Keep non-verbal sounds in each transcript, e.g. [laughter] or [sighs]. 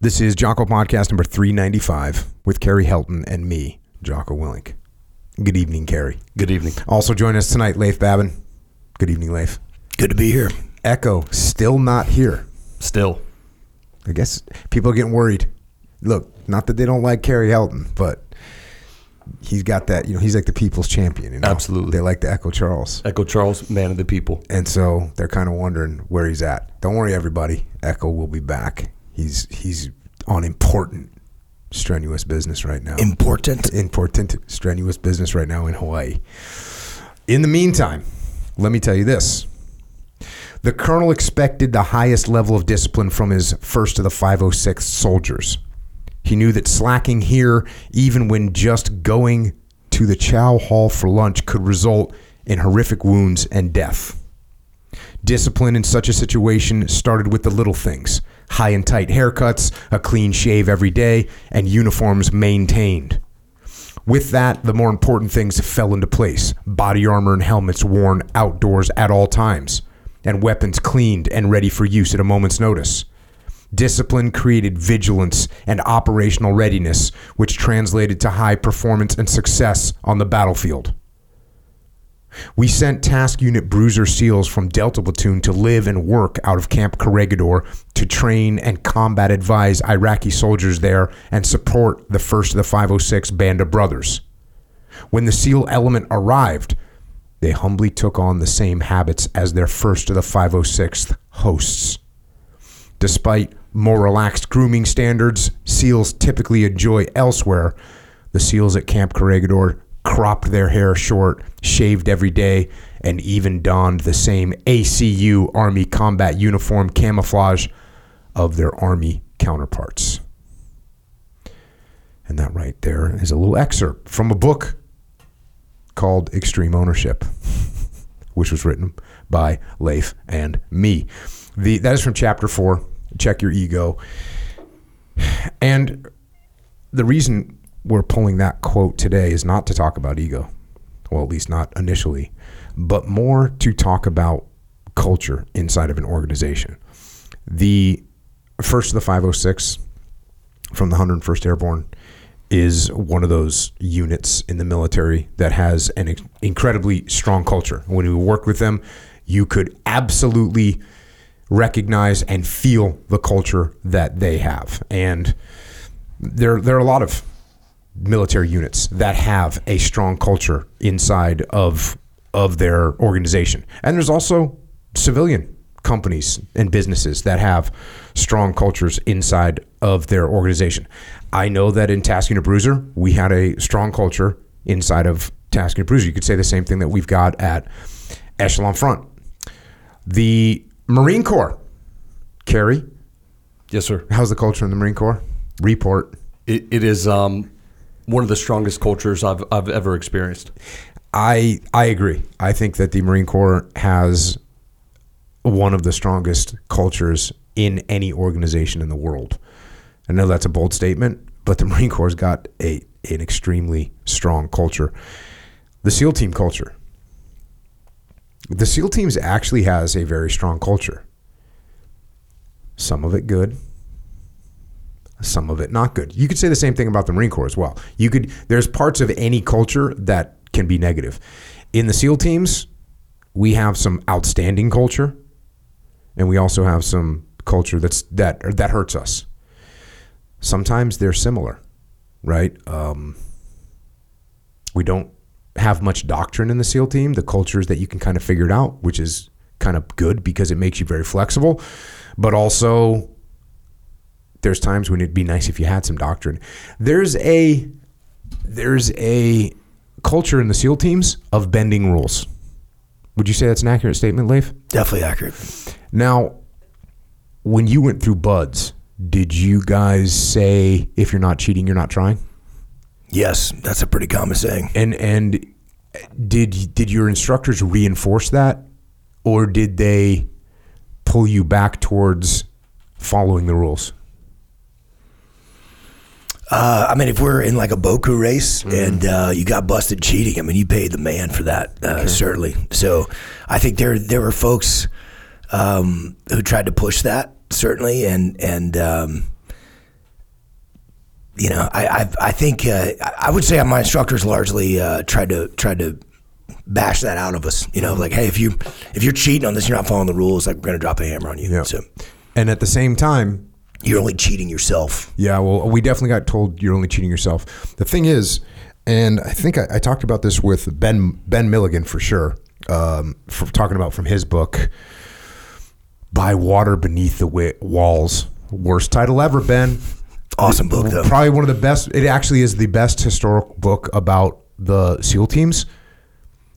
This is Jocko Podcast number 395 with Carrie Helton and me, Jocko Willink. Good evening, Carrie. Good evening. Also join us tonight, Leif Babin. Good evening, Leif. Good to be here. Echo still not here. Still, I guess people are getting worried. Look, not that they don't like Carrie Helton, but he's got that, you know, he's like the people's champion. You know? Absolutely. They like the Echo Charles. Echo Charles, man of the people. And so they're kind of wondering where he's at. Don't worry, everybody. Echo will be back. He's he's on important, strenuous business right now. Important. important, strenuous business right now in Hawaii. In the meantime, let me tell you this. The colonel expected the highest level of discipline from his first of the 506th soldiers. He knew that slacking here, even when just going to the chow hall for lunch, could result in horrific wounds and death. Discipline in such a situation started with the little things high and tight haircuts, a clean shave every day, and uniforms maintained. With that, the more important things fell into place body armor and helmets worn outdoors at all times, and weapons cleaned and ready for use at a moment's notice. Discipline created vigilance and operational readiness, which translated to high performance and success on the battlefield. We sent Task Unit Bruiser SEALs from Delta Platoon to live and work out of Camp Corregidor to train and combat advise Iraqi soldiers there and support the 1st of the 506 Band of Brothers. When the SEAL element arrived, they humbly took on the same habits as their 1st of the 506th hosts. Despite more relaxed grooming standards SEALs typically enjoy elsewhere, the SEALs at Camp Corregidor cropped their hair short, shaved every day, and even donned the same ACU Army combat uniform camouflage of their Army counterparts. And that right there is a little excerpt from a book called Extreme Ownership, [laughs] which was written by Leif and me. The, that is from chapter four. Check your ego. And the reason we're pulling that quote today is not to talk about ego, well, at least not initially, but more to talk about culture inside of an organization. The first of the 506 from the 101st Airborne is one of those units in the military that has an incredibly strong culture. When you work with them, you could absolutely recognize and feel the culture that they have. And there, there are a lot of military units that have a strong culture inside of of their organization. And there's also civilian companies and businesses that have strong cultures inside of their organization. I know that in Task Unit Bruiser, we had a strong culture inside of Task Unit Bruiser. You could say the same thing that we've got at Echelon Front. The Marine Corps, Kerry. Yes, sir. how's the culture in the Marine Corps? Report. It, it is um, one of the strongest cultures I've, I've ever experienced. I I agree. I think that the Marine Corps has one of the strongest cultures in any organization in the world. I know that's a bold statement, but the [laughs] Marine Corps has got a an extremely strong culture. The SEAL team culture. The SEAL teams actually has a very strong culture. Some of it good, some of it not good. You could say the same thing about the Marine Corps as well. You could there's parts of any culture that can be negative. In the SEAL teams, we have some outstanding culture, and we also have some culture that's that that hurts us. Sometimes they're similar, right? Um, we don't have much doctrine in the SEAL team. The culture is that you can kind of figure it out, which is kind of good because it makes you very flexible. But also, there's times when it'd be nice if you had some doctrine. There's a there's a culture in the SEAL teams of bending rules. Would you say that's an accurate statement, Leif? Definitely accurate. Now, when you went through BUD/S, did you guys say if you're not cheating, you're not trying? Yes, that's a pretty common saying. And and did did your instructors reinforce that, or did they pull you back towards following the rules? Uh, I mean, if we're in like a Boku race and uh, you got busted cheating, I mean, you paid the man for that, uh, certainly. So I think there there were folks um, who tried to push that certainly, and and um, you know, I I, I think uh, I would say my instructors largely uh, tried to tried to bash that out of us. You know, like hey, if you if you're cheating on this, you're not following the rules. Like we're gonna drop a hammer on you. Yeah. So And at the same time, you're only cheating yourself. Yeah, well, we definitely got told you're only cheating yourself. The thing is, and I think I, I talked about this with Ben Ben Milligan for sure, um, for talking about from his book, "By Water Beneath the Walls." Worst title ever, Ben. Awesome book though. Probably one of the best. It actually is the best historical book about the SEAL teams.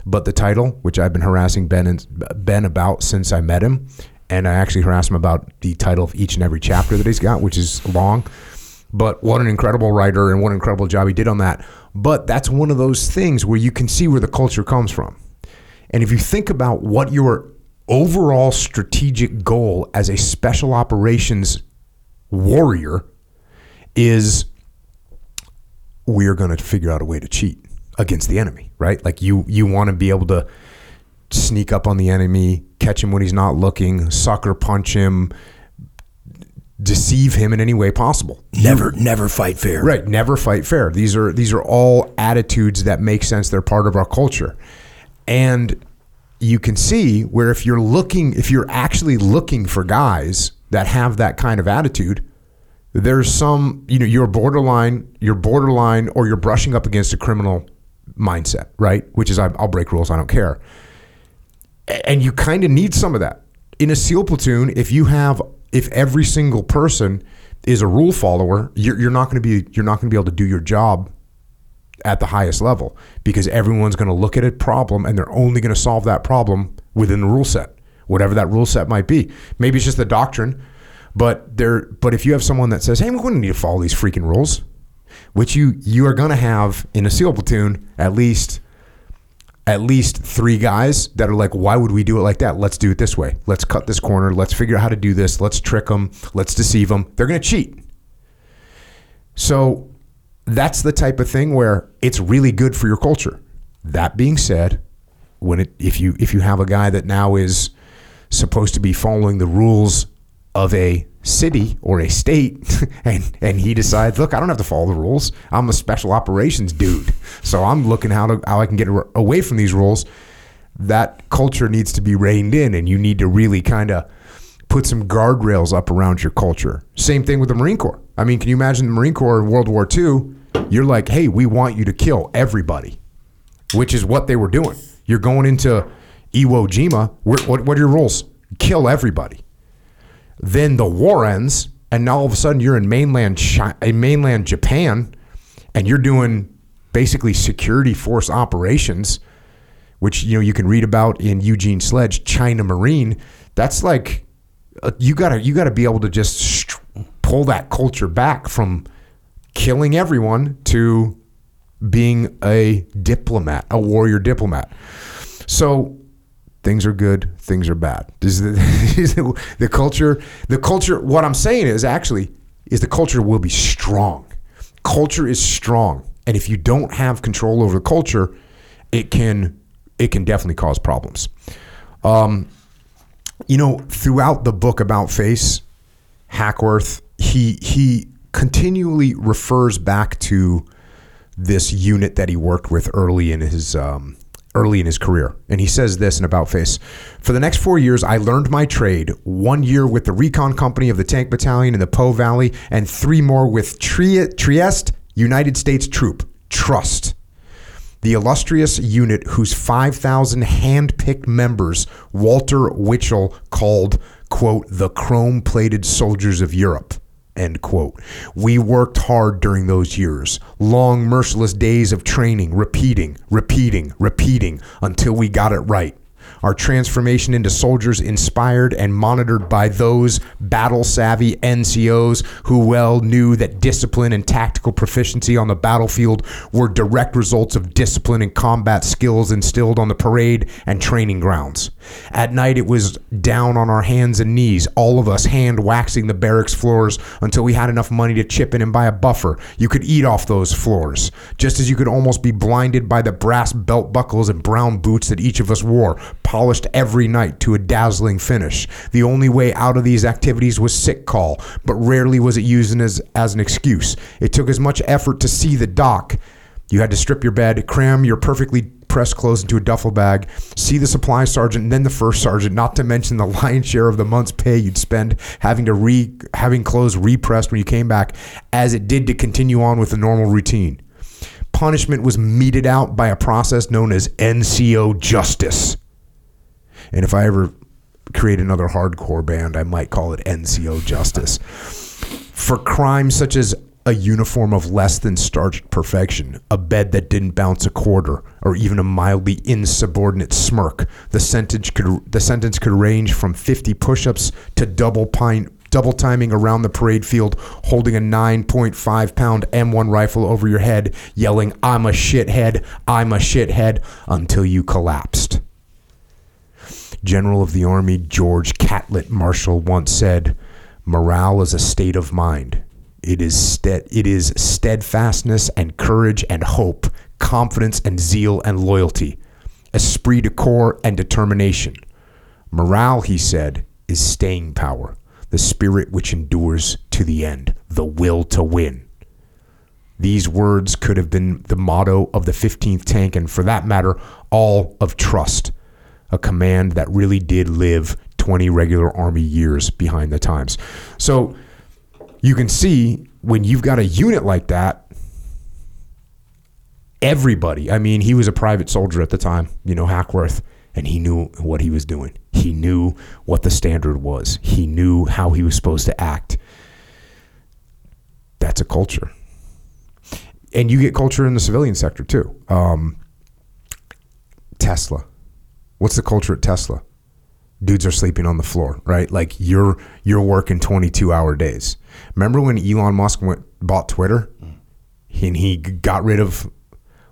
But the title, which I've been harassing Ben and Ben about since I met him, and I actually harass him about the title of each and every chapter that he's got, which is long. But what an incredible writer and what an incredible job he did on that. But that's one of those things where you can see where the culture comes from. And if you think about what your overall strategic goal as a special operations warrior is we're going to figure out a way to cheat against the enemy, right? Like you you want to be able to sneak up on the enemy, catch him when he's not looking, sucker punch him, deceive him in any way possible. Never never fight fair. Right, never fight fair. These are these are all attitudes that make sense. They're part of our culture. And you can see where if you're looking if you're actually looking for guys that have that kind of attitude, there's some, you know, you're borderline, you're borderline or you're brushing up against a criminal mindset, right? Which is I- I'll break rules, I don't care. And you kind of need some of that. In a SEAL platoon, if you have if every single person is a rule follower, you're, you're not going to be you're not going to be able to do your job at the highest level because everyone's going to look at a problem and they're only going to solve that problem within the rule set, whatever that rule set might be. Maybe it's just the doctrine, but there. But if you have someone that says, "Hey, we're going to need to follow these freaking rules," which you you are going to have in a SEAL platoon at least at least three guys that are like, why would we do it like that? Let's do it this way. Let's cut this corner. Let's figure out how to do this. Let's trick them. Let's deceive them. They're going to cheat. So that's the type of thing where it's really good for your culture. That being said, when it if you if you have a guy that now is supposed to be following the rules of a city or a state [laughs] and and he decides look i don't have to follow the rules i'm a special operations dude so i'm looking how to how i can get away from these rules that culture needs to be reined in and you need to really kind of put some guardrails up around your culture same thing with the marine corps i mean can you imagine the marine corps in world war ii you're like hey we want you to kill everybody which is what they were doing. You're going into Iwo Jima. What, what, what are your rules? Kill everybody. Then the war ends, and now all of a sudden you're in mainland Chi- in mainland Japan, and you're doing basically security force operations, which you know you can read about in Eugene Sledge, China Marine. That's like uh, you gotta you gotta be able to just pull that culture back from killing everyone to being a diplomat, a warrior diplomat. So things are good, things are bad. The, [laughs] the culture. The culture. What I'm saying is actually is the culture will be strong. Culture is strong, and if you don't have control over the culture, it can it can definitely cause problems. Um, you know, throughout the book about face, Hackworth, he he continually refers back to this unit that he worked with early in his um, early in his career, and he says this in About Face: For the next four years, I learned my trade. One year with the recon company of the Tank Battalion in the Po Valley, and three more with Tri- Trieste United States Troop. Trust. The illustrious unit whose 5,000 hand-picked members Walter Winchell called, quote, the chrome-plated soldiers of Europe, end quote. We worked hard during those years, long, merciless days of training, repeating, repeating, repeating, until we got it right. Our transformation into soldiers inspired and monitored by those battle savvy NCOs who well knew that discipline and tactical proficiency on the battlefield were direct results of discipline and combat skills instilled on the parade and training grounds. At night, it was down on our hands and knees, all of us hand waxing the barracks floors until we had enough money to chip in and buy a buffer. You could eat off those floors, just as you could almost be blinded by the brass belt buckles and brown boots that each of us wore. Polished every night to a dazzling finish. The only way out of these activities was sick call, but rarely was it used as, as an excuse. It took as much effort to see the doc. You had to strip your bed, cram your perfectly pressed clothes into a duffel bag, see the supply sergeant, and then the first sergeant, not to mention the [laughs] lion's share of the month's pay you'd spend having to re having clothes repressed when you came back, as it did to continue on with the normal routine punishment was meted out by a process known as NCO justice. And if I ever create another hardcore band, I might call it NCO justice. For crimes such as a uniform of less than starched perfection, a bed that didn't bounce a quarter, or even a mildly insubordinate smirk, the sentence could the sentence could range from 50 push-ups to double pine double timing around the parade field, holding a 9.5 pound M1 rifle over your head, yelling, I'm a shithead, I'm a shithead, until you collapsed. General of the Army George Catlett Marshall once said, Morale is a state of mind. It is, stead, it is steadfastness and courage and hope, confidence and zeal and loyalty, esprit de corps and determination. Morale, he said, is staying power, the spirit which endures to the end, the will to win. These words could have been the motto of the 15th tank, and for that matter, all of trust, a command that really did live 20 regular Army years behind the times. So you can see when you've got a unit like that, everybody, I mean, he was a private soldier at the time, you know, Hackworth, and he knew what he was doing. He knew what the standard was, he knew how he was supposed to act. That's a culture. And you get culture in the civilian sector too. Um, Tesla. What's the culture at Tesla? Dudes are sleeping on the floor, right? Like you're you're working 22 hour days. Remember when Elon Musk went bought Twitter, and he got rid of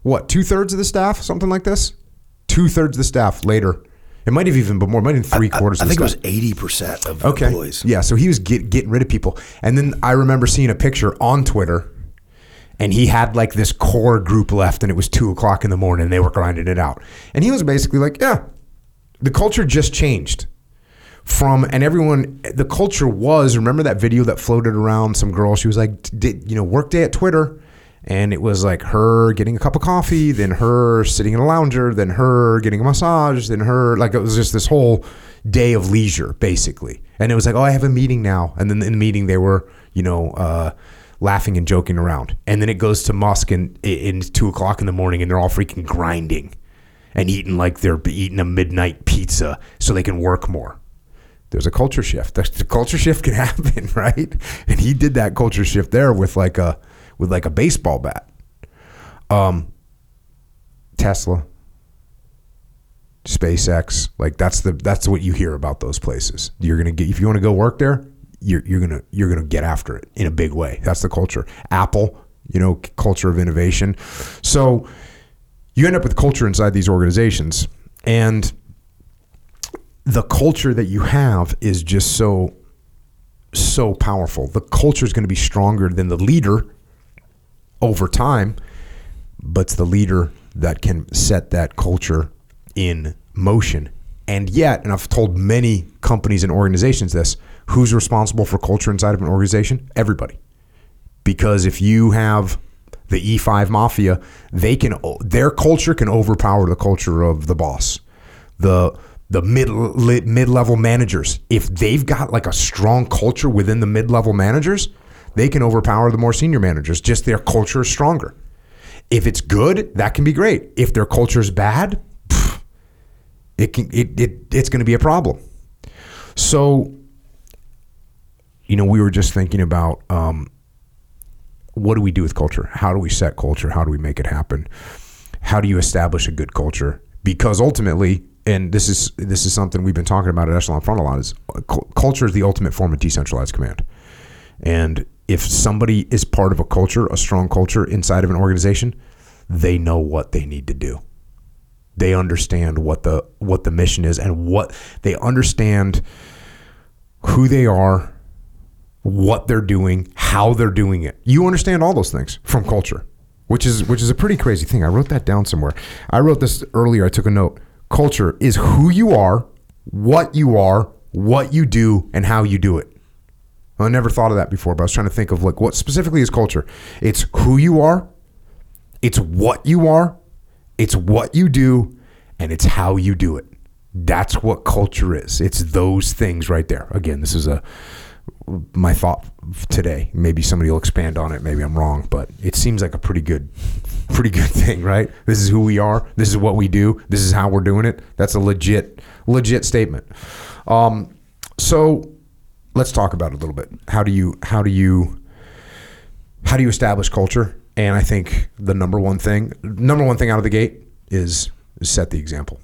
what two thirds of the staff, something like this. Two thirds of the staff later. It might have even been more. It might have been three quarters. I, I think it was eighty percent of Okay. employees. Yeah, so he was get, getting rid of people. And then I remember seeing a picture on Twitter, and he had like this core group left, and it was two o'clock in the morning, and they were grinding it out. And he was basically like, yeah, the culture just changed. From and everyone, the culture was. Remember that video that floated around? Some girl, she was like, did you know, work day at Twitter, and it was like her getting a cup of coffee, then her sitting in a lounger, then her getting a massage, then her like it was just this whole day of leisure basically. And it was like, oh, I have a meeting now, and then in the meeting they were, you know. uh laughing and joking around. And then it goes to Musk and in two o'clock in the morning and they're all freaking grinding and eating like they're eating a midnight pizza so they can work more. There's a culture shift. The, culture shift can [laughs] happen, right? And he did that culture shift there with like a with like a baseball bat. Um Tesla, SpaceX, like that's the that's what you hear about those places. You're gonna get if you want to go work there, you're you're gonna you're gonna get after it in a big way. That's the culture. Apple, you know, culture of innovation. So you end up with culture inside these organizations, and the culture that you have is just so so powerful. The culture is going to be stronger than the leader over time, but it's the leader that can set that culture in motion. And yet, and I've told many companies and organizations this, who's responsible for culture inside of an organization? Everybody. Because if you have the E5 mafia, they can their culture can overpower the culture of the boss. The the mid mid level managers, if they've got like a strong culture within the mid level managers, they can overpower the more senior managers. Just their culture is stronger. If it's good, that can be great. If their culture is bad, pff, it can it, it it's going to be a problem. So, you know, we were just thinking about um, what do we do with culture? How do we set culture? How do we make it happen? How do you establish a good culture? Because ultimately, and this is this is something we've been talking about at Echelon Front a lot is uh, culture is the ultimate form of decentralized command. And if somebody is part of a culture, a strong culture inside of an organization, they know what they need to do. They understand what the what the mission is and what they understand who they are, what they're doing, how they're doing it. You understand all those things from culture, which is which is a pretty crazy thing. I wrote that down somewhere. I wrote this earlier. I took a note. culture is who you are, what you are, what you do, and how you do it. I never thought of that before, but I was trying to think of like what specifically is culture. It's who you are, it's what you are, it's what you do, and it's how you do it. That's what culture is. It's those things right there. Again, this is a my thought today. Maybe somebody will expand on it. Maybe I'm wrong, but it seems like a pretty good, pretty good thing, right? This is who we are. This is what we do. This is how we're doing it. That's a legit, legit statement. Um, so let's talk about it a little bit. How do you, how do you, how do you establish culture? And I think the number one thing, number one thing out of the gate is set the example.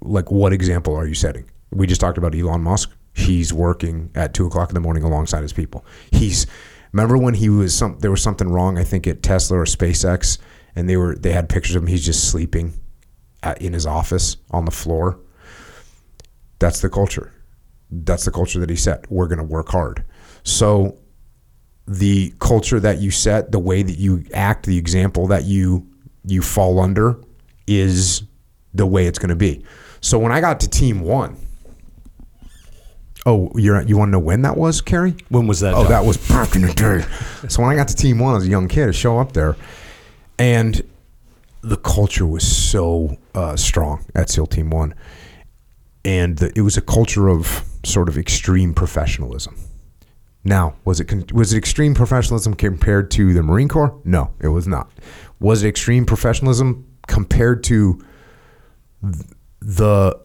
Like, what example are you setting? We just talked about Elon Musk he's working at two o'clock in the morning alongside his people. He's remember when he was some there was something wrong I think at Tesla or SpaceX and they were they had pictures of him he's just sleeping at, in his office on the floor. That's the culture. That's the culture that he set. We're going to work hard. So the culture that you set, the way that you act, the example that you you fall under is the way it's going to be. So when I got to team 1, Oh, you're you want to know when that was, Kerry? When was that? Oh, done? that was back in the day. so when I got to Team One as a young kid, to show up there, and the culture was so uh, strong at SEAL Team One, and the, it was a culture of sort of extreme professionalism. Now, was it was it extreme professionalism compared to the Marine Corps? No, it was not. Was it extreme professionalism compared to the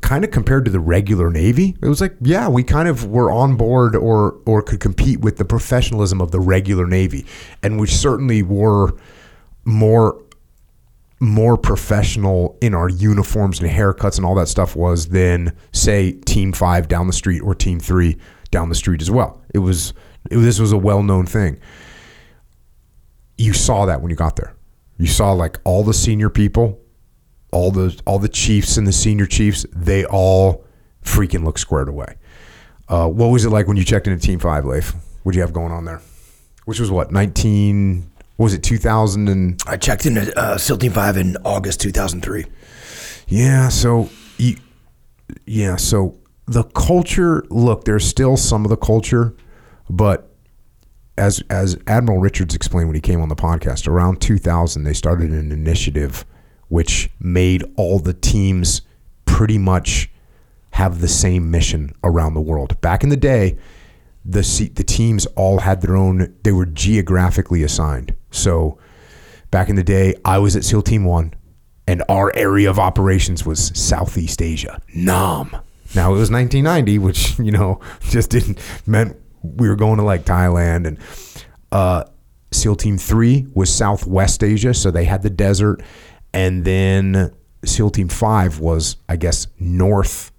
kind of compared to the regular Navy, it was like, yeah, we kind of were on board or or could compete with the professionalism of the regular Navy, and we certainly were more more professional in our uniforms and haircuts and all that stuff was than say Team Five down the street or Team Three down the street as well. It was it, this was a well known thing. You saw that when you got there. You saw like all the senior people all the all the chiefs and the senior chiefs, they all freaking look squared away. Uh, what was it like when you checked into Team Five, Leif? What do you have going on there? Which was what nineteen? What was it two thousand and? I checked into uh, SEAL Team Five in August two thousand three. Yeah. So, you, yeah. So the culture. Look, there's still some of the culture, but as as Admiral Richards explained when he came on the podcast, around 2000 they started an initiative which made all the teams pretty much have the same mission around the world. Back in the day, the the teams all had their own. They were geographically assigned. So back in the day, I was at SEAL Team One, and our area of operations was Southeast Asia, Nam. Now it was 1990, which you know [laughs] just didn't meant we were going to like Thailand and. Uh, SEAL Team 3 was Southwest Asia, so they had the desert and then SEAL Team Five was, I guess, North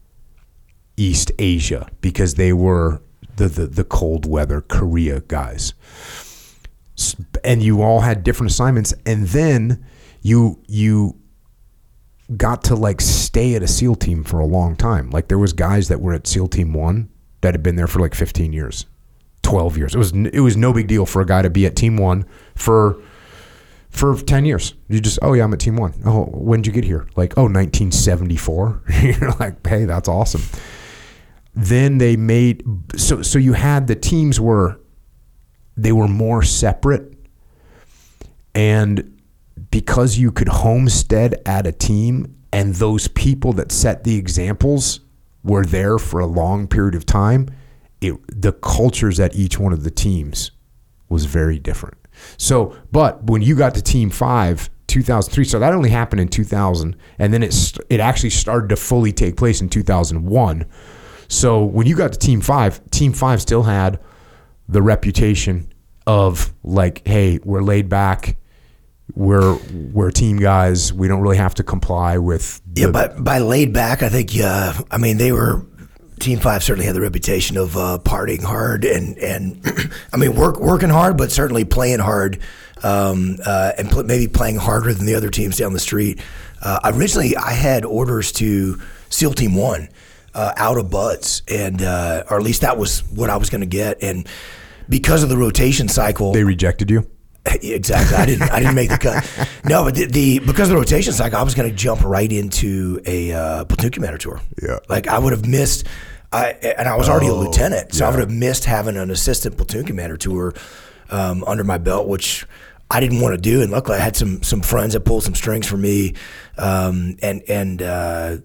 East Asia because they were the, the the cold weather Korea guys, and you all had different assignments, and then you you got to like stay at a SEAL team for a long time. Like there was guys that were at SEAL Team One that had been there for like 15 years, 12 years. It was it was no big deal for a guy to be at Team One for for 10 years. You just, oh, yeah, I'm at Team One. Oh, when'd you get here? Like, oh, 1974. [laughs] You're like, hey, that's awesome. Then they made, so, so you had the teams were, they were more separate. And because you could homestead at a team and those people that set the examples were there for a long period of time, it, the cultures at each one of the teams was very different. So, but when you got to Team Five, 2003, so that only happened in 2000, and then it it actually started to fully take place in 2001. So when you got to Team Five, Team Five still had the reputation of like, hey, we're laid back. We're we're team guys. We don't really have to comply with. The, yeah, but by laid back, I think. Uh, I mean, they were Team Five certainly had the reputation of uh, partying hard and and [clears throat] I mean work working hard, but certainly playing hard um, uh, and pl- maybe playing harder than the other teams down the street. Uh, originally, I had orders to SEAL Team One uh, out of BUD/S, and uh, or at least that was what I was going to get. And because of the rotation cycle, they rejected you. [laughs] Exactly. I didn't. I didn't make the cut. [laughs] No, but the, the because of the rotation cycle, I was going to jump right into a uh, platoon commander tour. Yeah. Like I would have missed. I and I was already a Oh, lieutenant, so I would have missed having an assistant platoon commander tour um, under my belt, which I didn't want to do. And luckily, I had some some friends that pulled some strings for me, um, and and. Uh,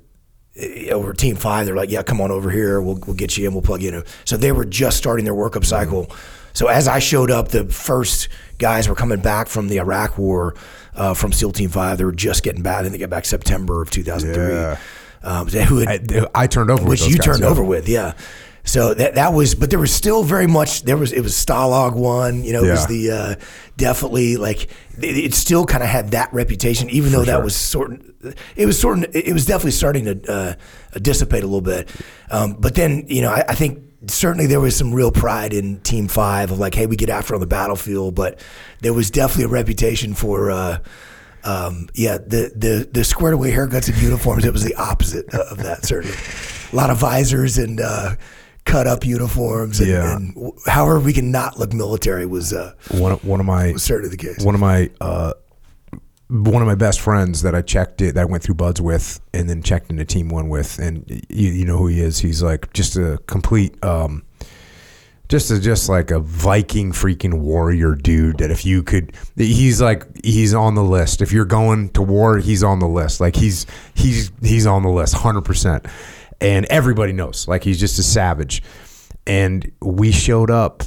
over Team Five, they're like, "Yeah, come on over here. We'll we'll get you in. We'll plug you in." So they were just starting their workup cycle. So as I showed up, the first guys were coming back from the Iraq War uh, from SEAL Team Five. They were just getting back. I think they got back September of 2003. Yeah. Um, who had, I, I turned over, with which you guys, turned yeah. over with, yeah. So that that was, but there was still very much there was it was Stalag one, you know, it was the uh, definitely like it, it still kind of had that reputation, even though that sure. was sort of it was sort of it was definitely starting to uh, dissipate a little bit. Um, but then you know I, I think certainly there was some real pride in Team Five of like, hey, we get after on the battlefield, but there was definitely a reputation for. Uh, um, yeah, the, the the squared away haircuts and uniforms. It was the opposite of that. Certainly, a lot of visors and uh, cut up uniforms. And, Yeah. and w- however we can not look military was uh, One of, one of my certainly the case. one of my uh, one of my best friends that I checked it that I went through BUD/S with and then checked into team one with and you, you know who he is. He's like just a complete um, just a, just like a Viking freaking warrior dude that if you could he's like he's on the list. If you're going to war he's on the list. Like he's he's he's on the list 100% and everybody knows like he's just a savage. And we showed up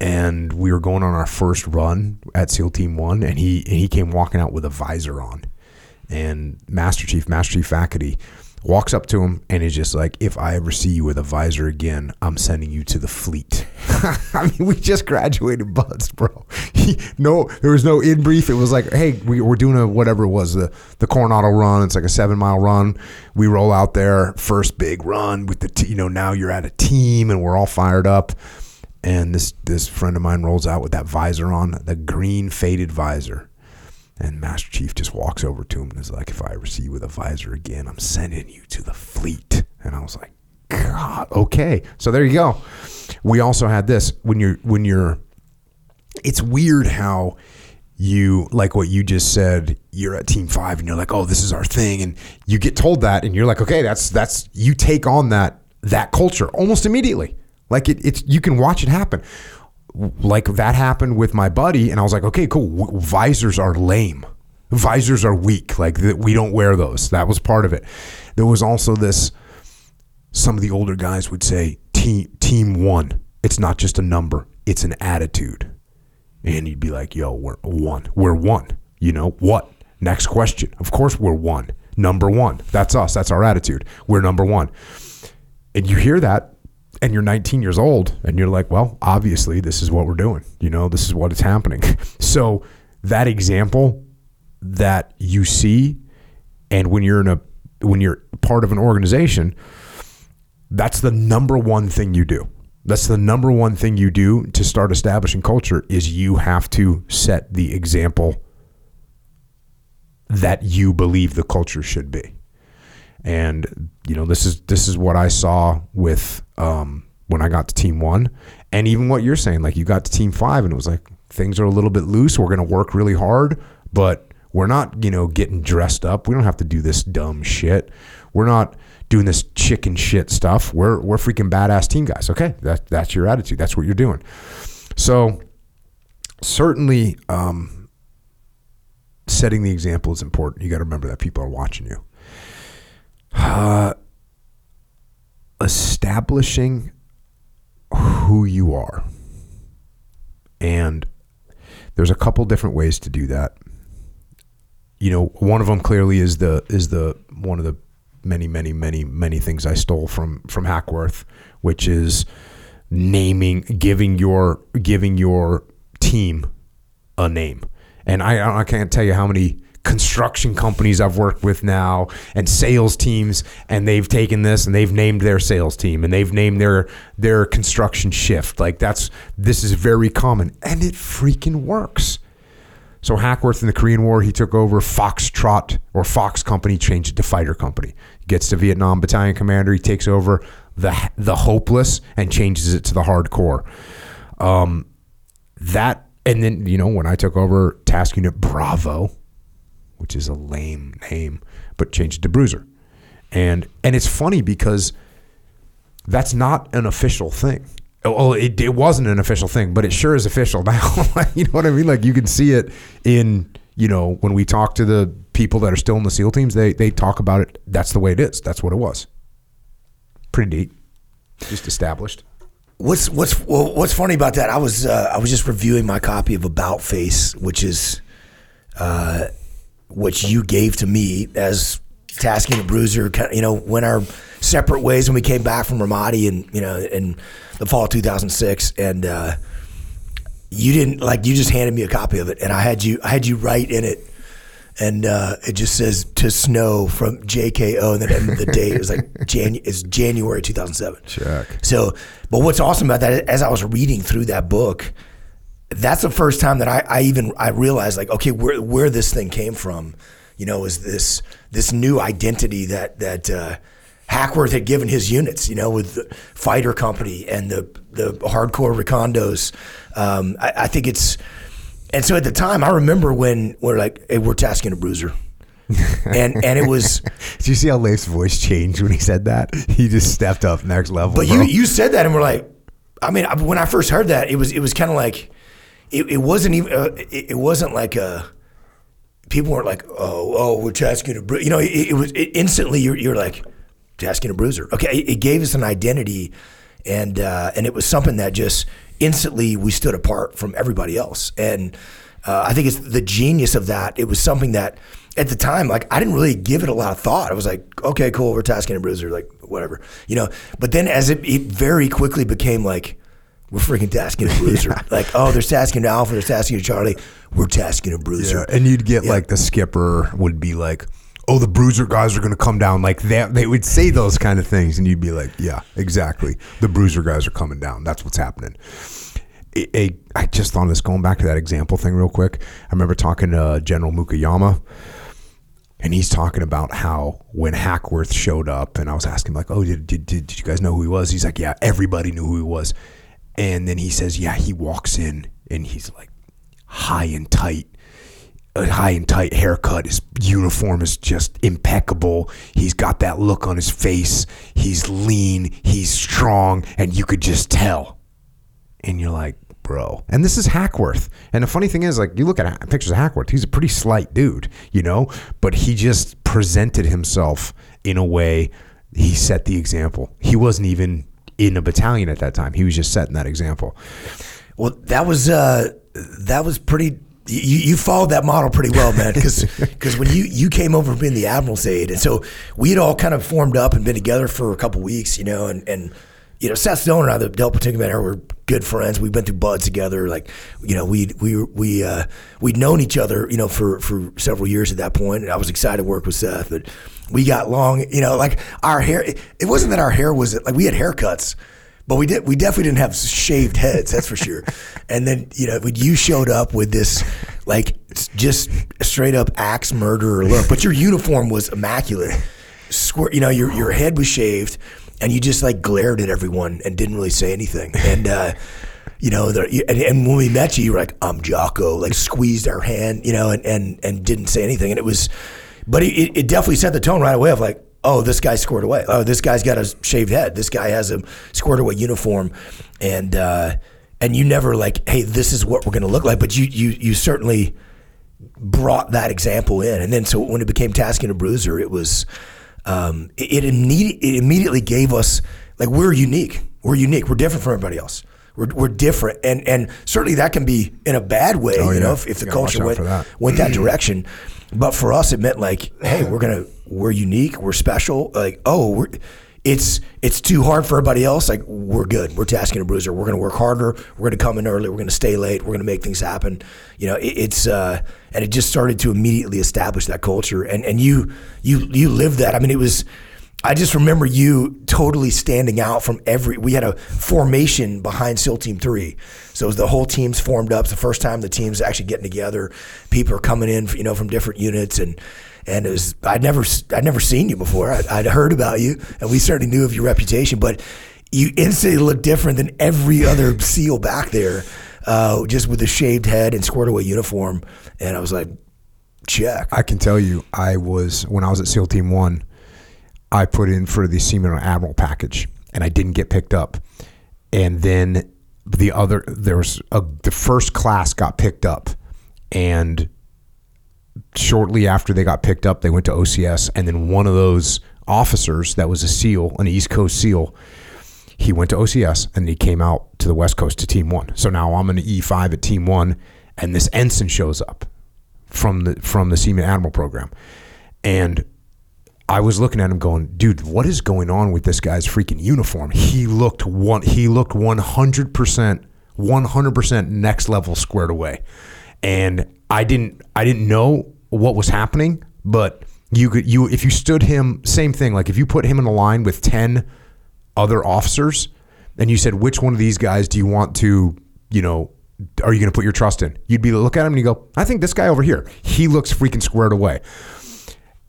and we were going on our first run at SEAL Team One, and he and he came walking out with a visor on, and Master Chief, Master Chief faculty, walks up to him and is just like, "If I ever see you with a visor again, I'm sending you to the fleet." [laughs] I mean, we just graduated, BUD/S, bro. [laughs] He, no, there was no in brief. It was like, "Hey, we, we're doing a whatever it was the the Coronado run. It's like a seven mile run. We roll out there, first big run with the t- you know now you're at a team and we're all fired up." And this this friend of mine rolls out with that visor on, the green faded visor. And Master Chief just walks over to him and is like, "If I ever see you with a visor again, I'm sending you to the fleet." And I was like, "God, okay." So there you go. We also had this when you're when you're. It's weird how you like what you just said. You're at Team Five and you're like, "Oh, this is our thing," and you get told that, and you're like, "Okay, that's that's you take on that that culture almost immediately." Like it, it's you can watch it happen. Like that happened with my buddy, and I was like, okay, cool. Visors are lame. Visors are weak. Like th- we don't wear those. That was part of it. There was also this. Some of the older guys would say, "Team Team One. It's not just a number. It's an attitude." And you'd be like, "Yo, we're one. We're one. You know what? Next question. Of course, we're one. Number one. That's us. That's our attitude. We're number one." And you hear that and you're 19 years old and you're like, well, obviously this is what we're doing. You know, this is what is happening. [laughs] So that example that you see and when you're in a when you're part of an organization, that's the number one thing you do. That's the number one thing you do to start establishing culture is you have to set the example that you believe the culture should be and you know this is this is what I saw with um, when I got to Team One, and even what you're saying, like you got to Team Five, and it was like things are a little bit loose. We're going to work really hard, but we're not you know getting dressed up. We don't have to do this dumb shit. We're not doing this chicken shit stuff. We're we're freaking badass team guys. Okay, that that's your attitude. That's what you're doing. So certainly. Um, Setting the example is important. You got to remember that people are watching you uh, establishing who you are. And there's a couple different ways to do that. You know, one of them clearly is the is the one of the many many many many things I stole from from Hackworth, which is naming giving your giving your team a name. And I I can't tell you how many construction companies I've worked with now and sales teams and they've taken this and they've named their sales team and they've named their their construction shift. Like that's this is very common and it freaking works. So Hackworth in the Korean War, he took over Foxtrot or Fox Company, changed it to Fighter Company. He gets to Vietnam Battalion Commander, he takes over the the Hopeless and changes it to the Hardcore. Um, that and then you know when I took over task unit Bravo, which is a lame name, but changed it to Bruiser, and and it's funny because that's not an official thing. Oh, it, it wasn't an official thing, but it sure is official [laughs] now. you know what I mean? Like you can see it in you know when we talk to the people that are still in the SEAL teams, they they talk about it. That's the way it is. That's what it was. Pretty neat. Just established. What's what's what's funny about that? I was uh, I was just reviewing my copy of About Face, which is uh, which you gave to me as Task Unit Bruiser. You know, went our separate ways when we came back from Ramadi and you know in the fall of 2006, and uh, you didn't like you just handed me a copy of it, and I had you I had you write in it and uh, it just says to snow from JKO, and then the date it was like Janu- it's January 2007. Check. So, but what's awesome about that, as I was reading through that book, that's the first time that I, I even I realized like, okay, where where this thing came from, you know, is this this new identity that that. Uh, Hackworth had given his units, you know, with the fighter company and the the hardcore recondos. Um, I, I think it's and so at the time, I remember when we're like, hey, we're Task Unit Bruiser. [laughs] and and it was. [laughs] Did you see how Leif's voice changed when he said that? He just stepped up next level. But bro. you you said that, and we're like, I mean, when I first heard that, it was it was kind of like, it, it wasn't even uh, it, it, wasn't like a. People weren't like, oh oh, we're Task Unit Bruiser. You know, it, it was instantly you're you're like, Task Unit Bruiser. Okay, it, gave us an identity, and uh, and it was something that just instantly we stood apart from everybody else. And uh, I think it's the genius of that. It was something that at the time, like I didn't really give it a lot of thought. I was like, okay, cool, we're Task Unit Bruiser, like whatever, you know. But then as it, it very quickly became like, we're freaking Task Unit [laughs] bruiser. yeah. Like, oh, they're Task Unit Alpha, they're Task Unit Charlie. We're Task Unit Bruiser. Yeah. And you'd get yeah. like the skipper would be like, oh, the bruiser guys are going to come down. Like that, they would say those kind of things, and you'd be like, yeah, exactly. The bruiser guys are coming down. That's what's happening. A, a, I just thought of this going back to that example thing real quick. I remember talking to uh, General Mukayama, and he's talking about how when Hackworth showed up, and I was asking like, oh, did, did, did, did you guys know who he was? He's like, yeah, everybody knew who he was. And then he says, yeah, he walks in and he's like high and tight a high and tight haircut. His uniform is just impeccable. He's got that look on his face. He's lean, he's strong, and you could just tell. And you're like, bro. And this is Hackworth. And the funny thing is, like, you look at pictures of Hackworth, he's a pretty slight dude, you know? But he just presented himself in a way, he set the example. He wasn't even in a battalion at that time, he was just setting that example. Well, that was, uh, that was pretty you, you followed that model pretty well, man. Because because [laughs] when you you came over being the admiral's aide, and so we had all kind of formed up and been together for a couple weeks, you know, and and you know Seth Stone and I, the Del Patinga man, were good friends. We've been through BUD/S together. Like you know, we we we uh, we'd known each other, you know, for for several years at that point. And I was excited to work with Seth, but we got long, you know, like our hair. It wasn't that our hair was like we had haircuts but we did. We definitely didn't have shaved heads. That's for sure. [laughs] And then you know when you showed up with this like just straight up axe murderer look, but your uniform was immaculate. Square, you know your your head was shaved, and you just like glared at everyone and didn't really say anything. And uh, you know, and, and, when we met you, you were like, "I'm Jocko," like squeezed our hand, you know, and and and didn't say anything. And it was, but it, it definitely set the tone right away of like, oh, this guy scored away. Oh, this guy's got a shaved head. This guy has a squared away uniform, and uh, and you never like, hey, this is what we're to look like. But you you you certainly brought that example in, and then so when it became Task Unit Bruiser, it was um, it, it, immediate, it immediately gave us like we're unique. We're unique. We're different from everybody else. We're, we're different, and and certainly that can be in a bad way. Oh, you yeah. know, if, if the culture went that. went that [clears throat] direction. But for us, it meant like, hey, we're gonna we're unique, we're special. Like, oh, we're it's it's too hard for everybody else. Like, we're good. We're Task Unit Bruiser. We're gonna work harder. We're gonna come in early. We're gonna stay late. We're gonna make things happen. You know, it, it's uh, and it just started to immediately establish that culture. And and you you you lived that. I mean, it was I just remember you totally standing out from every. We had a formation behind SEAL Team Three, so the whole team's formed up. It's the first time the team's actually getting together. People are coming in, you know, from different units, and and it was I'd never I'd never seen you before. I'd, I'd heard about you, and we certainly knew of your reputation, but you instantly looked different than every other [laughs] SEAL back there. uh, just with a shaved head and squared away uniform, and I was like, check. I can tell you, I was when I was at SEAL Team One, I put in for the Seaman or Admiral package, and I didn't get picked up. And then the other, there was a, the first class got picked up, and shortly after they got picked up, they went to OCS, and then one of those officers that was a SEAL, an East Coast SEAL, he went to OCS and he came out to the West Coast to Team One. So now I'm an E5 at Team One, and this ensign shows up from the from the Seaman Admiral program, and I was looking at him going, dude, what is going on with this guy's freaking uniform? He looked one he looked 100% 100% next level squared away. And I didn't I didn't know what was happening, but you could you if you stood him same thing like if you put him in a line with 10 other officers and you said which one of these guys do you want to, you know, are you going to put your trust in? You'd be look at him and you go, I think this guy over here, he looks freaking squared away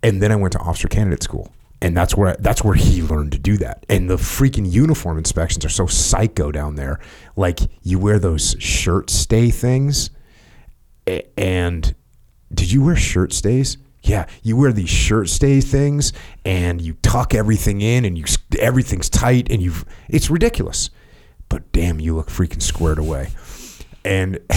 and then I went to officer candidate school, and that's where that's where he learned to do that. And the freaking uniform inspections are so psycho down there. Like you wear those shirt stay things, and did you wear shirt stays? Yeah, you wear these shirt stay things, and you tuck everything in, and you everything's tight, and you've it's ridiculous. But damn, you look freaking squared away and [laughs]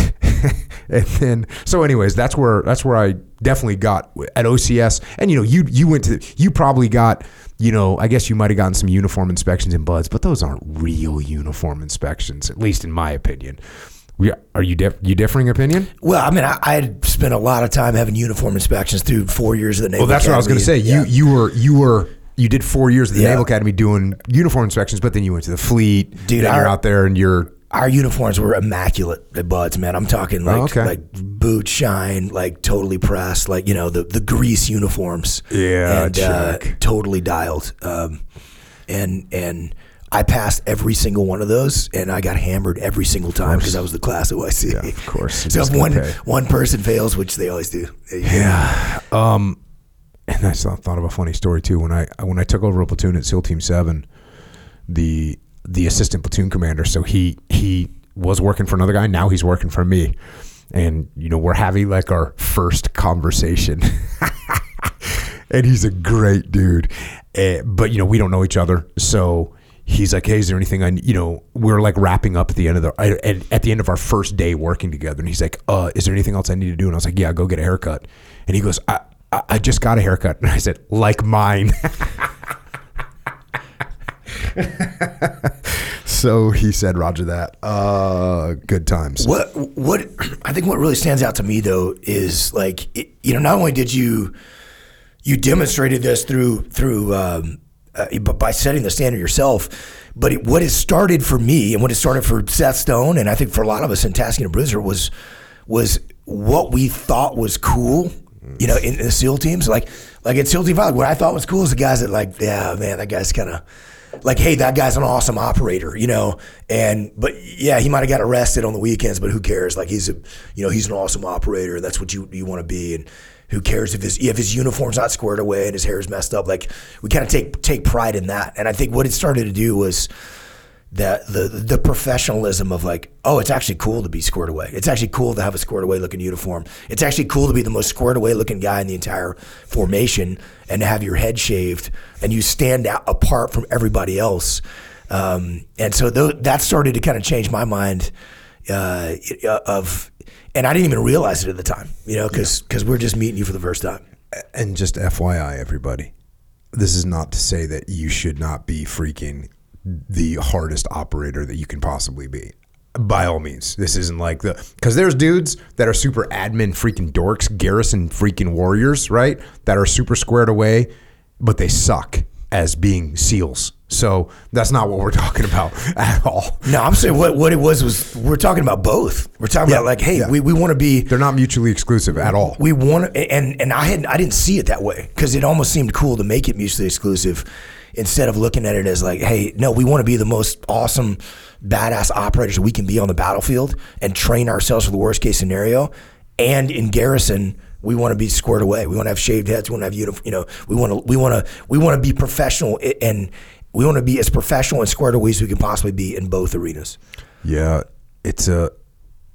and then so anyways that's where that's where I definitely got at OCS and you know you you went to you probably got you know I guess you might have gotten some uniform inspections in BUD/S but those aren't real uniform inspections at least in my opinion are you you differing opinion Well, I mean, I, I had spent a lot of time having uniform inspections through four years of the Navy. well that's what I was going to say Academy. you you were you were you did four years at the Yeah. Naval Academy doing uniform inspections but then you went to the fleet Dude, then you're out there and you're our uniforms were immaculate at BUD/S, man. I'm talking like Oh, okay. like boot shine, like totally pressed, like you know the the grease uniforms. Yeah, and uh, totally dialed. Um, and and I passed every single one of those, and I got hammered every single time because I was the class OIC. Yeah, of course. [laughs] So if one pay. one person fails, which they always do, they- Yeah. Um, and I thought thought of a funny story too. When I when I took over a platoon at SEAL Team Seven, the the assistant platoon commander, so he he was working for another guy. Now he's working for me, and you know we're having like our first conversation. [laughs] and he's a great dude, Eh, but you know we don't know each other, so. He's like, hey, is there anything I, you know, we're like wrapping up at the end of the, at, at the end of our first day working together. And he's like, uh, is there anything else I need to do? And I was like, yeah, go get a haircut. And he goes, I, I, I just got a haircut. And I said, like mine. [laughs] so he said, Roger that. Uh, good times. What what I think what really stands out to me though is like it, you know not only did you you demonstrated this through through um, uh, but by setting the standard yourself, but it, what it started for me and what it started for Seth Stone and I think for a lot of us in Task Unit Bruiser was was what we thought was cool. You know, in, in the SEAL teams, like like at SEAL Team Five, what I thought was cool is the guys that like, yeah, man, that guy's kind of like, hey, that guy's an awesome operator, you know. And but yeah, he might have got arrested on the weekends, but who cares? Like he's a, you know, he's an awesome operator, that's what you you want to be. And who cares if his if his uniform's not squared away and his hair is messed up? Like we kind of take take pride in that. And I think what it started to do was that the the professionalism of like, oh, it's actually cool to be squared away. It's actually cool to have a squared away looking uniform. It's actually cool to be the most squared away looking guy in the entire formation and to have your head shaved and you stand out apart from everybody else. Um, and so tho- that started to kind of change my mind uh, of, and I didn't even realize it at the time, you know, because because we're just meeting you for the first time. And just FYI, everybody, this is not to say that you should not be freaking the hardest operator that you can possibly be. By all means, this isn't like the because there's dudes that are super admin freaking dorks, garrison freaking warriors, right? That are super squared away, but they suck as being seals. So that's not what we're [laughs] talking about at all. No, I'm saying what, what it was was we're talking about both. We're talking about like, hey, yeah. we, we want to be They're not mutually exclusive at all. we want and and I had I didn't see it that way because it almost seemed cool to make it mutually exclusive instead of looking at it as like, hey, no, we want to be the most awesome, badass operators we can be on the battlefield and train ourselves for the worst case scenario. And in garrison, we want to be squared away. We want to have shaved heads. We want to have. You know, we want to we want to we want to be professional and we want to be as professional and squared away as we can possibly be in both arenas. Yeah, it's a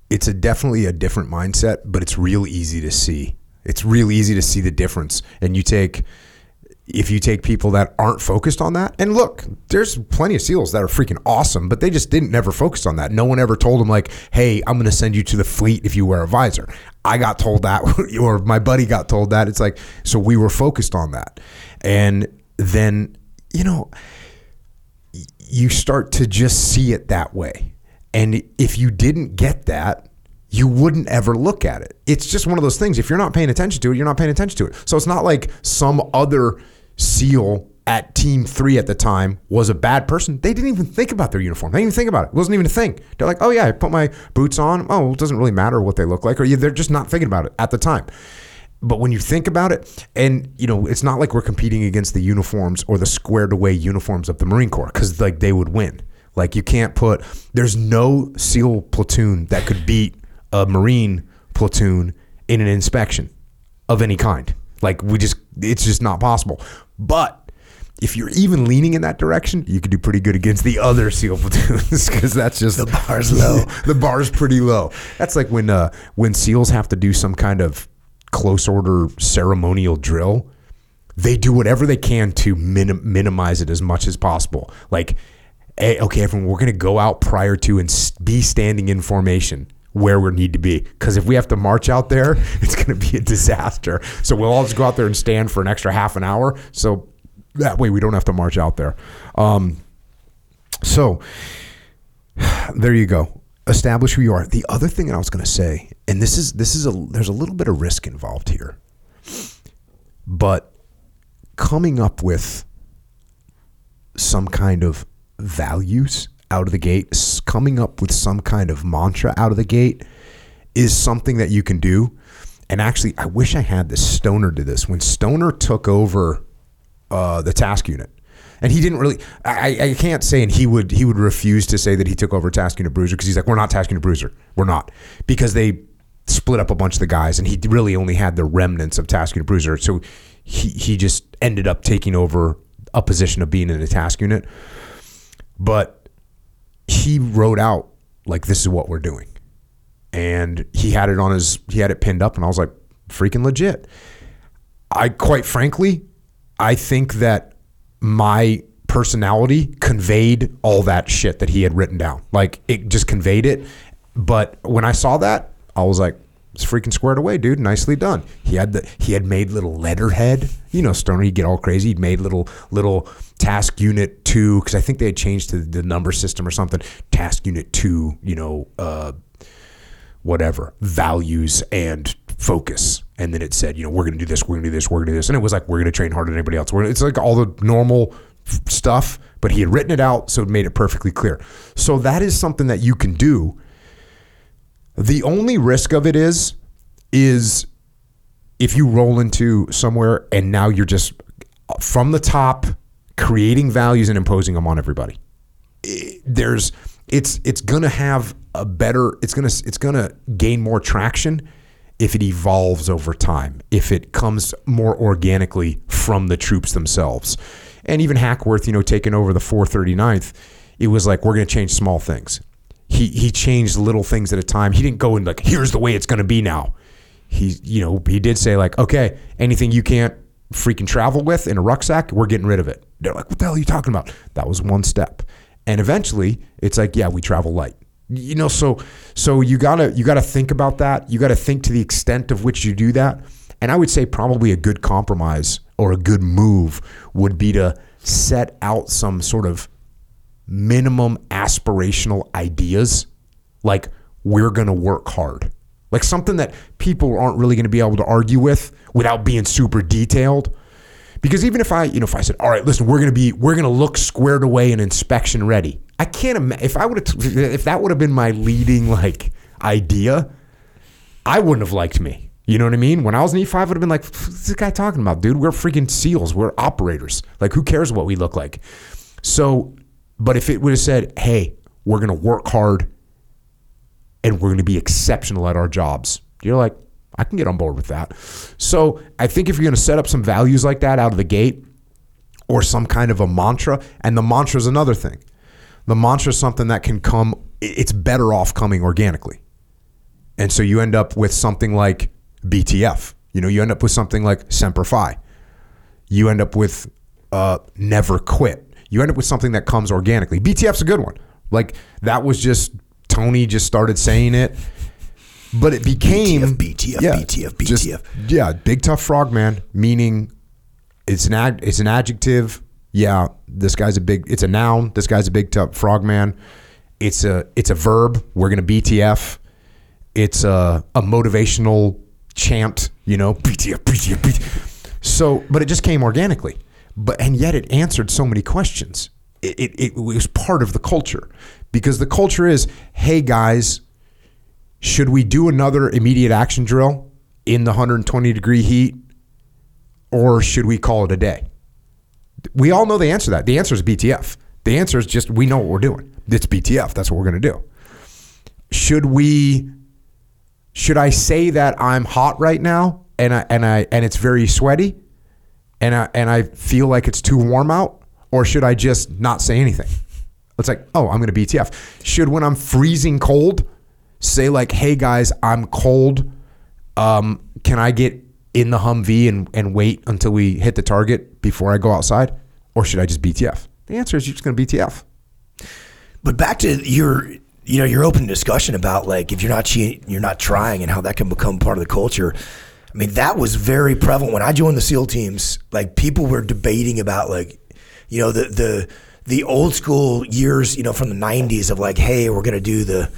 it's a definitely a different mindset, but it's real easy to see. It's real easy to see the difference. And you take if you take people that aren't focused on that, and look, there's plenty of SEALs that are freaking awesome, but they just didn't never focus on that. No one ever told them like, "Hey, I'm going to send you to the fleet if you wear a visor." I got told that, [laughs] or my buddy got told that. It's like so we were focused on that, and then you know you start to just see it that way. And if you didn't get that, you wouldn't ever look at it. It's just one of those things. If you're not paying attention to it, you're not paying attention to it. So it's not like some other SEAL at Team Three at the time was a bad person. They didn't even think about their uniform. They didn't even think about it. It wasn't even a thing. They're like, oh yeah, I put my boots on. Oh, it doesn't really matter what they look like, or they're just not thinking about it at the time. But when you think about it, and you know, it's not like we're competing against the uniforms or the squared away uniforms of the Marine Corps because like they would win. Like you can't put. There's no SEAL platoon that could beat a Marine platoon in an inspection of any kind. Like we just, it's just not possible. But if you're even leaning in that direction, you could do pretty good against the other SEAL [laughs] platoons because that's just The bar's low. [laughs] the bar's pretty low. That's like when uh, when SEALs have to do some kind of close order ceremonial drill. They do whatever they can to minim- minimize it as much as possible. Like, hey, okay, everyone, we're going to go out prior to and be standing in formation where we need to be. Because if we have to march out there, [laughs] it's going to be a disaster. So we'll all just go out there and stand for an extra half an hour. So that way we don't have to march out there. Um, so [sighs] there you go. Establish who you are. The other thing that I was going to say, and this is this is a there's a little bit of risk involved here, but coming up with some kind of values out of the gate, coming up with some kind of mantra out of the gate is something that you can do. And actually, I wish I had this Stoner do this. When Stoner took over uh, the task unit, and he didn't really. I, I can't say, and he would he would refuse to say that he took over task unit Bruiser because he's like, we're not task unit Bruiser, we're not because they split up a bunch of the guys, and he really only had the remnants of task unit Bruiser, so he he just ended up taking over a position of being in the task unit, but he wrote out like this is what we're doing and he had it on his he had it pinned up and I was like freaking legit. I quite frankly I think that my personality conveyed all that shit that he had written down. Like it just conveyed it. But when I saw that, I was like it's freaking squared away, dude. Nicely done. He had the he had made little letterhead. You know, Stoner, he'd get all crazy. He'd made little little task unit two because I think they had changed to the number system or something. Task unit two, you know, uh, whatever values and focus and then it said you know we're going to do this we're going to do this we're going to do this and it was like we're going to train harder than anybody else it's like all the normal stuff but he had written it out so it made it perfectly clear so that is something that you can do the only risk of it is is if you roll into somewhere and now you're just from the top creating values and imposing them on everybody. There's it's it's gonna have a better it's gonna it's gonna gain more traction if it evolves over time if it comes more organically from the troops themselves. And even hackworth you know taking over the 439th it was like we're gonna change small things he he changed little things at a time. He didn't go and like here's the way it's gonna be now. He you know he did say like okay anything you can't freaking travel with in a rucksack we're getting rid of it. They're like what the hell are you talking about? That was one step. And eventually it's like yeah we travel light. You know so so you gotta you gotta think about that. You gotta think to the extent of which you do that. And i would say probably a good compromise or a good move would be to set out some sort of minimum aspirational ideas like we're gonna work hard. Like something that people aren't really going to be able to argue with without being super detailed. Because even if i you know if i said all right listen we're going to be we're going to look squared away and inspection ready i can't imagine if i would have if that would have been my leading like idea i wouldn't have liked me. You know what i mean? When i was in e5 i would have been like this guy talking about dude? We're freaking seals. We're operators. Like who cares what we look like? So but if it would have said hey we're going to work hard and we're going to be exceptional at our jobs. You're like, I can get on board with that. So I think if you're going to set up some values like that out of the gate or some kind of a mantra, and the mantra is another thing. The mantra is something that can come, it's better off coming organically. And so you end up with something like BTF. You know, you end up with something like Semper Fi. You end up with uh, Never Quit. You end up with something that comes organically. BTF's a good one. Like that was just Tony just started saying it, but it became BTF, BTF, BTF, just- BTF. yeah, big tough frog man, meaning it's an ad, it's an adjective. Yeah, this guy's a big. It's a noun. This guy's a big tough frog man. It's a it's a verb. We're gonna BTF. It's a a motivational chant. You know, BTF, BTF, BTF. So, but it just came organically. But and yet it answered so many questions. It, it, it was part of the culture because the culture is, hey guys, should we do another immediate action drill in the 120 degree heat or should we call it a day? We all know the answer to that. The answer is BTF. The answer is just we know what we're doing. It's BTF. That's what we're going to do. Should we should I say that I'm hot right now and I and I and it's very sweaty and I and I feel like it's too warm out or should I just not say anything? It's like, "Oh, I'm going to BTF." Should when I'm freezing cold say like, "Hey guys, I'm cold. Um, can I get in the Humvee and, and wait until we hit the target before I go outside, or should I just BTF? The answer is you're just going to BTF. But back to your, you know, your open discussion about like if you're not you're not trying, and how that can become part of the culture. I mean, that was very prevalent. When I joined the SEAL teams. Like people were debating about like, you know, the the the old school years, you know, from the '90s of like, hey, we're gonna do the,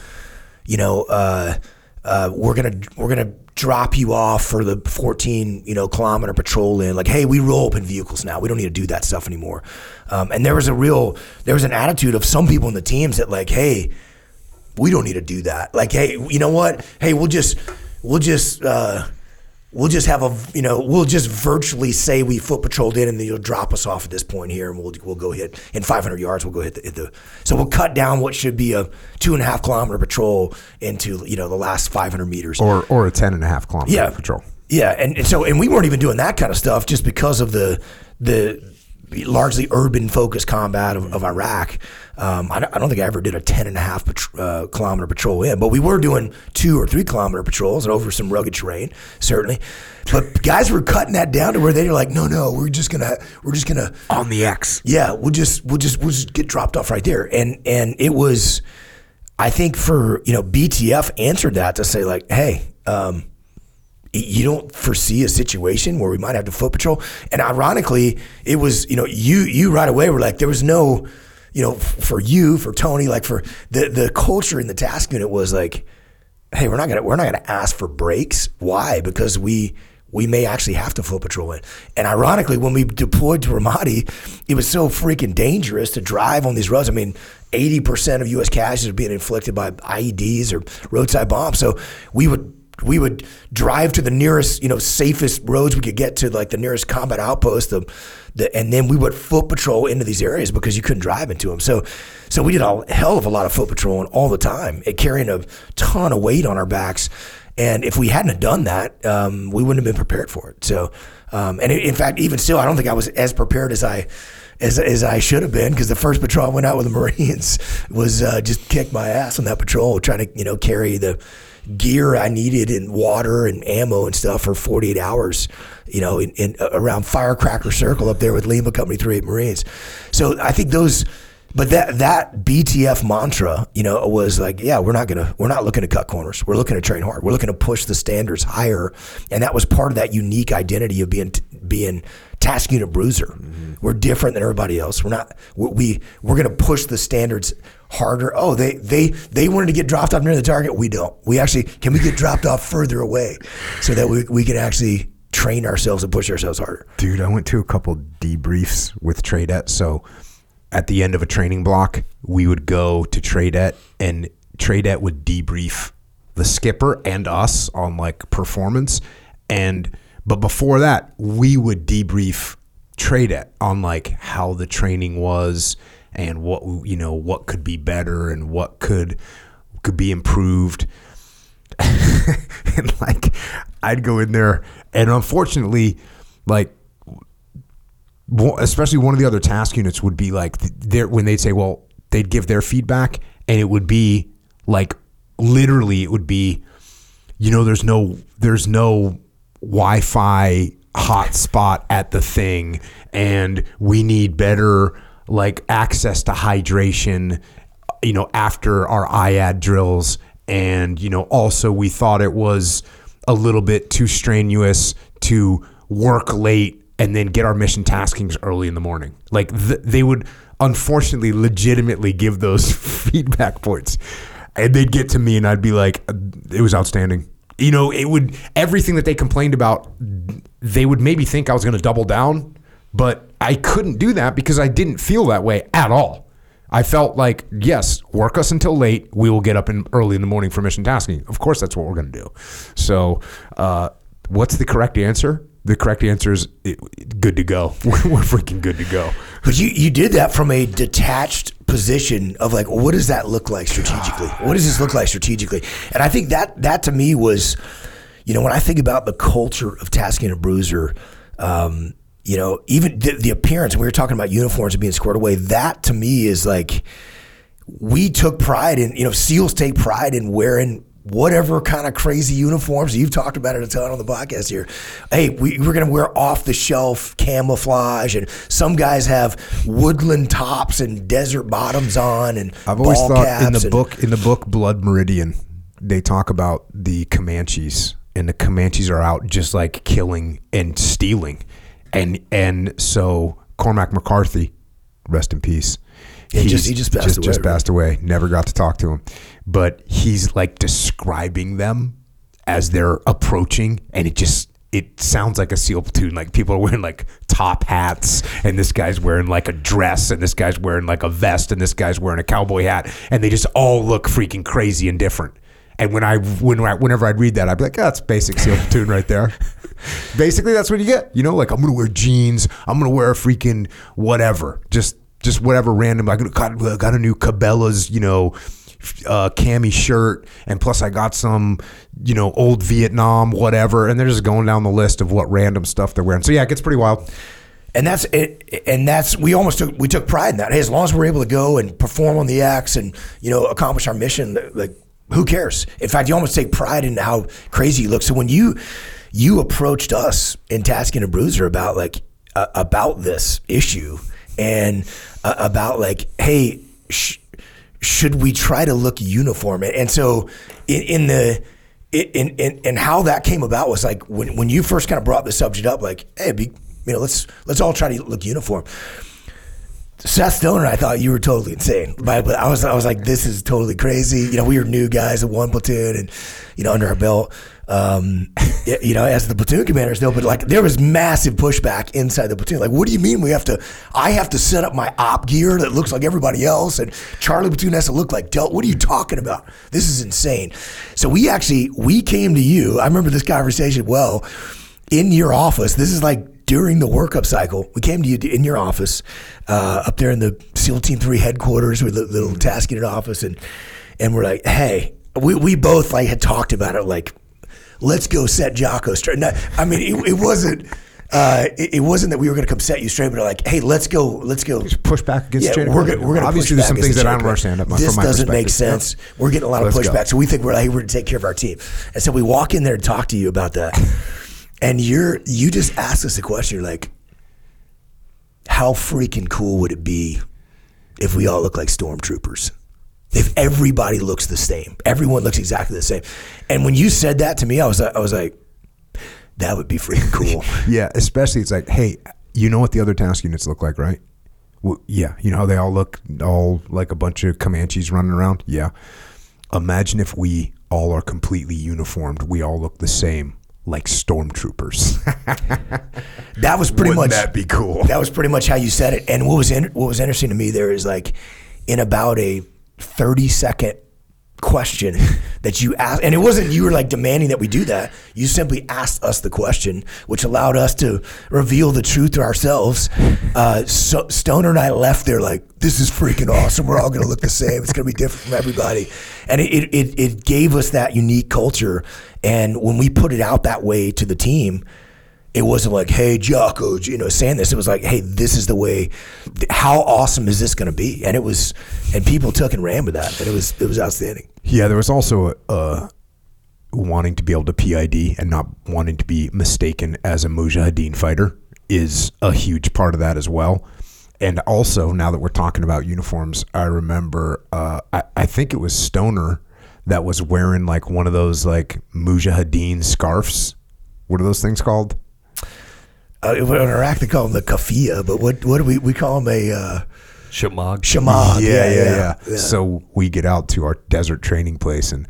you know, uh, uh, we're gonna we're gonna drop you off for the 14 you know kilometer patrol in like hey we roll open vehicles now. We don't need to do that stuff anymore. Um, and there was a real there was an attitude of some people in the teams that like hey we don't need to do that. Like hey you know what? Hey we'll just we'll just uh, we'll just have a you know we'll just virtually say we foot patrolled in and then you'll drop us off at this point here and we'll we'll go hit in 500 yards we'll go hit the, hit the so we'll cut down what should be a two and a half kilometer patrol into you know the last 500 meters Or or a 10 and a half kilometer yeah. patrol. Yeah, and, and so and we weren't even doing that kind of stuff just because of the the largely urban focused combat of, of Iraq. Um, I, don't, I don't think I ever did a 10 and a half uh, kilometer patrol in, but we were doing two or three kilometer patrols and over some rugged terrain, certainly. But guys were cutting that down to where they were like, no, no, we're just gonna, we're just gonna On the X. yeah, we'll just we'll just we'll just get dropped off right there. And and it was I think for, you know, BTF answered that to say like, hey, um, you don't foresee a situation where we might have to foot patrol. And ironically, it was, you know, you you right away were like there was no, you know, for you, for Tony, like for the the culture in the task unit was like, hey, we're not gonna we're not gonna ask for breaks. Why? Because we we may actually have to foot patrol it. And ironically, when we deployed to Ramadi, it was so freaking dangerous to drive on these roads. I mean, 80% of U.S. casualties are being inflicted by IEDs or roadside bombs. So we would we would drive to the nearest, you know, safest roads we could get to, like the nearest combat outpost, the, the, and then we would foot patrol into these areas because you couldn't drive into them. So, so we did a hell of a lot of foot patrolling all the time, carrying a ton of weight on our backs. And if we hadn't have done that, um, we wouldn't have been prepared for it. So, um, and in fact, even still, I don't think I was as prepared as I as, as I should have been because the first patrol I went out with the [laughs] Marines was uh, just kick my ass on that patrol, trying to you know carry the gear I needed and water and ammo and stuff for 48 hours, you know, in, in uh, around Firecracker Circle up there with Lima Company 38 Marines. So I think those, but that that BTF mantra, you know, was like, yeah, we're not gonna, we're not looking to cut corners. We're looking to train hard. We're looking to push the standards higher, and that was part of that unique identity of being being task unit bruiser. Mm-hmm. We're different than everybody else. We're not. We, we we're gonna push the standards harder. Oh, they they they wanted to get dropped off near the target. We don't. We actually can we get dropped off further away so that we we can actually train ourselves and push ourselves harder. Dude, I went to a couple debriefs with TRADET. So at the end of a training block, we would go to TRADET and TRADET would debrief the skipper and us on like performance. And but before that, we would debrief TRADET on like how the training was and what you know what could be better and what could could be improved. [laughs] and like I'd go in there and unfortunately like especially one of the other task units would be like there when they'd say well they'd give their feedback and it would be like literally it would be you know, there's no there's no Wi-Fi hotspot at the thing, and we need better like access to hydration. You know, after our IAD drills, and you know, also we thought it was a little bit too strenuous to work late and then get our mission taskings early in the morning. Like th- they would unfortunately legitimately give those [laughs] feedback points. And they'd get to me and I'd be like it was outstanding. You know, it would everything that they complained about they would maybe think I was going to double down, but I couldn't do that because I didn't feel that way at all. I felt like, yes, work us until late. We will get up in early in the morning for mission tasking. Of course, that's what we're going to do. So, uh, what's the correct answer? The correct answer is it, good to go. [laughs] We're freaking good to go. But you, you did that from a detached position of like, what does that look like strategically? What does this look like strategically? And I think that that to me was, you know, when I think about the culture of Task Unit Bruiser, um, you know, even the, the appearance. We were talking about uniforms and being squared away. That to me is like, we took pride in, you know, SEALs take pride in wearing whatever kind of crazy uniforms. You've talked about it a ton on the podcast here. Hey, we, we're going to wear off the shelf camouflage, and some guys have woodland tops and desert bottoms on. And I've always ball thought in the caps book in the book Blood Meridian, they talk about the Comanches, and the Comanches are out just like killing and stealing, and and so Cormac McCarthy, rest in peace. He just- he just passed away, Just passed away. Never got to talk to him, but he's like describing them as they're approaching, and it just it sounds like a SEAL platoon. Like people are wearing like top hats, and this guy's wearing like a dress, and this guy's wearing like a vest, and this guy's wearing a cowboy hat, and they just all look freaking crazy and different. And when I when I, whenever I'd read that, I'd be like, oh, "That's basic SEAL platoon right there." [laughs] Basically, that's what you get. You know, like I'm gonna wear jeans, I'm gonna wear a freaking whatever, just just whatever random. I got got a new Cabela's, you know, uh, cami shirt, and plus I got some, you know, old Vietnam, whatever, and they're just going down the list of what random stuff they're wearing. So yeah, it gets pretty wild. and that's it. And that's we almost took we took pride in that. Hey, as long as we're able to go and perform on the X and you know accomplish our mission, like who cares? In fact, you almost take pride in how crazy you look. So when you you approached us in Task Unit Bruiser about like uh, about this issue and uh, about like, hey. Sh- should we try to look uniform? And- And so in, in the in, in in how that came about was like when when you first kind of brought the subject up, like, hey, be, you know, let's let's all try to look uniform. Seth Stoner, I thought you were totally insane. But I was I was like, this is totally crazy. You know, we were new guys in one platoon, and you know, under our belt. Um, [laughs] you know, as the platoon commanders know, but like there was massive pushback inside the platoon. Like, what do you mean we have to? I have to set up my op gear that looks like everybody else, and Charlie platoon has to look like Delt. What are you talking about? This is insane. So we actually we came to you. I remember this conversation well in your office. This is like during the workup cycle. We came to you in your office uh, up there in the SEAL Team Three headquarters with the little tasking office, and and we're like, hey, we we both like had talked about it, like, let's go set Jocko straight. No, I mean, it, it wasn't. Uh, it, it wasn't that we were going to come set you straight, but like, hey, let's go, let's go push back against yeah, of we're gonna, we're gonna Obviously, there's some things that I don't of understand. From This my doesn't make sense. We're getting a lot of Let's go. pushback, so we think we're like, hey, we're to take care of our team, and so we walk in there and talk to you about that, and you're you just ask us a question, you're like, how freaking cool would it be if we all look like stormtroopers? If everybody looks the same, everyone looks exactly the same, and when you said that to me, I was I was like, that would be freaking cool. [laughs] Yeah, especially it's like, hey, you know what the other task units look like, right? Well, yeah, you know how they all look, all like a bunch of Comanches running around. Yeah, imagine if we all are completely uniformed. We all look the same, like stormtroopers. [laughs] That was pretty Wouldn't much that be cool? That was pretty much how you said it. And what was in, what was interesting to me there is like in about a thirty second question that you asked, and it wasn't you were like demanding that we do that. You simply asked us the question, which allowed us to reveal the truth to ourselves. Uh, so Stoner and I left there like, this is freaking awesome. We're all going to look the same. It's going to be different from everybody, and it, it it it gave us that unique culture. And when we put it out that way to the team it wasn't like, hey, Jocko, you know, saying this. It was like, hey, this is the way. How awesome is this going to be? And it was, and people took and ran with that, and it was, it was outstanding. Yeah, there was also a, a wanting to be able to PID and not wanting to be mistaken as a Mujahideen fighter is a huge part of that as well. And also, now that we're talking about uniforms, I remember uh, I, I think it was Stoner that was wearing like one of those like Mujahideen scarfs. What are those things called? Uh, in Iraq, they call them the kafia, but what what do we we call them a uh, Shemag. shamag? yeah, yeah, yeah, So we get out to our desert training place, and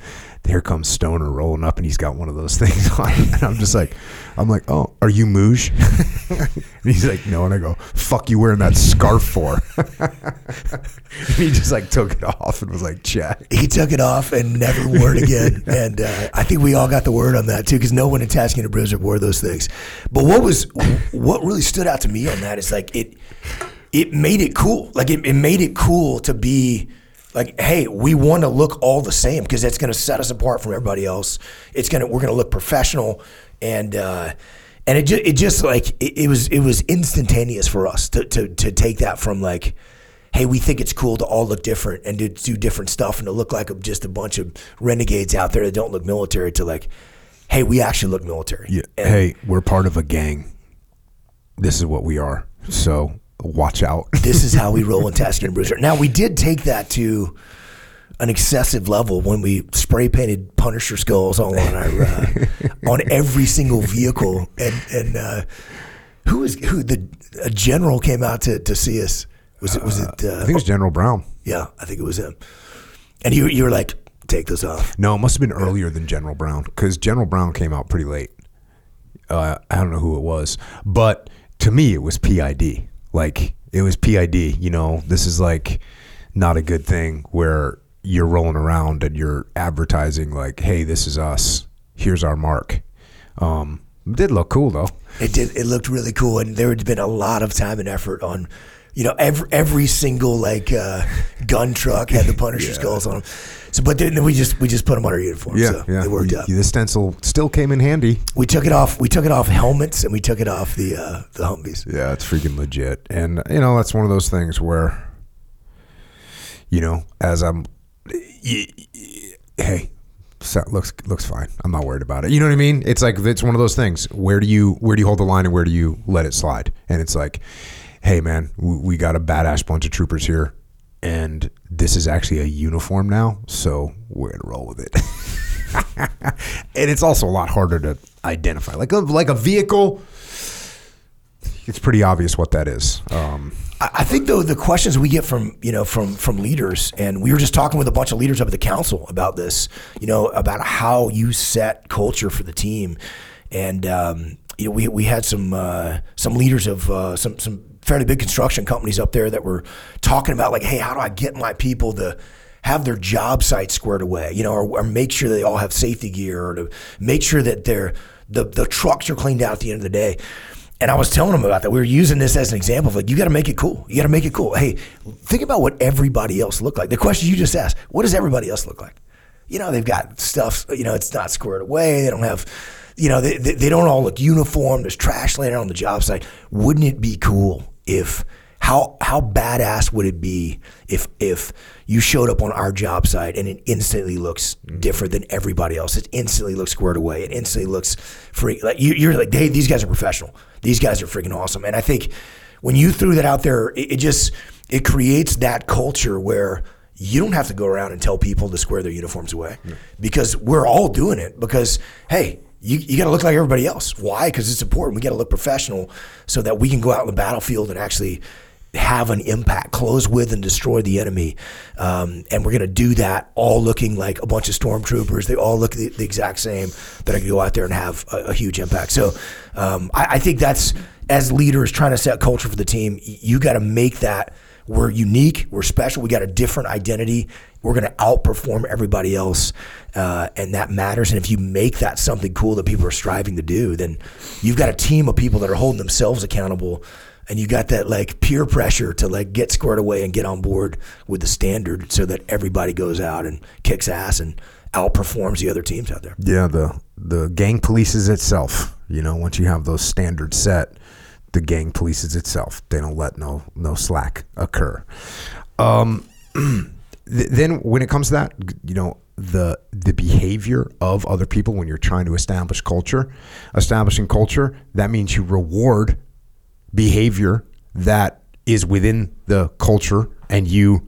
here comes Stoner rolling up, and he's got one of those [laughs] things on, and I'm just like, I'm like, oh, are you Mooj? [laughs] and he's like, no, and I go, fuck, you wearing that scarf for? [laughs] and he just like took it off and was like, check. He took it off and never wore it again. and uh, I think we all got the word on that too, because no one in Task Unit Bruiser wore those things. But what was what really stood out to me on that is like it it made it cool. Like it, it made it cool to be like, hey, we want to look all the same because that's going to set us apart from everybody else. It's gonna we're going to look professional and. uh and it just, it just like it, it was it was instantaneous for us to, to to take that from like hey, we think it's cool to all look different and to do different stuff and to look like just a bunch of renegades out there that don't look military to like, hey, we actually look military. Yeah. And hey, we're part of a gang. This is what we are. So watch out. [laughs] this is how we roll in Task Unit Bruiser. Now, we did take that to an excessive level when we spray painted Punisher skulls all on our uh, [laughs] on every single vehicle, and and uh, who was who the a general came out to, to see us. Was it was it? Uh, I think it was General Brown. yeah, I think it was him. And you you were like, take this off. No, it must have been earlier than General Brown because General Brown came out pretty late. Uh, I don't know who it was, but to me, it was PID. Like it was PID. You know, this is like not a good thing where you're rolling around and you're advertising like, "Hey, this is us. Here's our mark." Um, it did look cool though. It did. It looked really cool, and there had been a lot of time and effort on, you know, every every single like uh, gun truck had the [laughs] Punisher skulls on them. So, but then we just we just put them on our uniform. Yeah, so yeah. it worked out. The stencil still came in handy. We took it off. We took it off helmets, and we took it off the uh, the Humvees. Yeah, it's freaking legit. And you know, that's one of those things where you know, as I'm y- y- hey, so, looks looks fine. I'm not worried about it. You know what I mean? It's like it's one of those things. Where do you where do you hold the line and where do you let it slide? And it's like, hey man, we, got a badass bunch of troopers here and this is actually a uniform now, so we're to roll with it. [laughs] and it's also a lot harder to identify. Like a, like a vehicle it's pretty obvious what that is. Um, I I think though the questions we get from you know from from leaders, and we were just talking with a bunch of leaders up at the council about this, you know, about how you set culture for the team, and um, you know we we had some uh, some leaders of uh, some some fairly big construction companies up there that were talking about like, hey, how do I get my people to have their job site squared away, you know, or, or make sure they all have safety gear, or to make sure that their the the trucks are cleaned out at the end of the day. And I was telling them about that. We were using this as an example of like, you got to make it cool. You got to make it cool. Hey, think about what everybody else look like. The question you just asked, what does everybody else look like? You know, they've got stuff, you know, it's not squared away. They don't have, you know, they, they don't all look uniform. There's trash laying on the job site. Wouldn't it be cool if, how, how badass would it be if, if you showed up on our job site and it instantly looks mm-hmm. different than everybody else? It instantly looks squared away. It instantly looks free. Like you, you're like, hey, these guys are professional. These guys are freaking awesome. And I think when you threw that out there, it, it just it creates that culture where you don't have to go around and tell people to square their uniforms away because we're all doing it. Because hey, you, you got to look like everybody else. Why? Because it's important. We got to look professional so that we can go out on the battlefield and actually have an impact, close with and destroy the enemy. Um, and we're going to do that all looking like a bunch of stormtroopers. They all look the, the exact same, that I can go out there and have a, a huge impact. So um, I, I think that's, as leaders trying to set culture for the team, you got to make that. We're unique. We're special. We got a different identity. We're going to outperform everybody else, uh, and that matters. And if you make that something cool that people are striving to do, then you've got a team of people that are holding themselves accountable and you got that like peer pressure to like get squared away and get on board with the standard so that everybody goes out and kicks ass and outperforms the other teams out there. yeah, the the gang polices itself. You know, once you have those standards set, the gang polices itself. They don't let no no slack occur. Um, [clears throat] th- then when it comes to that, you know, the the behavior of other people when you're trying to establish culture. Establishing culture that means you reward behavior that is within the culture and you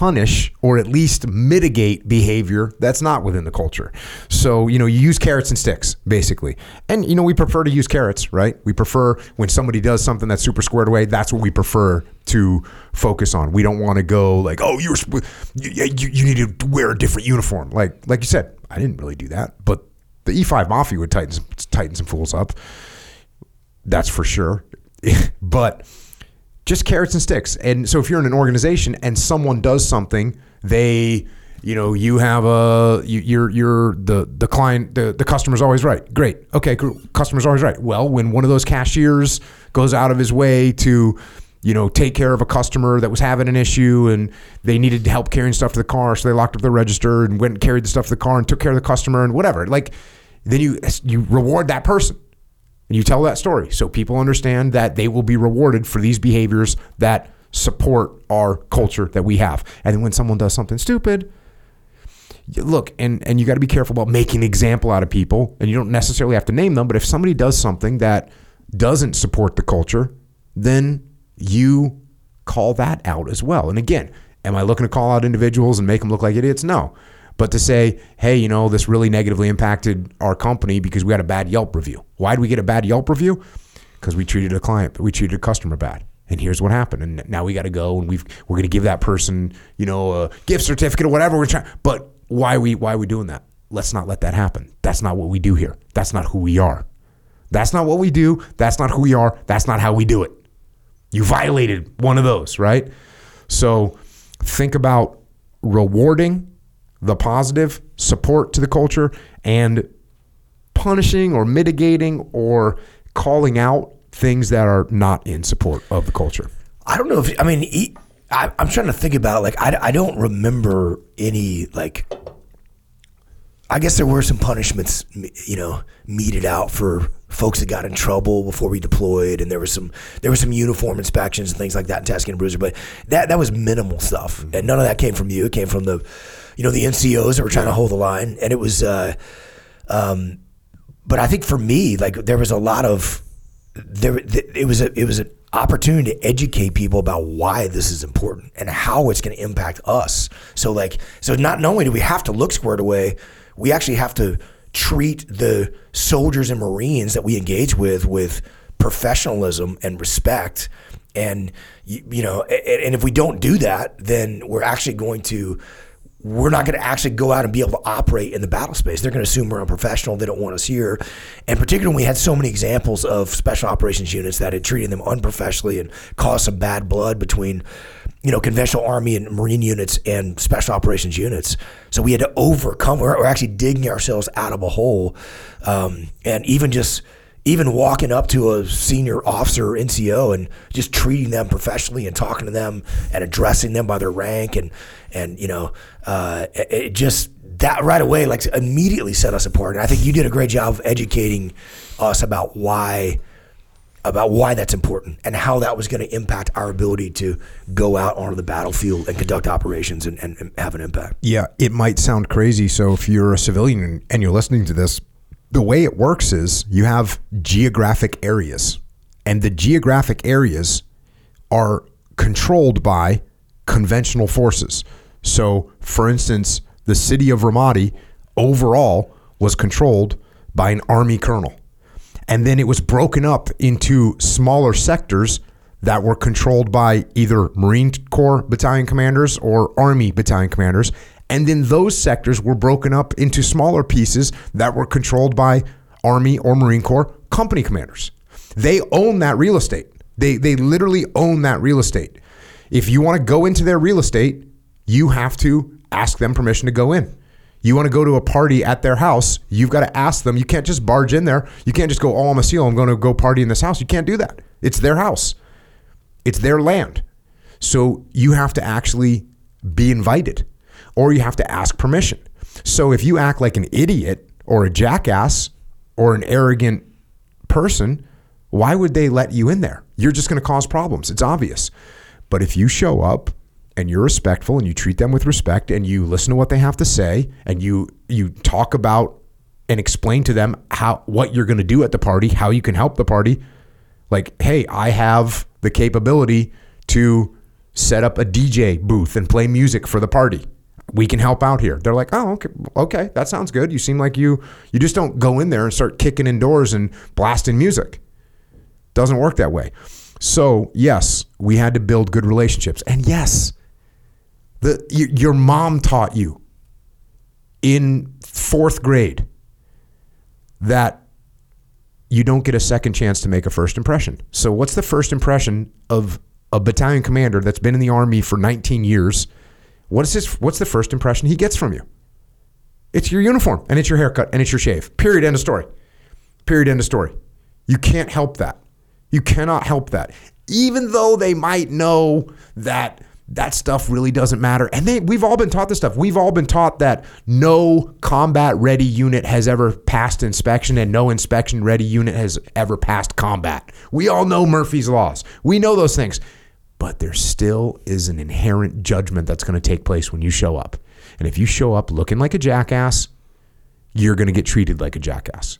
punish or at least mitigate behavior that's not within the culture. So, you know, you use carrots and sticks, basically. And, you know, we prefer to use carrots, right? We prefer when somebody does something that's super squared away, that's what we prefer to focus on. We don't want to go like, oh, you're, you, you, need to wear a different uniform. Like, like you said, I didn't really do that, but the E5 Mafia would tighten tighten some fools up. That's for sure. [laughs] but just carrots and sticks. And so if you're in an organization and someone does something, they you know you have a you, you're you're the the client the, the customer's always right. Great. Okay customer's always right. Well when one of those cashiers goes out of his way to you know take care of a customer that was having an issue and they needed help carrying stuff to the car so they locked up the register and went and carried the stuff to the car and took care of the customer and whatever like then you you reward that person and you tell that story so people understand that they will be rewarded for these behaviors that support our culture that we have. And when someone does something stupid, look, and and you got to be careful about making an example out of people, and you don't necessarily have to name them, but if somebody does something that doesn't support the culture, then you call that out as well. And again, am I looking to call out individuals and make them look like idiots? No. But to say, hey, you know, this really negatively impacted our company because we had a bad Yelp review. Why did we get a bad Yelp review? Because we treated a client, we treated a customer bad. And here's what happened. And now we got to go and we've we're going to give that person, you know, a gift certificate or whatever we're trying. But why we why are we doing that? Let's not let that happen. That's not what we do here. That's not who we are. That's not what we do. That's not who we are. That's not how we do it. You violated one of those, right? So think about rewarding the positive support to the culture and punishing or mitigating or calling out things that are not in support of the culture. I don't know if I mean he, I, am trying to think about like I, I don't remember any like I guess there were some punishments you know meted out for folks that got in trouble before we deployed and there was some there were some uniform inspections and things like that in Task Unit Bruiser but that that was minimal stuff and none of that came from you it came from the you know the NCOs that were trying to hold the line, and it was. Uh, um, but I think for me, like there was a lot of there. It was a it was an opportunity to educate people about why this is important and how it's going to impact us. So like so not only do we have to look squared away, we actually have to treat the soldiers and Marines that we engage with with professionalism and respect and you, you know and, and if we don't do that then we're actually going to we're not going to actually go out and be able to operate in the battle space. They're going to assume we're unprofessional. They don't want us here. And particularly when we had so many examples of special operations units that had treated them unprofessionally and caused some bad blood between, you know, conventional Army and Marine units and special operations units. So we had to overcome, we're, we're actually digging ourselves out of a hole. Um, and even just, even walking up to a senior officer or NCO and just treating them professionally and talking to them and addressing them by their rank and and you know uh, it just that right away like immediately set us apart and I think you did a great job of educating us about why about why that's important and how that was going to impact our ability to go out onto the battlefield and conduct operations and, and, and have an impact. Yeah, it might sound crazy. So if you're a civilian and you're listening to this, the way it works is you have geographic areas, and the geographic areas are controlled by conventional forces. So, for instance, the city of Ramadi overall was controlled by an army colonel. And then it was broken up into smaller sectors that were controlled by either Marine Corps battalion commanders or Army battalion commanders. And then those sectors were broken up into smaller pieces that were controlled by Army or Marine Corps company commanders. They own that real estate. They, they literally own that real estate. If you want to go into their real estate, you have to ask them permission to go in. You want to go to a party at their house, you've got to ask them. You can't just barge in there. You can't just go, oh, I'm a SEAL. I'm going to go party in this house. You can't do that. It's their house, it's their land. So you have to actually be invited or you have to ask permission. So if you act like an idiot or a jackass or an arrogant person, why would they let you in there? You're just going to cause problems. It's obvious. But if you show up and you're respectful and you treat them with respect and you listen to what they have to say and you you talk about and explain to them how what you're going to do at the party, how you can help the party. Like, hey, I have the capability to set up a DJ booth and play music for the party. We can help out here. They're like, oh, okay, okay, that sounds good. You seem like you you just don't go in there and start kicking in doors and blasting music. Doesn't work that way. So yes, we had to build good relationships, and yes, the your, your mom taught you in fourth grade that you don't get a second chance to make a first impression. So, what's the first impression of a battalion commander that's been in the army for 19 years? What is his? What's the first impression he gets from you? It's your uniform and it's your haircut and it's your shave. Period. End of story. Period. End of story. You can't help that. You cannot help that. Even though they might know that that stuff really doesn't matter. And they, we've all been taught this stuff. We've all been taught that no combat ready unit has ever passed inspection and no inspection ready unit has ever passed combat. We all know Murphy's Laws. We know those things. But there still is an inherent judgment that's going to take place when you show up. And if you show up looking like a jackass, you're going to get treated like a jackass.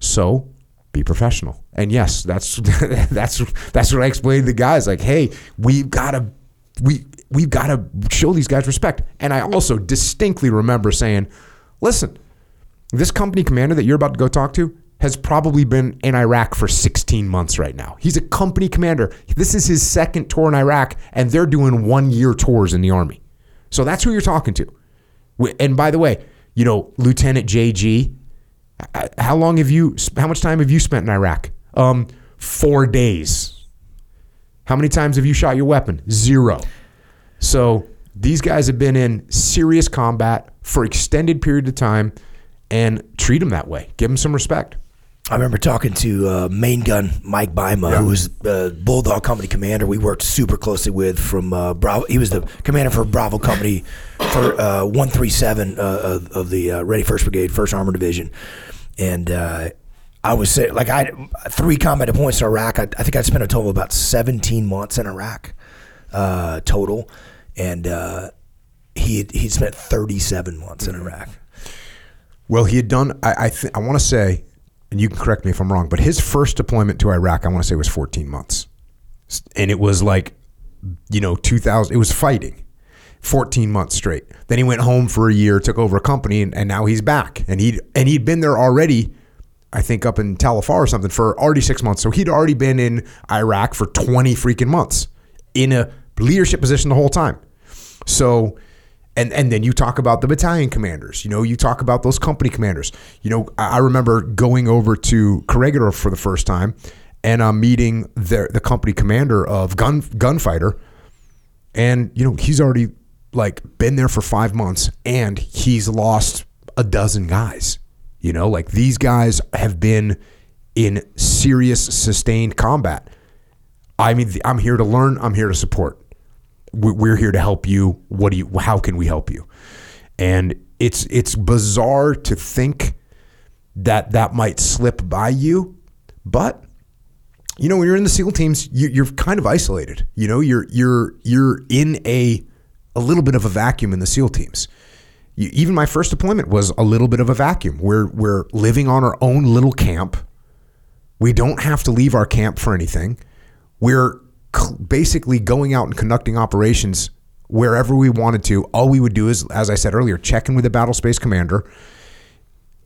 So be professional. And yes, that's [laughs] that's that's what I explained to the guys. Like, hey, we've got to we we've got to show these guys respect. And I also distinctly remember saying, listen, this company commander that you're about to go talk to has probably been in Iraq for 16 months right now. He's a company commander. This is his second tour in Iraq, and they're doing one year tours in the Army. So that's who you're talking to. And by the way, you know, Lieutenant JG, how long have you, how much time have you spent in Iraq? Um, four days. How many times have you shot your weapon? Zero. So these guys have been in serious combat for extended period of time and treat them that way. Give them some respect. I remember talking to uh, main gun Mike Bajema, Yeah. who was uh, Bulldog Company commander. We worked super closely with from uh, Bravo. He was the commander for Bravo Company for uh, 137 uh, of, of the uh, Ready First Brigade, First Armor Division, and uh, I was say, like I three combat deployments to Iraq. I, I think I spent a total of about 17 months in Iraq uh, total, and uh, he he'd spent 37 months in Iraq. Well, he had done. I I, th- I want to say, and you can correct me if I'm wrong, but his first deployment to Iraq, I want to say, was 14 months, and it was like, you know, 2000. It was fighting, 14 months straight. Then he went home for a year, took over a company, and, and now he's back. And he and he'd been there already. I think up in Tal Afar or something for already six months. So he'd already been in Iraq for 20 freaking months in a leadership position the whole time. So, and and then you talk about the battalion commanders. You know, you talk about those company commanders. You know, I remember going over to Corregidor for the first time, and I'm meeting the the company commander of gun gunfighter, and you know he's already like been there for five months, and he's lost a dozen guys. You know, like these guys have been in serious sustained combat. I mean, I'm here to learn. I'm here to support we're here to help you. What do you? How can we help you? And it's it's bizarre to think that that might slip by you, but you know when you're in the SEAL teams, you, you're kind of isolated. You know, you're you're you're in a a little bit of a vacuum in the SEAL teams. You, even my first deployment was a little bit of a vacuum. We're we're living on our own little camp. We don't have to leave our camp for anything. We're basically going out and conducting operations wherever we wanted to. All we would do is, as I said earlier, check in with the battle space commander.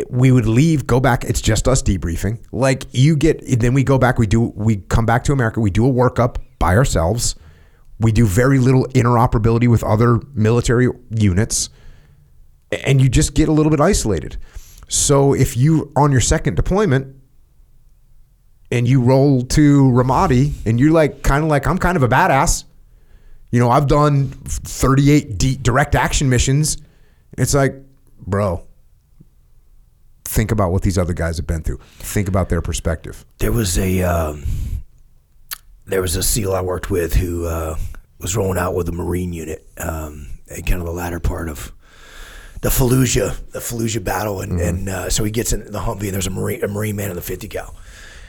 We would leave, go back. It's just us debriefing. Like you get, then we go back. We do, we come back to America. We do a workup by ourselves. We do very little interoperability with other military units, and you just get a little bit isolated. So if you on your second deployment and you roll to Ramadi and you're like kind of like I'm kind of a badass. You know, I've done 38 d- direct action missions. It's like, bro, think about what these other guys have been through. Think about their perspective. there was a um, there was a SEAL I worked with who uh, was rolling out with a Marine unit, um, in kind of the latter part of the Fallujah, the Fallujah battle, and, and uh, so he gets in the Humvee, and there's a Marine, a Marine man in the 50 cal,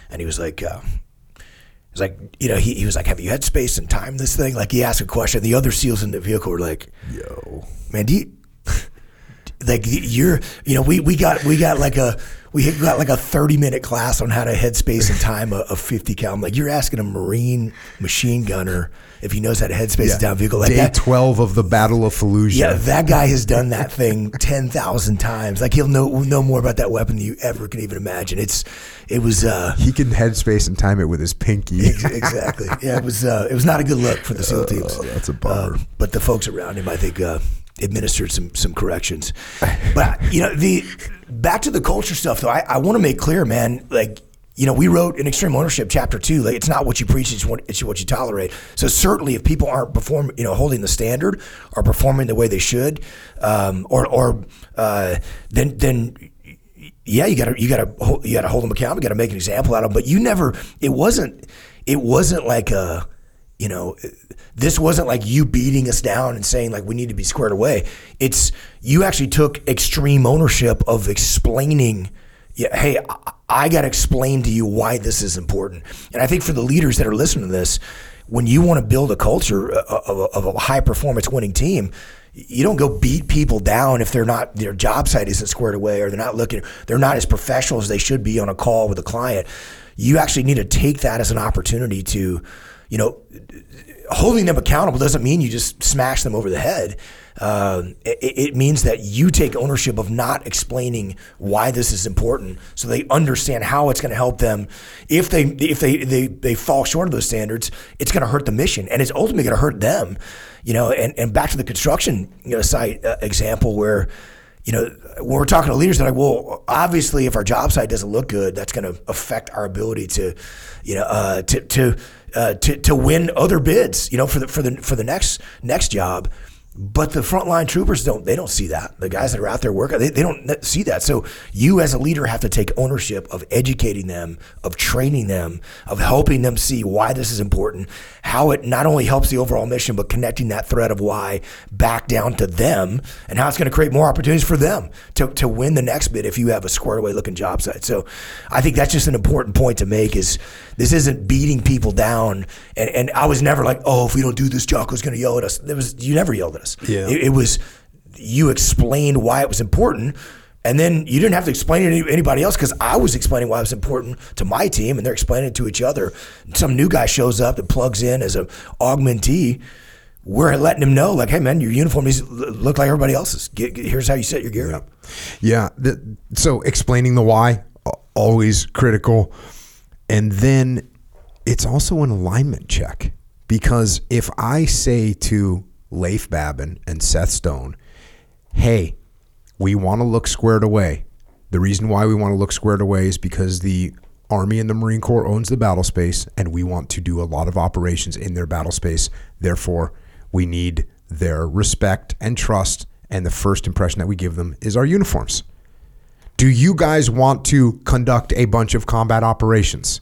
and he was like, uh, he's was like, you know, he, he was like, have you had space and time this thing? Like he asked a question. The other SEALs in the vehicle were like, yo, man, do you, [laughs] like you're, you know, we, we got, we got like a, we got like a 30 minute class on how to headspace and time a, a 50 cal. I'm like, you're asking a Marine machine gunner if he knows how to headspace a down vehicle like Day that. 12 of the Battle of Fallujah. Yeah, that guy has done that thing [laughs] 10,000 times. Like he'll know, know more about that weapon than you ever can even imagine. It's, it was, uh, He can headspace and time it with his pinky. Ex- exactly. Yeah, it was. Uh, it was not a good look for the SEAL [laughs] teams. Oh, that's a bummer. Um, but the folks around him, I think, uh, administered some some corrections. But you know, the back to the culture stuff, though. I, I want to make clear, man. Like. You know, we wrote in Extreme Ownership Chapter Two. Like, it's not what you preach; it's what it's what you tolerate. So, certainly, if people aren't performing, you know, holding the standard or performing the way they should, um, or or uh, then then yeah, you gotta you gotta you gotta hold them accountable. You gotta make an example out of them. But you never. It wasn't. It wasn't like a. You know, this wasn't like you beating us down and saying like we need to be squared away. It's you actually took extreme ownership of explaining. Yeah, hey, I, got to explain to you why this is important. And I think for the leaders that are listening to this, when you want to build a culture uh, of a, of a high performance winning team, you don't go beat people down if they're not their job site isn't squared away or they're not looking they're not as professional as they should be on a call with a client you actually need to take that as an opportunity to you know holding them accountable doesn't mean you just smash them over the head um, it, it means that you take ownership of not explaining why this is important, so they understand how it's going to help them. If they if they, they they fall short of those standards, it's going to hurt the mission, and it's ultimately going to hurt them. You know, and, and back to the construction you know, site uh, example where you know, when we're talking to leaders, they're like, well, obviously, if our job site doesn't look good, that's going to affect our ability to, you know, uh, to to, uh, to to win other bids, you know, for the for the for the next next job. But the frontline troopers don't they don't see that. The guys that are out there working, they, they don't see that. So you as a leader have to take ownership of educating them, of training them, of helping them see why this is important, how it not only helps the overall mission, but connecting that thread of why back down to them and how it's going to create more opportunities for them to, to win the next bid if you have a squared away looking job site. So I think that's just an important point to make is this isn't beating people down. And, and I was never like, oh, if we don't do this, Jocko's going to yell at us. There was, you never yelled at us. Yeah. It, it was you explained why it was important. And then you didn't have to explain it to anybody else because I was explaining why it was important to my team, and they're explaining it to each other. Some new guy shows up that plugs in as a augmentee. We're letting him know, like, hey man, your uniform needs look like everybody else's. Get, get- here's how you set your gear up. Yeah. The, so explaining the why, always critical. And then it's also an alignment check. Because if I say to Leif Babin and Seth Stone, hey, we want to look squared away. The reason why we want to look squared away is because the Army and the Marine Corps owns the battle space, and we want to do a lot of operations in their battle space. Therefore, we need their respect and trust, and the first impression that we give them is our uniforms. Do you guys want to conduct a bunch of combat operations?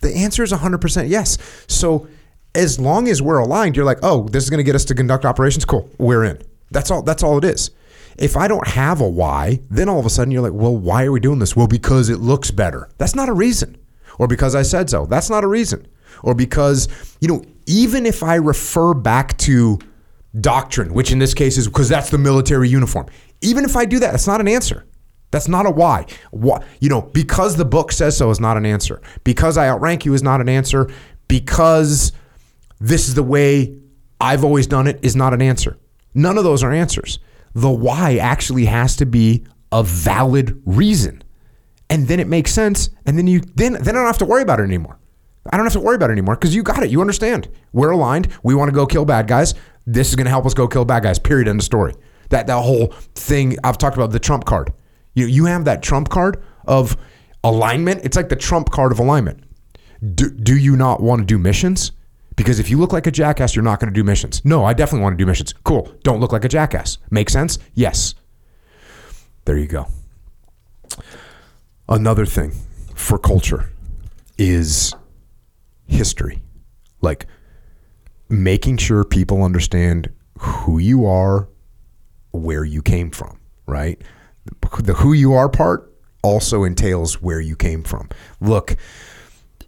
The answer is 100% yes. So as long as we're aligned, you're like, "Oh, this is going to get us to conduct operations. Cool. We're in." That's all that's all it is. If I don't have a why, then all of a sudden you're like, "Well, why are we doing this?" Well, because it looks better. That's not a reason. Or because I said so. That's not a reason. Or because, you know, even if I refer back to doctrine, which in this case is because that's the military uniform. Even if I do that, that's not an answer. That's not a why. Why you know, because the book says so is not an answer. Because I outrank you is not an answer. Because this is the way I've always done it is not an answer. None of those are answers. The why actually has to be a valid reason. And then it makes sense. And then you then then I don't have to worry about it anymore. I don't have to worry about it anymore because you got it. You understand. We're aligned. We want to go kill bad guys. This is going to help us go kill bad guys. Period. End of story. That that whole thing I've talked about the trump card. You you have that trump card of alignment. It's like the trump card of alignment. Do, do you not want to do missions? Because if you look like a jackass, you're not going to do missions. No, I definitely want to do missions. Cool. Don't look like a jackass. Make sense? Yes. There you go. Another thing for culture is history. Like making sure people understand who you are, where you came from, right? The who you are part also entails where you came from. Look,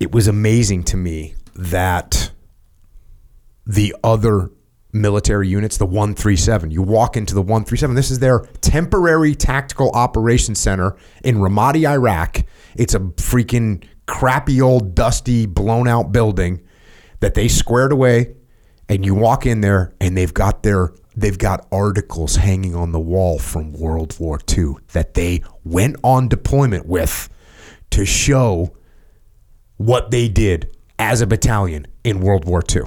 it was amazing to me that the other military units, the 137, you walk into the 137. This is their temporary tactical operations center in Ramadi, Iraq. It's a freaking crappy old dusty blown out building that they squared away and you walk in there and they've got their they've got articles hanging on the wall from World War II that they went on deployment with to show what they did as a battalion in World War II.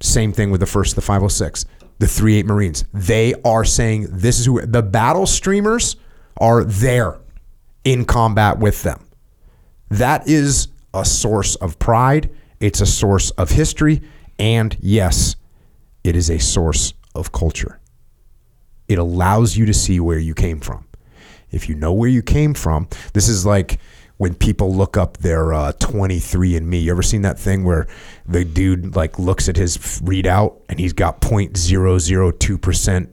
Same thing with the first, the 506, the 38 Marines. They are saying this is who the battle streamers are there in combat with them. That is a source of pride. It's a source of history. And yes, it is a source of culture. It allows you to see where you came from. If you know where you came from, this is like when people look up their uh, 23andMe. You ever seen that thing where the dude like looks at his readout and he's got 0.002%,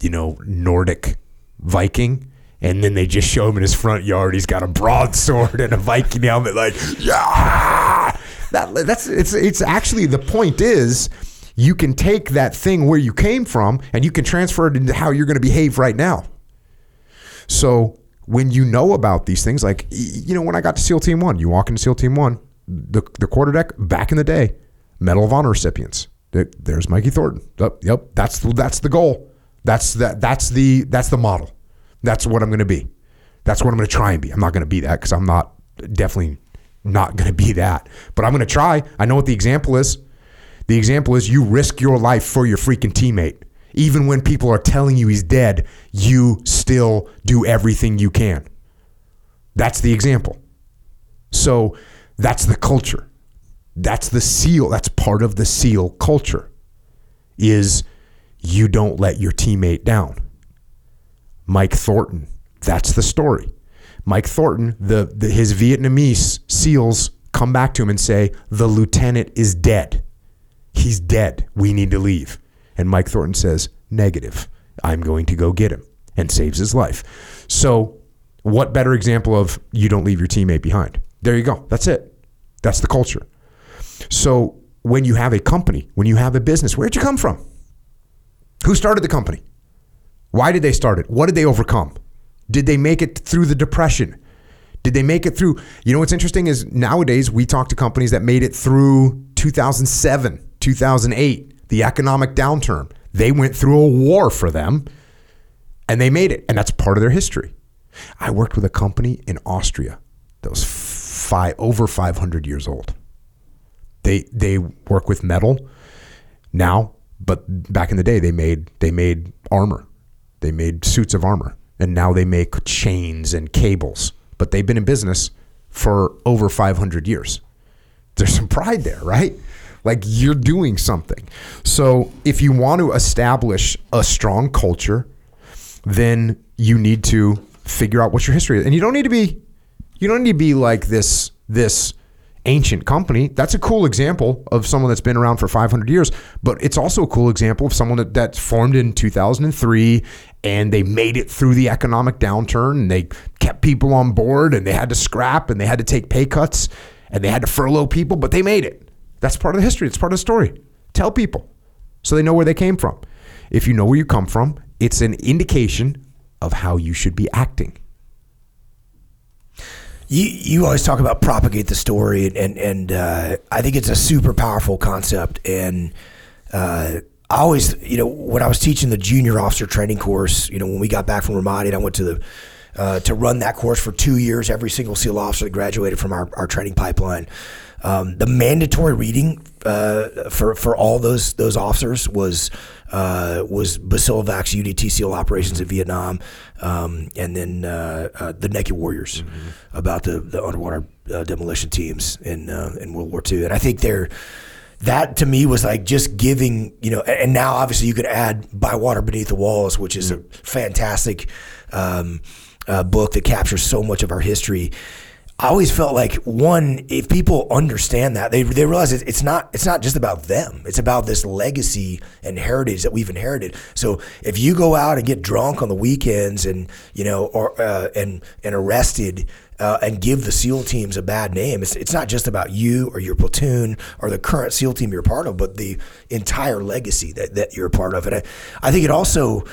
you know, Nordic Viking? And then they just show him in his front yard. He's got a broadsword and a Viking helmet, like, yeah. That, that's it's it's actually the point is you can take that thing where you came from and you can transfer it into how you're going to behave right now. So when you know about these things, like you know, when I got to SEAL Team One, you walk into SEAL Team One, the the quarterdeck back in the day, Medal of Honor recipients. There's Mikey Thornton. Yep, yep, that's that's the goal. That's that that's the that's the model. That's what I'm going to be. That's what I'm going to try and be. I'm not going to be that because I'm not definitely not going to be that. But I'm going to try. I know what the example is. The example is you risk your life for your freaking teammate. Even when people are telling you he's dead, you still do everything you can. That's the example. So that's the culture. That's the seal. That's part of the SEAL culture. Is you don't let your teammate down. Mike Thornton, that's the story. Mike Thornton, the, the his Vietnamese SEALs come back to him and say, "The lieutenant is dead. He's dead. We need to leave." And Mike Thornton says, Negative. I'm going to go get him and saves his life. So, what better example of you don't leave your teammate behind? There you go. That's it. That's the culture. So, when you have a company, when you have a business, where'd you come from? Who started the company? Why did they start it? What did they overcome? Did they make it through the depression? Did they make it through? You know what's interesting is nowadays we talk to companies that made it through 2007, 2008 the economic downturn. They went through a war for them and they made it. And that's part of their history. I worked with a company in Austria that was five, over 500 years old. They, they work with metal now, but back in the day, they made, they made armor. They made suits of armor. And now they make chains and cables. But they've been in business for over 500 years. There's some pride there, right? Like you're doing something. So if you want to establish a strong culture, then you need to figure out what your history is. And you don't need to be you don't need to be like this this ancient company. That's a cool example of someone that's been around for 500 years, but it's also a cool example of someone that, that's formed in 2003 and they made it through the economic downturn and they kept people on board and they had to scrap and they had to take pay cuts and they had to furlough people, but they made it. That's part of the history. It's part of the story. Tell people so they know where they came from. If you know where you come from, it's an indication of how you should be acting. You, you always talk about propagate the story, and and uh, I think it's a super powerful concept. And uh, I always, you know, when I was teaching the junior officer training course, you know, when we got back from Ramadi, and I went to the uh, to run that course for two years. Every single SEAL officer that graduated from our, our training pipeline um, the mandatory reading uh, for for all those those officers was uh, was Bosiljevac's UDT SEAL operations in Vietnam, um, and then uh, uh the Naked Warriors mm-hmm. about the the underwater uh, demolition teams in uh, in World War II. And I think they're that to me was like just giving you know. And now obviously you could add By Water Beneath the Walls, which is mm-hmm. a fantastic. Um, book that captures so much of our history I always felt like one, if people understand that, they, they realize it's not it's not just about them. It's about this legacy and heritage that we've inherited. So if you go out and get drunk on the weekends and you know or uh, and and arrested uh, and give the SEAL teams a bad name. It's, it's not just about you or your platoon or the current SEAL team you're part of, but the entire legacy that, that you're a part of. And I, I think it also,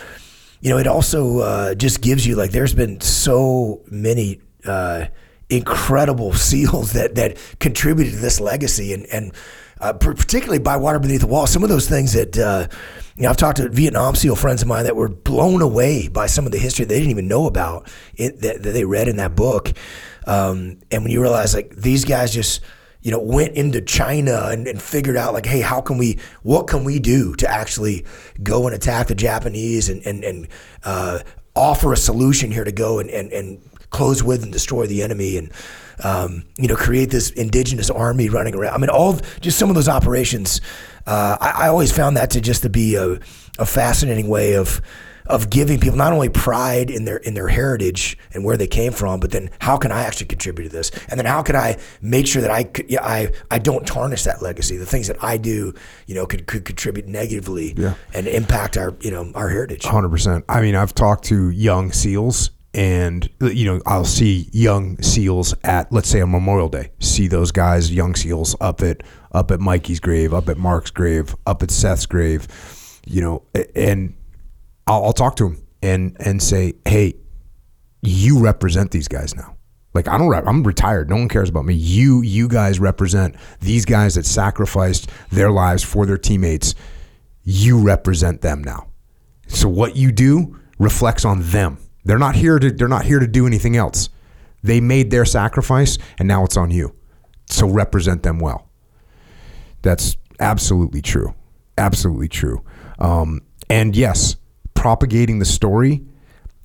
you know, it also uh, just gives you like there's been so many uh, incredible [laughs] SEALs that that contributed to this legacy, and and uh, particularly by water beneath the wall. Some of those things that uh, you know, I've talked to Vietnam SEAL friends of mine that were blown away by some of the history they didn't even know about it, that, that they read in that book. Um, and when you realize like these guys just you know went into China and, and, figured out like, hey, how can we, what can we do to actually go and attack the Japanese and and, and uh, offer a solution here to go and, and, and close with and destroy the enemy and um, you know create this indigenous army running around. I mean, all just some of those operations. Uh, I, I, always found that to just to be a, a fascinating way of of giving people not only pride in their in their heritage and where they came from, but then how can I actually contribute to this? And then how can I make sure that I yeah, I I don't tarnish that legacy? The things that I do, you know, could could contribute negatively yeah. and impact our you know our heritage. Hundred percent. I mean, I've talked to young SEALs and you know I'll see young SEALs at let's say on Memorial Day. See those guys, young SEALs, up at up at Mikey's grave, up at Mark's grave, up at Seth's grave. You know, and I'll, I'll talk to them and and say, hey, you represent these guys now. Like I don't. I'm retired. No one cares about me. You you guys represent these guys that sacrificed their lives for their teammates. You represent them now. So what you do reflects on them they're not here to they're not here to do anything else. They made their sacrifice and now it's on you. So represent them well. That's absolutely true. Absolutely true. Um, and yes, propagating the story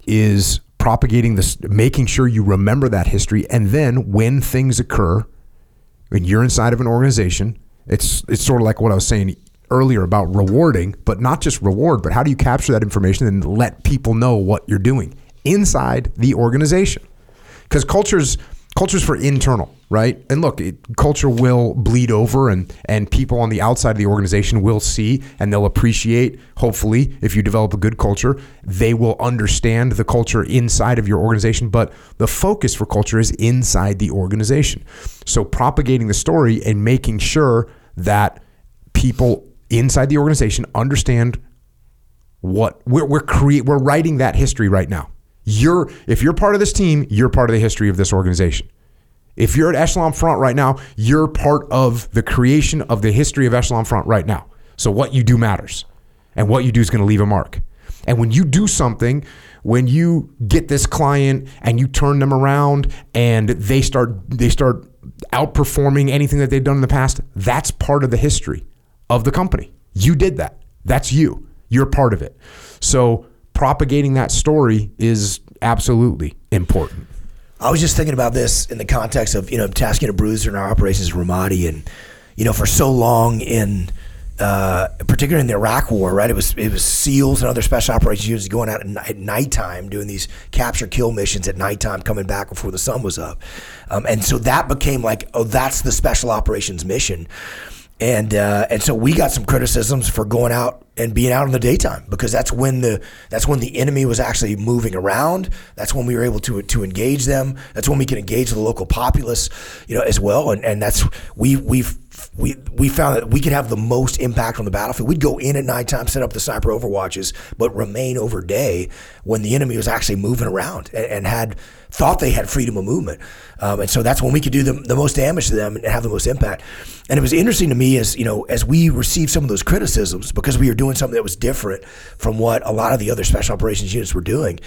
is propagating this, making sure you remember that history. And then when things occur, when you're inside of an organization, it's it's sort of like what I was saying earlier about rewarding, but not just reward, but how do you capture that information and let people know what you're doing? Inside the organization. Because culture's culture's for internal, right? And look, it, culture will bleed over, and and people on the outside of the organization will see and they'll appreciate. Hopefully, if you develop a good culture, they will understand the culture inside of your organization. But the focus for culture is inside the organization. So propagating the story and making sure that people inside the organization understand what we're we're create we're writing that history right now. You're if you're part of this team, you're part of the history of this organization. If you're at Echelon Front right now, you're part of the creation of the history of Echelon Front right now. So what you do matters. And what you do is going to leave a mark. And when you do something, when you get this client and you turn them around and they start they start outperforming anything that they've done in the past, that's part of the history of the company. You did that. That's you. You're part of it. So propagating that story is absolutely important. I was just thinking about this in the context of you know Task Unit Bruiser in our operations Ramadi, and you know for so long in uh, particularly in the Iraq War, right? It was it was SEALs and other special operations units going out at, nighttime doing these capture kill missions at nighttime, coming back before the sun was up, um, and so that became like oh that's the special operations mission and uh, and so we got some criticisms for going out and being out in the daytime because that's when the that's when the enemy was actually moving around. That's when we were able to to engage them. That's when we can engage the local populace, you know, as well. And and that's we we've we we found that we could have the most impact on the battlefield. We'd go in at nighttime, set up the sniper overwatches, but remain over day when the enemy was actually moving around and, and had thought they had freedom of movement. Um, and so that's when we could do the, the most damage to them and have the most impact. And it was interesting to me as, you know, as we received some of those criticisms because we were doing something that was different from what a lot of the other special operations units were doing.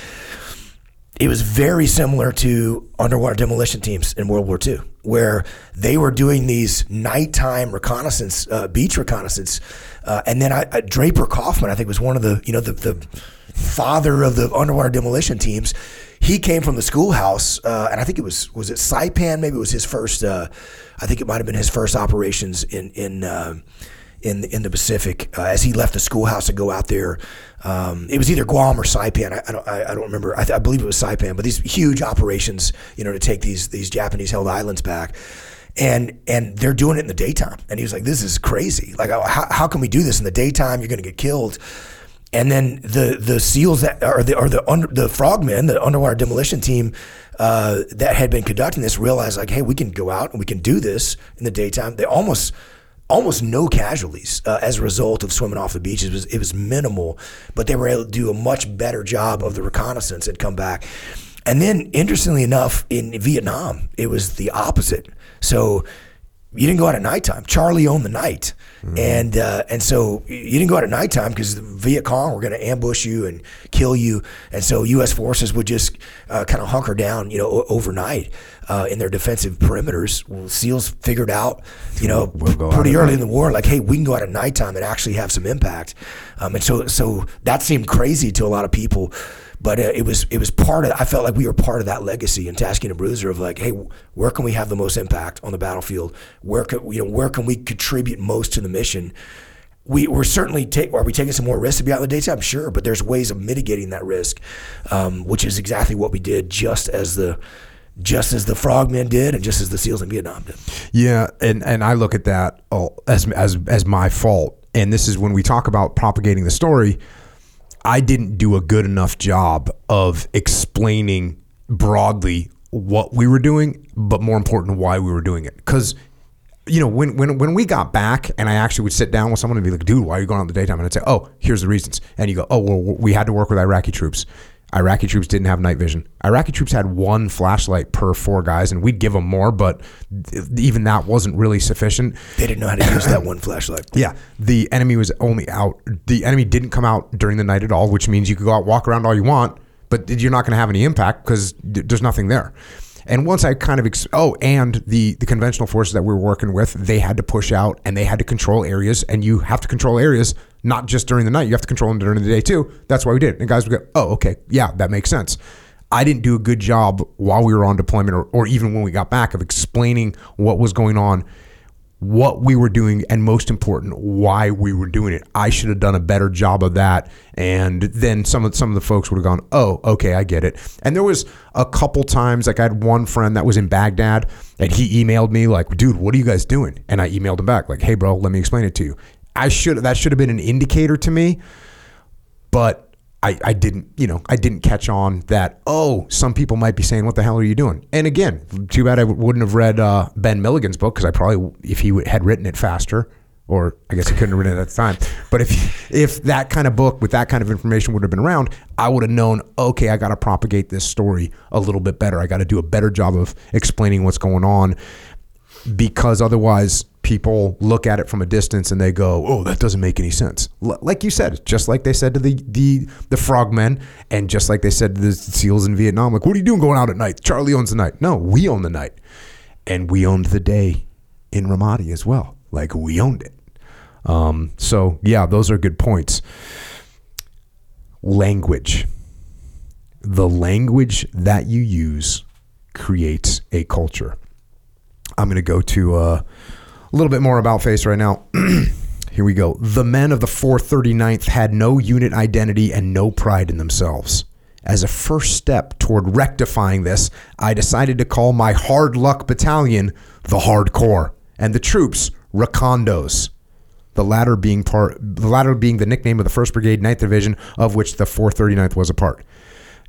It was very similar to underwater demolition teams in World War II, where they were doing these nighttime reconnaissance, uh, beach reconnaissance. Uh, and then I, I, Draper Kaufman, I think, was one of the, you know, the, the father of the underwater demolition teams he came from the schoolhouse, uh, and I think it was was it Saipan? Maybe it was his first. Uh, I think it might have been his first operations in in in in the Pacific uh, as he left the schoolhouse to go out there. Um, it was either Guam or Saipan. I, I don't I, I, don't remember. I, th- I, believe it was Saipan. But these huge operations, you know, to take these these Japanese held islands back. And and they're doing it in the daytime. And he was like, "This is crazy. Like, how, how can we do this in the daytime? You're going to get killed." and then the the SEALs that are the or the under, the frogmen, the underwater demolition team uh, that had been conducting this realized like, hey, we can go out and we can do this in the daytime. They almost almost no casualties uh, as a result of swimming off the beach. It was it was minimal, but they were able to do a much better job of the reconnaissance and come back. And then, interestingly enough, in Vietnam, it was the opposite. So you didn't go out at nighttime. Charlie owned the night, and uh, and so you didn't go out at nighttime because the Viet Cong were going to ambush you and kill you, and so U.S. forces would just uh, kind of hunker down, you know, o- overnight uh, in their defensive perimeters. Well, SEALs figured out, you know, We'll pretty early in the war, like, hey, we can go out at nighttime and actually have some impact, um, and so so that seemed crazy to a lot of people. But uh, it was it was part of. I felt like we were part of that legacy in Task Unit Bruiser of like, hey, where can we have the most impact on the battlefield? Where can you know where can we contribute most to the mission? We we're certainly take. Are we taking some more risks to be out in the daytime? Sure, but there's ways of mitigating that risk, um, which is exactly what we did, just as the just as the Frogmen did, and just as the SEALs in Vietnam did. Yeah, and and I look at that oh, as as as my fault. And this is when we talk about propagating the story. I didn't do a good enough job of explaining broadly what we were doing, but more important, why we were doing it. Because you know, when when when we got back, and I actually would sit down with someone and be like, "Dude, why are you going out in the daytime?" And I'd say, "Oh, here's the reasons." And you go, "Oh, well, we had to work with Iraqi troops. Iraqi troops didn't have night vision. Iraqi troops had one flashlight per four guys, and we'd give them more, but even that wasn't really sufficient. They didn't know how to use that one flashlight. [coughs] Yeah, the enemy was only out. The enemy didn't come out during the night at all, which means you could go out, walk around all you want, but you're not going to have any impact because there's nothing there. And once I kind of ex- oh, and the the conventional forces that we were working with, they had to push out and they had to control areas, and you have to control areas not just during the night. You have to control them during the day too. That's why we did. it. And guys would go, oh, okay, yeah, that makes sense. I didn't do a good job while we were on deployment or, or even when we got back of explaining what was going on what we were doing and most important why we were doing it i should have done a better job of that and then some of some of the folks would have gone oh okay i get it and there was a couple times like i had one friend that was in baghdad and he emailed me like dude what are you guys doing and i emailed him back like hey bro let me explain it to you i should that should have been an indicator to me but I, I didn't, you know, I didn't catch on that. Oh, some people might be saying, "What the hell are you doing?" And again, too bad I w- wouldn't have read uh, Ben Milligan's book because I probably, if he w- had written it faster, or I guess he couldn't have written it at the time. But if if that kind of book with that kind of information would have been around, I would have known. Okay, I got to propagate this story a little bit better. I got to do a better job of explaining what's going on because otherwise people look at it from a distance and they go, "Oh, that doesn't make any sense." L- like you said, just like they said to the the the frogmen, and just like they said to the seals in Vietnam, like, "What are you doing going out at night?" Charlie owns the night. No, we own the night, and we owned the day in Ramadi as well. Like we owned it. Um, so yeah, those are good points. Language. The language that you use creates a culture. I'm going to go to uh, a little bit more about face right now. [clears throat] Here we go. The men of the 439th had no unit identity and no pride in themselves. As a first step toward rectifying this, I decided to call my hard luck battalion the Hardcore and the troops Recondos. The latter being part, the latter being the nickname of the 1st Brigade, 9th Division, of which the 439th was a part.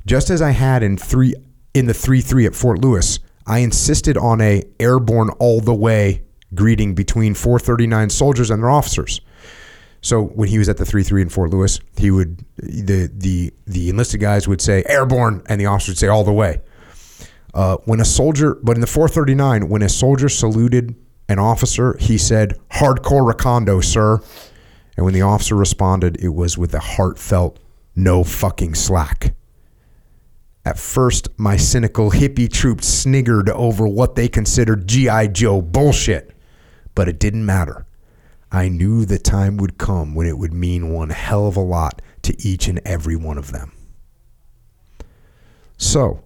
Just as I had in three in the 3-3 at Fort Lewis, I insisted on a airborne all the way greeting between 439 soldiers and their officers. So when he was at the 3-3 in Fort Lewis, he would the the the enlisted guys would say airborne and the officers would say all the way. Uh, when a soldier, but in the 439, when a soldier saluted an officer, he said, "Hardcore recondo, sir." And when the officer responded, it was with a heartfelt, "No fucking slack." At first, my cynical hippie troops sniggered over what they considered G.I. Joe bullshit, but it didn't matter. I knew the time would come when it would mean one hell of a lot to each and every one of them. So,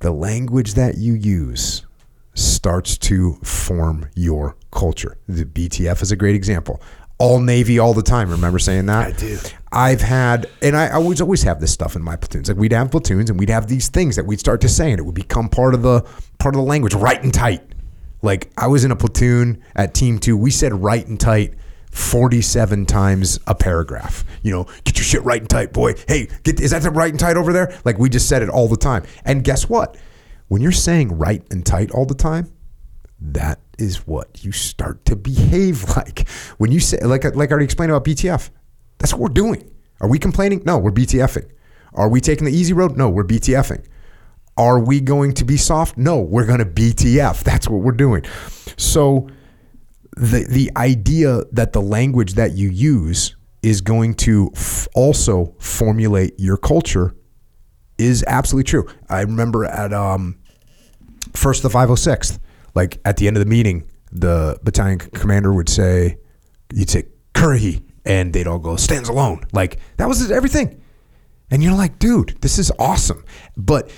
the language that you use starts to form your culture. The BTF is a great example. All Navy all the time. Remember saying that? I do. I've had, and I always always have this stuff in my platoons. Like we'd have platoons, and we'd have these things that we'd start to say, and it would become part of the part of the language, right and tight. Like I was in a platoon at Team Two. We said right and tight 47 times a paragraph. You know, get your shit right and tight, boy. Hey, get, is that the right and tight over there? Like we just said it all the time. And guess what? When you're saying right and tight all the time, that is what you start to behave [laughs] like. When you say, like, like I already explained about BTF, that's what we're doing. Are we complaining? No, we're BTFing. Are we taking the easy road? No, we're BTFing. Are we going to be soft? No, we're going to BTF. That's what we're doing. So the the idea that the language that you use is going to f- also formulate your culture is absolutely true. I remember at um, first the 506th, like at the end of the meeting, the battalion commander would say, you'd say, Currahee, and they'd all go, stands alone. Like that was everything. And you're like, dude, this is awesome. But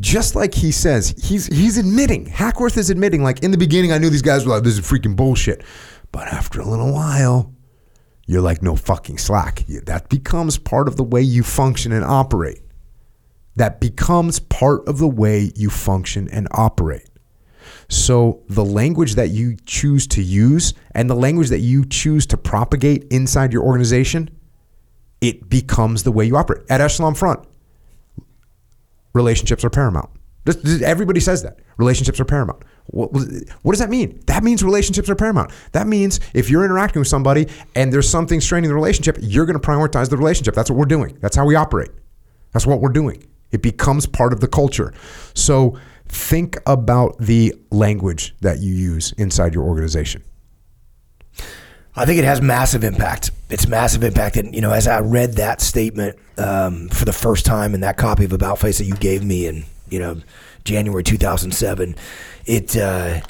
just like he says, he's he's admitting, Hackworth is admitting, like in the beginning, I knew these guys were like, this is freaking bullshit. But after a little while, you're like, no fucking slack. That becomes part of the way you function and operate. That becomes part of the way you function and operate. So the language that you choose to use and the language that you choose to propagate inside your organization, it becomes the way you operate. At Echelon Front, relationships are paramount. Everybody says that. Relationships are paramount. What, what does that mean? That means relationships are paramount. That means if you're interacting with somebody and there's something straining the relationship, you're going to prioritize the relationship. That's what we're doing. That's how we operate. That's what we're doing. It becomes part of the culture. So think about the language that you use inside your organization. I think it has massive impact. It's massive impact, and you know, as I read that statement um, for the first time in that copy of About Face that you gave me in you know January 2007, it uh,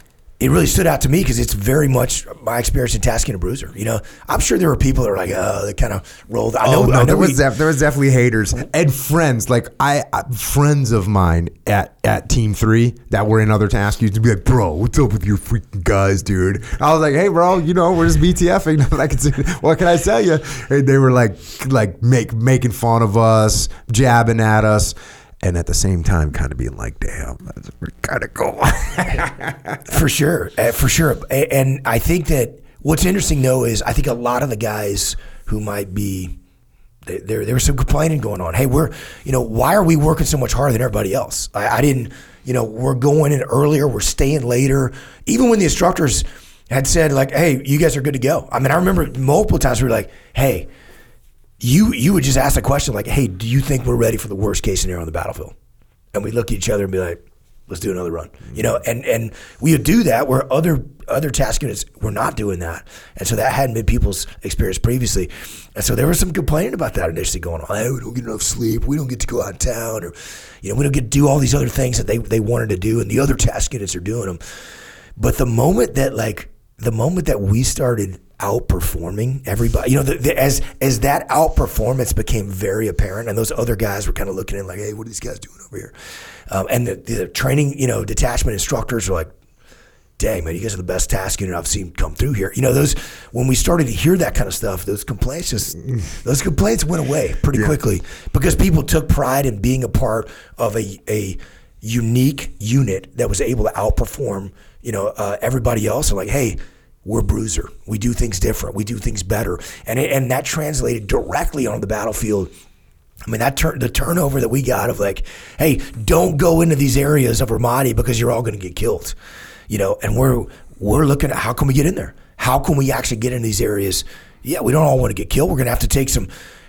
it really stood out to me because it's very much my experience in Task Unit Bruiser. You know, I'm sure there were people that were like, oh, they kind of rolled. I oh, know, oh, no, I know there was we- def- there was definitely haters and friends. Like I, I friends of mine at at Team Three that were in other tasks used to be like, "Bro, what's up with your freaking guys, dude?" I was like, "Hey, bro, you know we're just BTFing." [laughs] I. What can I tell you? And they were like, like make making fun of us, jabbing at us. And at the same time, kind of being like, "Damn, that's kind of cool." [laughs] For sure, uh, for sure. And I think that what's interesting though is I think a lot of the guys who might be there, there, there was some complaining going on. Hey, we're, you know, why are we working so much harder than everybody else? I, I didn't, you know, we're going in earlier, we're staying later. Even when the instructors had said like, hey, you guys are good to go. I mean, I remember multiple times we were like, hey, you you would just ask a question like, hey, do you think we're ready for the worst case scenario on the battlefield? And we look at each other and be like, let's do another run. You know, and and we would do that where other other task units were not doing that. And so that hadn't been people's experience previously. And so there was some complaining about that initially going on. Hey, we don't get enough sleep, we don't get to go out of town, or you know, we don't get to do all these other things that they, they wanted to do and the other task units are doing them. But the moment that like the moment that we started outperforming everybody, you know, the, the, as as that outperformance became very apparent, and those other guys were kind of looking in like, "Hey, what are these guys doing over here?" Um, and the, the training, you know, detachment instructors were like, "Dang, man, you guys are the best task unit I've seen come through here." You know, those when we started to hear that kind of stuff, those complaints just [laughs] those complaints went away pretty quickly because people took pride in being a part of a a unique unit that was able to outperform, you know, uh, everybody else. And like, hey, we're Bruiser. We do things different. We do things better, and it, and that translated directly on the battlefield. I mean, that turn the turnover that we got of like, hey, don't go into these areas of Ramadi because you're all going to get killed, you know. And we're we're looking at how can we get in there? How can we actually get in these areas? Yeah, we don't all want to get killed. We're going to have to take some.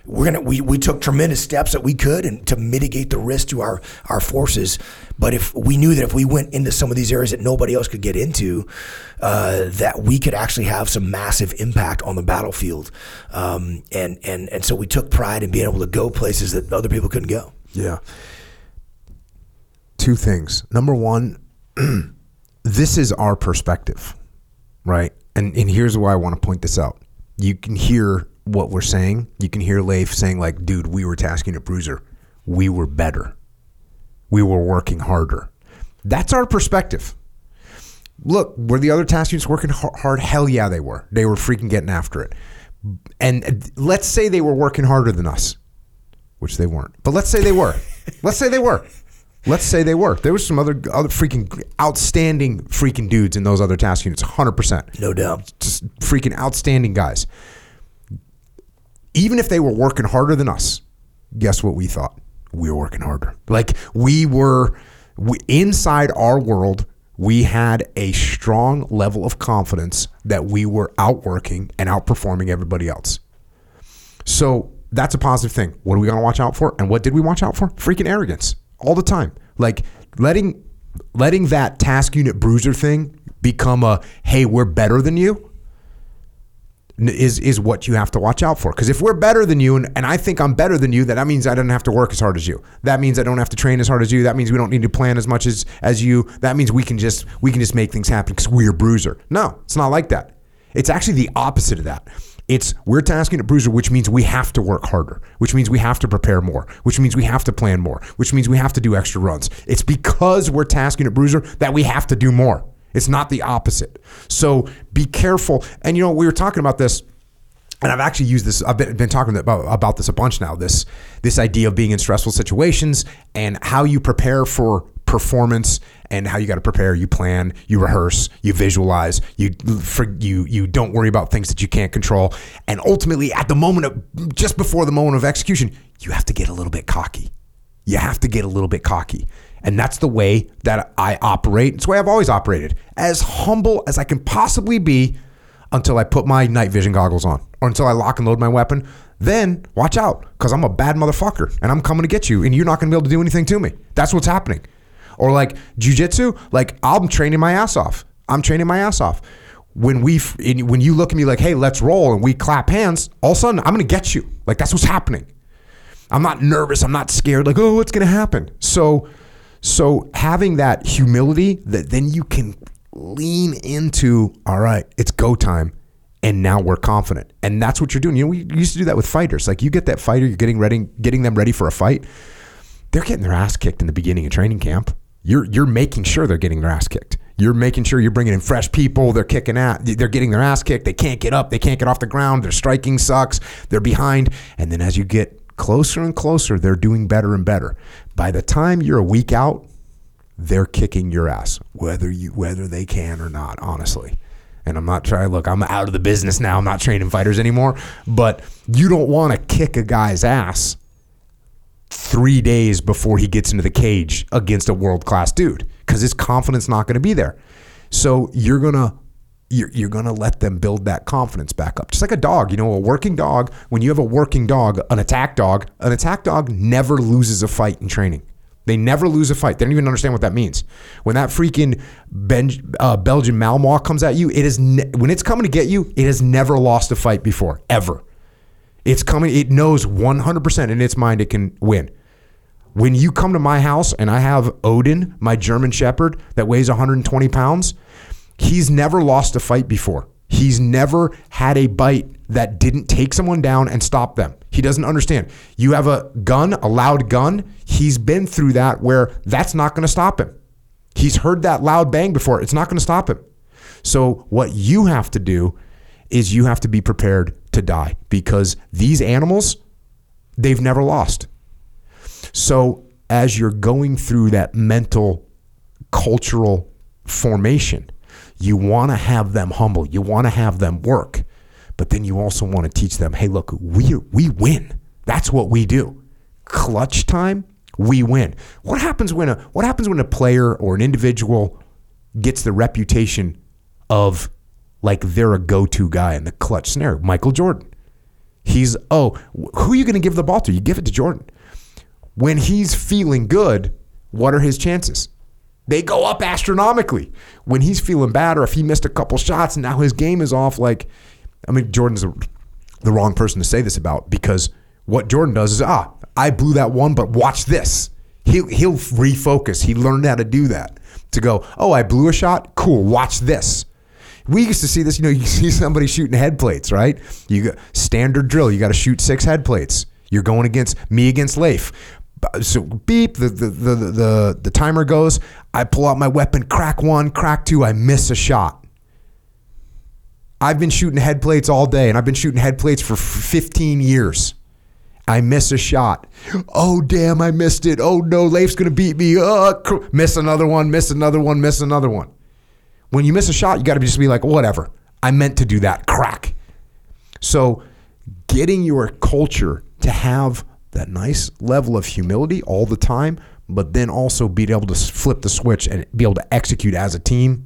We're gonna we, we took tremendous steps that we could and to mitigate the risk to our our forces. But if we knew that if we went into some of these areas that nobody else could get into, uh, that we could actually have some massive impact on the battlefield. Um, and and and so we took pride in being able to go places that other people couldn't go. Yeah. Two things. Number one, [clears throat] this is our perspective, right? And and here's why I want to point this out. You can hear what we're saying. You can hear Leif saying, like, dude, we were Task Unit Bruiser. We were better. We were working harder. That's our perspective. Look, were the other task units working hard? Hell yeah, they were. They were freaking getting after it. And let's say they were working harder than us which they weren't. But let's say they were. [laughs] let's say they were. Let's say they were. There was some other other freaking outstanding freaking dudes in those other task units. Hundred percent. No doubt. Just freaking outstanding guys. Even if they were working harder than us, guess what we thought? We were working harder. Like we were we, inside our world. We had a strong level of confidence that we were outworking and outperforming everybody else. So that's a positive thing. What are we going to watch out for? And what did we watch out for? Freaking arrogance all the time. Like letting letting that task unit bruiser thing become a hey, we're better than you is is what you have to watch out for. Because if we're better than you, and, and I think I'm better than you, that means I don't have to work as hard as you. That means I don't have to train as hard as you. That means we don't need to plan as much as as you. That means we can just we can just make things happen because we're a bruiser. No, it's not like that. It's actually the opposite of that. It's we're Task Unit Bruiser, which means we have to work harder, which means we have to prepare more, which means we have to plan more, which means we have to do extra runs. It's because we're Task Unit Bruiser that we have to do more. It's not the opposite. So be careful. And you know, we were talking about this, and I've actually used this. I've been, been talking about, about this a bunch now. This this idea of being in stressful situations and how you prepare for performance and how you got to prepare. You plan, you rehearse, you visualize, you for, you you don't worry about things that you can't control, and ultimately, at the moment of just before the moment of execution, you have to get a little bit cocky. You have to get a little bit cocky. And that's the way that I operate. It's the way I've always operated. As humble as I can possibly be until I put my night vision goggles on or until I lock and load my weapon. Then watch out because I'm a bad motherfucker and I'm coming to get you and you're not going to be able to do anything to me. That's what's happening. Or like jujitsu, like I'm training my ass off. I'm training my ass off. When we, when you look at me like, hey, let's roll, and we clap hands, all of a sudden I'm going to get you. Like that's what's happening. I'm not nervous. I'm not scared. Like, oh, what's going to happen? So so having that humility that then you can lean into, all right, it's go time. And now we're confident. And that's what you're doing. You know, we used to do that with fighters. Like you get that fighter, you're getting ready, getting them ready for a fight. They're getting their ass kicked in the beginning of training camp. You're you're making sure they're getting their ass kicked. You're making sure you're bringing in fresh people. They're kicking at. They're getting their ass kicked. They can't get up. They can't get off the ground. Their striking sucks. They're behind. And then as you get closer and closer, they're doing better and better. By the time you're a week out, they're kicking your ass, whether you whether they can or not, honestly. And I'm not trying look, I'm out of the business now. I'm not training fighters anymore. But you don't want to kick a guy's ass three days before he gets into the cage against a world class dude. Because his confidence not going to be there. So you're gonna you're, you're going to let them build that confidence back up. Just like a dog, you know, a working dog, when you have a working dog, an attack dog, an attack dog never loses a fight in training. They never lose a fight. They don't even understand what that means. When that freaking uh, Belgian Malinois comes at you, it is ne- when it's coming to get you, it has never lost a fight before, ever. It's coming. It knows 100% in its mind it can win. When you come to my house and I have Odin, my German Shepherd that weighs 120 pounds, He's never lost a fight before. He's never had a bite that didn't take someone down and stop them. He doesn't understand. You have a gun, a loud gun. He's been through that where that's not going to stop him. He's heard that loud bang before. It's not going to stop him. So, what you have to do is you have to be prepared to die because these animals, they've never lost. So, as you're going through that mental, cultural formation, you want to have them humble. You want to have them work. But then you also want to teach them, hey, look, we we win. That's what we do. Clutch time, we win. What happens when a what happens when a player or an individual gets the reputation of like they're a go-to guy in the clutch scenario? Michael Jordan. He's oh, who are you going to give the ball to? You give it to Jordan. When he's feeling good, what are his chances? They go up astronomically. When he's feeling bad or if he missed a couple shots and now his game is off, like, I mean, Jordan's the wrong person to say this about because what Jordan does is, ah, I blew that one, but watch this. He'll, he'll refocus. He learned how to do that to go, oh, I blew a shot. Cool. Watch this. We used to see this, you know, [laughs] you see somebody shooting head plates, right? You got standard drill. You got to shoot six head plates. You're going against me against Leif so beep the, the the, the the timer goes i pull out my weapon crack one crack two i miss a shot i've been shooting head plates all day and i've been shooting head plates for 15 years I miss a shot. Oh damn, I missed it. Oh no, Leif's gonna beat me. Uh, cr- miss another one. Miss another one. Miss another one. When you miss a shot, you got to just be like, whatever. I meant to do that. Crack. So, getting your culture to have that nice level of humility all the time, but then also be able to flip the switch and be able to execute as a team,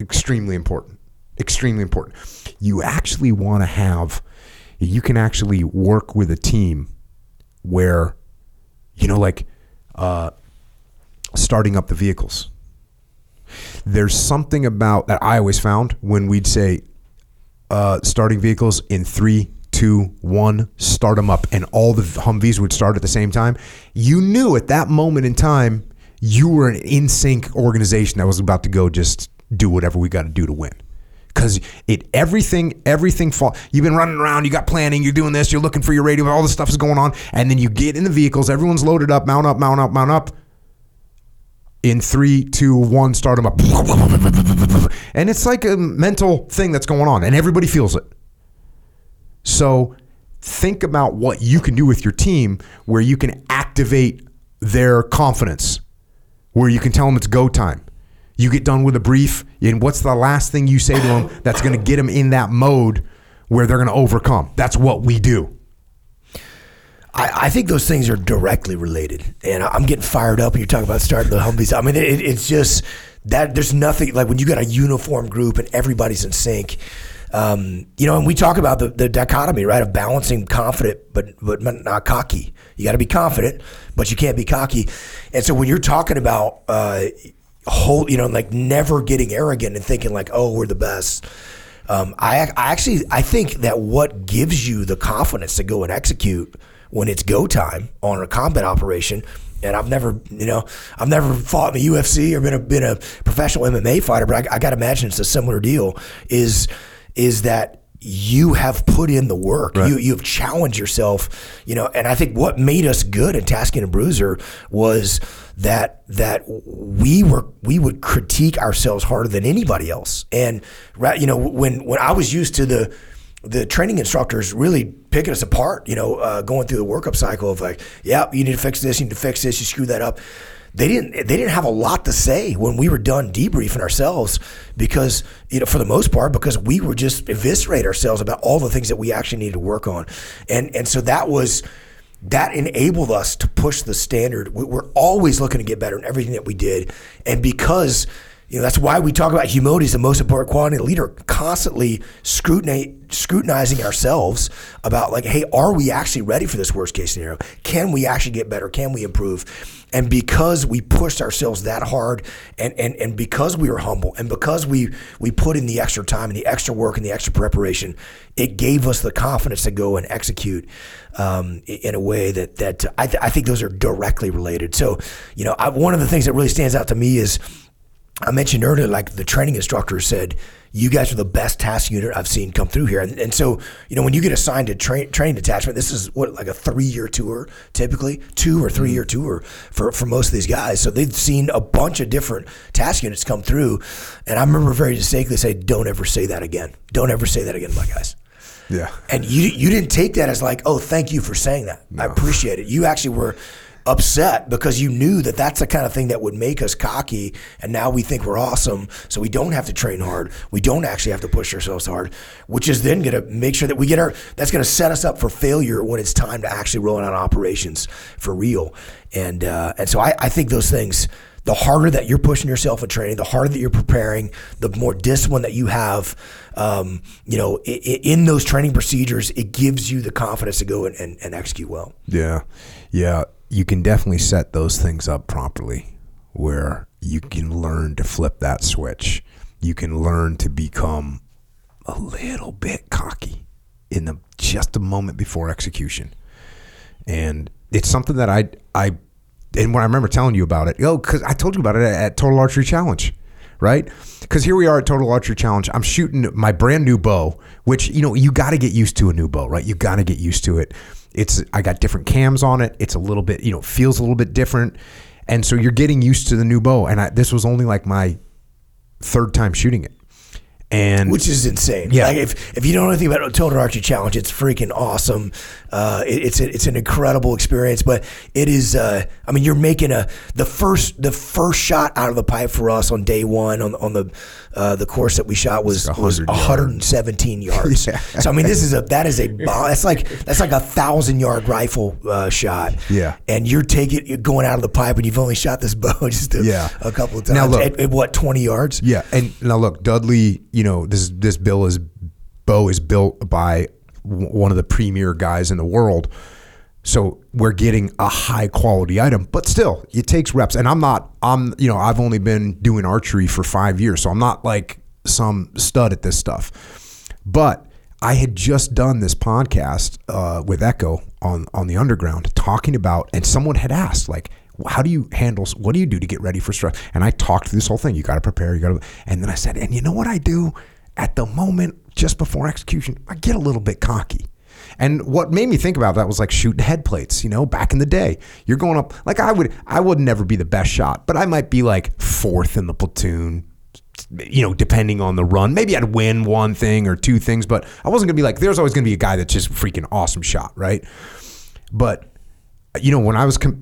extremely important. Extremely important. You actually want to have, you can actually work with a team where, you know, like uh, starting up the vehicles. There's something about that I always found when we'd say, uh, starting vehicles in three, two, one, start them up, and all the Humvees would start at the same time. You knew at that moment in time you were an in sync organization that was about to go just do whatever we got to do to win. Because it everything everything fall. You've been running around. You got planning. You're doing this. You're looking for your radio. All this stuff is going on, and then you get in the vehicles. Everyone's loaded up. Mount up. Mount up. Mount up in three, two, one, start them up. And it's like a mental thing that's going on, and everybody feels it. So think about what you can do with your team where you can activate their confidence, where you can tell them it's go time. You get done with a brief, and what's the last thing you say to them [laughs] that's going to get them in that mode where they're going to overcome? That's what we do. I, I think those things are directly related, and I'm getting fired up when you're talking about starting the Humvees. I mean, it, it's just that there's nothing like when you got a uniform group and everybody's in sync. Um, you know, and we talk about the, the dichotomy, right, of balancing confident but but not cocky. You got to be confident, but you can't be cocky. And so when you're talking about uh, whole, you know, like never getting arrogant and thinking like, oh, we're the best. Um, I, I actually I think that what gives you the confidence to go and execute when it's go time on a combat operation. And I've never, you know, I've never fought in the UFC or been a been a professional MMA fighter, but I, I got to imagine it's a similar deal. Is is that you have put in the work. You you've challenged yourself, you know, and I think what made us good in Task Unit Bruiser was that that we were we would critique ourselves harder than anybody else. And right, you know, when when I was used to the the training instructors really picking us apart, you know, uh, going through the workup cycle of like, yeah, you need to fix this, you need to fix this, you screw that up. They didn't. They didn't have a lot to say when we were done debriefing ourselves because, you know, for the most part, because we were just eviscerate ourselves about all the things that we actually needed to work on, and and so that was that enabled us to push the standard. We- We're always looking to get better in everything that we did, and because you know that's why we talk about humility is the most important quality a leader. Constantly scrutinizing ourselves about like, hey, are we actually ready for this worst case scenario? Can we actually get better? Can we improve? And because we pushed ourselves that hard, and and and because we were humble, and because we we put in the extra time and the extra work and the extra preparation, it gave us the confidence to go and execute um, in a way that that I, th- I think those are directly related. So, you know, I, one of the things that really stands out to me is I mentioned earlier, like the training instructor said, you guys are the best task unit I've seen come through here. And, and so, you know, when you get assigned to train, training detachment, this is what, like a three year tour, typically, two or three year mm-hmm. tour for, for most of these guys. So they've seen a bunch of different task units come through. And I remember very distinctly say, don't ever say that again. Don't ever say that again, my guys. Yeah. And you you didn't take that as like, oh, thank you for saying that. I appreciate it. You actually were upset because you knew that that's the kind of thing that would make us cocky, and now we think we're awesome, so we don't have to train hard. We don't actually have to push ourselves hard, which is then going to make sure that we get our. That's going to set us up for failure when it's time to actually roll out operations for real. And uh, and so I, I think those things the harder that you're pushing yourself in training, the harder that you're preparing, the more discipline that you have, um, you know, in, in those training procedures, it gives you the confidence to go and, and, and execute well. Yeah. Yeah. You can definitely set those things up properly where you can learn to flip that switch. You can learn to become a little bit cocky in the just a moment before execution. And it's something that I I and when I remember telling you about it, oh, because I told you about it at, at Total Archery Challenge, right? Because here we are at Total Archery Challenge. I'm shooting my brand new bow, which you know you got to get used to a new bow, right? You got to get used to it. It's I got different cams on it. It's a little bit, you know, feels a little bit different, and so you're getting used to the new bow. And I, this was only like my third time shooting it, and which is insane. Yeah. Like if, if you don't know anything about Total Archery Challenge, it's freaking awesome. Uh, it, it's a, it's an incredible experience, but it is. Uh, I mean, you're making a the first the first shot out of the pipe for us on day one on on the uh, the course that we shot was It's was 117 [laughs] yards. Yeah. So I mean, this is a that is a. That's like that's like a thousand yard rifle uh, shot. Yeah. and you're taking you're going out of the pipe, and you've only shot this [laughs] bow just a, Yeah. a couple of times. Now, look- at, at what 20 yards? Yeah, and now look, Dudley. You know this this bill is bow is built by one of the premier guys in the world. So we're getting a high quality item, but still, it takes reps. And I'm not. I'm you know I've only been doing archery for five years, so I'm not like some stud at this stuff. But I had just done this podcast uh, with Echo on on the Underground, talking about, and someone had asked like, how do you handle what do you do to get ready for stress and i talked through this whole thing you got to prepare you got to and then i said and you know what i do at the moment just before execution i get a little bit cocky and what made me think about that was like shooting head plates you know back in the day you're going up like i would i would never be the best shot but i might be like fourth in the platoon you know, depending on the run, maybe I'd win one thing or two things, but I wasn't gonna be like, there's always gonna be a guy that's just freaking awesome shot, right? But you know, when I was com-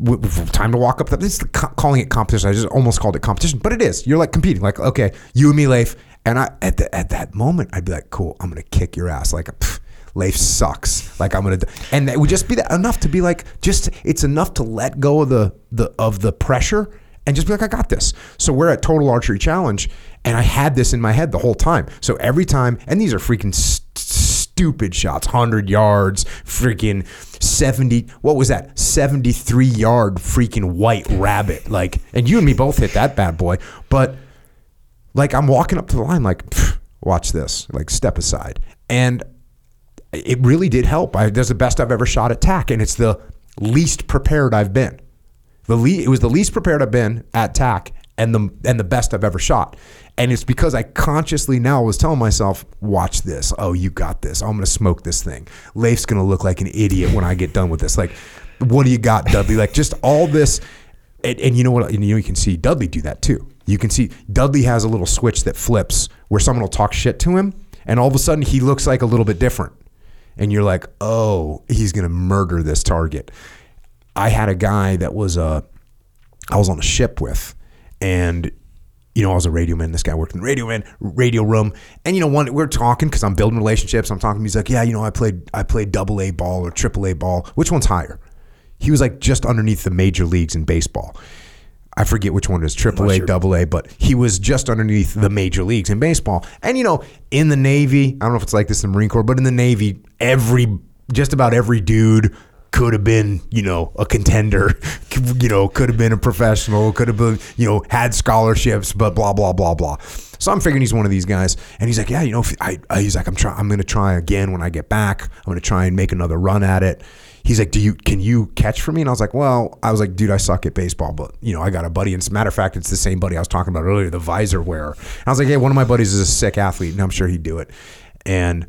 time to walk up, the, this is co- calling it competition. I just almost called it competition, but it is. You're like competing. Like, okay, you and me, Leif, and I at the, at that moment, I'd be like, cool, I'm gonna kick your ass. Like, pff, Leif sucks. Like, I'm gonna, d- and it would just be that enough to be like, just it's enough to let go of the the of the pressure and just be like, I got this. So we're at Total Archery Challenge, and I had this in my head the whole time. So every time, and these are freaking st- stupid shots, hundred yards, freaking seventy. What was that? Seventy-three yard freaking white rabbit. Like, and you and me both hit that bad boy. But like, I'm walking up to the line, like, watch this. Like, step aside, and it really did help. I, that's the best I've ever shot at TAC, and it's the least prepared I've been. The le- it was the least prepared I've been at TAC, and the and the best I've ever shot. And it's because I consciously now was telling myself, "Watch this. Oh, you got this. I'm gonna smoke this thing. Leif's gonna look like an idiot when I get done with this. Like, what do you got, Dudley? Like, just all this." And, and you know what? And you know you can see Dudley do that too. You can see Dudley has a little switch that flips where someone will talk shit to him, and all of a sudden he looks like a little bit different and you're like, oh, he's gonna murder this target. I had a guy that was uh, I was on a ship with, and you know I was a radio man. This guy worked in the radio man radio room, and you know one we're talking because I'm building relationships. I'm talking. He's like, yeah, you know I played I played double A ball or triple A ball. Which one's higher? He was like just underneath the major leagues in baseball. I forget which one it is, triple A, double A, but he was just underneath the major leagues in baseball. And you know, in the Navy, I don't know if it's like this in the Marine Corps, but in the Navy, every just about every dude could have been, you know, a contender, [laughs] you know, could have been a professional, could have been, you know, had scholarships, but blah blah blah blah. So I'm figuring he's one of these guys, and he's like, yeah, you know, I, I he's like, I'm trying, I'm gonna try again when I get back. I'm gonna try and make another run at it. He's like, do you can you catch for me? And I was like, well, I was like, dude, I suck at baseball, but you know, I got a buddy. And as a matter of fact, it's the same buddy I was talking about earlier, the visor wearer. And I was like, hey, one of my buddies is a sick athlete, and I'm sure he'd do it. And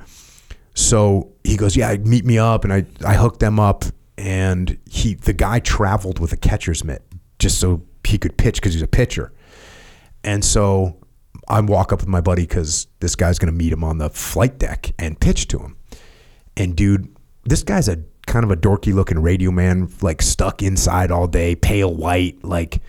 so he goes, yeah, meet me up, and I I hooked them up, and he the guy traveled with a catcher's mitt just so he could pitch because he's a pitcher. And so I walk up with my buddy because this guy's to meet him on the flight deck and pitch to him. And dude, this guy's a kind of a dorky looking radio man, like stuck inside all day, pale white, like.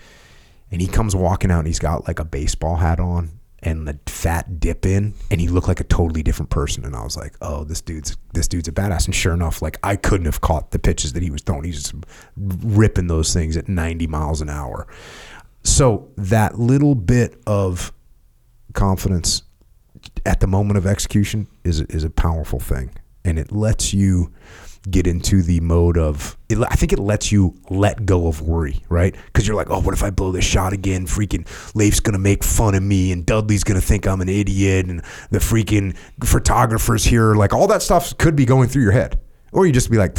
And he comes walking out and he's got like a baseball hat on and the fat dip in, and he looked like a totally different person. And I was like, oh, this dude's this dude's a badass. And sure enough, like I couldn't have caught the pitches that he was throwing. He's just ripping those things at 90 miles an hour. So that little bit of confidence at the moment of execution is is a powerful thing, and it lets you get into the mode of. It, I think it lets you let go of worry, right? Because you're like, oh, what if I blow this shot again? Freaking Leif's gonna make fun of me, and Dudley's gonna think I'm an idiot, and the freaking photographers here, like all that stuff could be going through your head, or you just be like,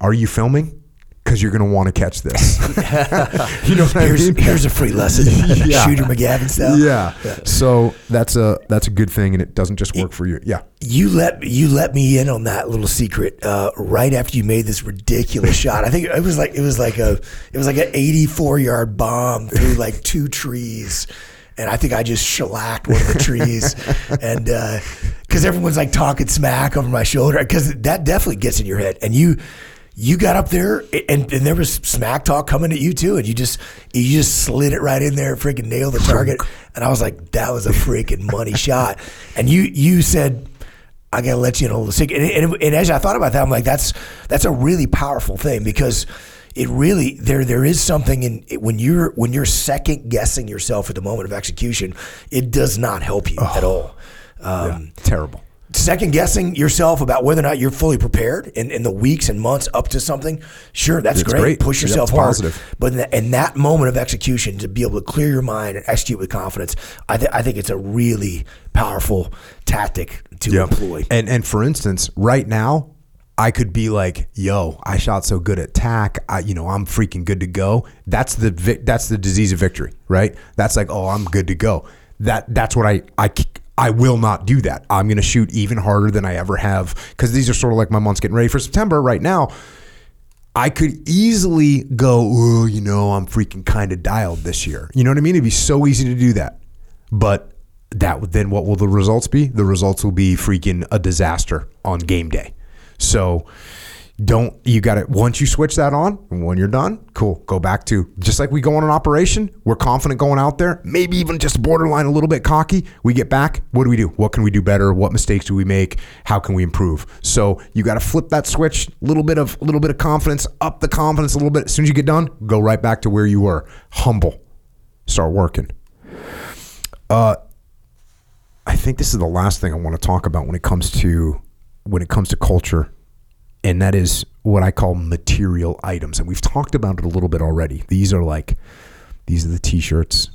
are you filming? Because you're gonna want to catch this. [laughs] you know what I Here's, mean? here's a free lesson, [laughs] Yeah. [laughs] Shooter McGavin style. Yeah. So that's a that's a good thing, and it doesn't just work for you. Yeah. You let you let me in on that little secret uh, right after you made this ridiculous shot. I think it was like it was like a it was like an 84 yard bomb through like two trees, and I think I just shellacked one of the trees, and because everyone's like talking smack over my shoulder, because that definitely gets in your head, and you you got up there and, and there was smack talk coming at you too, and you just you just slid it right in there, freaking nailed the target, and I was like, that was a freaking money [laughs] shot, and you you said. I gotta let you know a little secret, and, and, and as I thought about that, I'm like, that's that's a really powerful thing because it really there there is something in when you're when you're second guessing yourself at the moment of execution, it does not help you at all. Um, Terrible. Second guessing yourself about whether or not you're fully prepared in, in the weeks and months up to something, sure, that's great. great. Push yourself hard. positive. But in, the, in that moment of execution, to be able to clear your mind and execute with confidence, I, th- I think it's a really powerful tactic to employ. And and for instance, right now, I could be like, "Yo, I shot so good at TAC. I, you know, I'm freaking good to go." That's the vi- that's the disease of victory, right? That's like, "Oh, I'm good to go." That that's what I I I will not do that. I'm going to shoot even harder than I ever have because these are sort of like my months getting ready for September right now. I could easily go, oh, you know, I'm freaking kind of dialed this year. You know what I mean? It'd be so easy to do that. But that then what will the results be? The results will be freaking a disaster on game day. So don't you got it once you switch that on when you're done cool go back to just like we go on an operation we're confident going out there maybe even just borderline a little bit cocky we get back what do we do? What can we do better? What mistakes do we make? How can we improve? So you got to flip that switch a little bit of a little bit of confidence up the confidence a little bit. As soon as you get done go right back to where you were. Humble. Start working. Uh I think this is the last thing I want to talk about when it comes to when it comes to culture, and that is what I call material items. And we've talked about it a little bit already. These are like these are the t-shirts,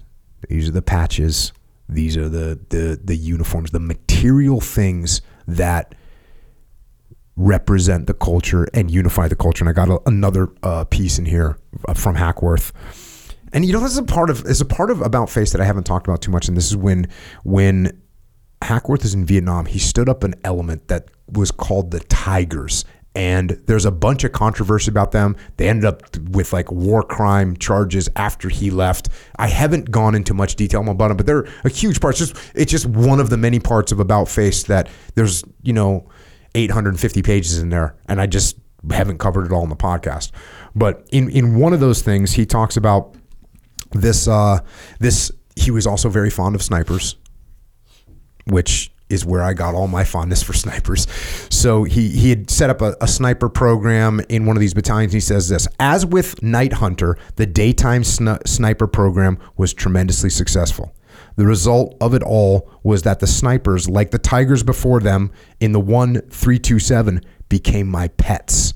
these are the patches, these are the the the uniforms, the material things that represent the culture and unify the culture. And I got a, another uh, piece in here uh, from Hackworth. And you know, this is a part of is a part of about face that I haven't talked about too much. And this is when when Hackworth is in Vietnam, he stood up an element that was called the Tigers. And there's a bunch of controversy about them. They ended up with like war crime charges after he left. I haven't gone into much detail about them, but they're a huge part. It's just it's just one of the many parts of About Face that there's you know 850 pages in there, and I just haven't covered it all in the podcast. But in in one of those things, he talks about this uh, this. He was also very fond of snipers which is where I got all my fondness for snipers. So he he had set up a, a sniper program in one of these battalions. He says this: as with Night Hunter, the daytime sni- sniper program was tremendously successful. The result of it all was that the snipers, like the tigers before them in the one three two seven, became my pets.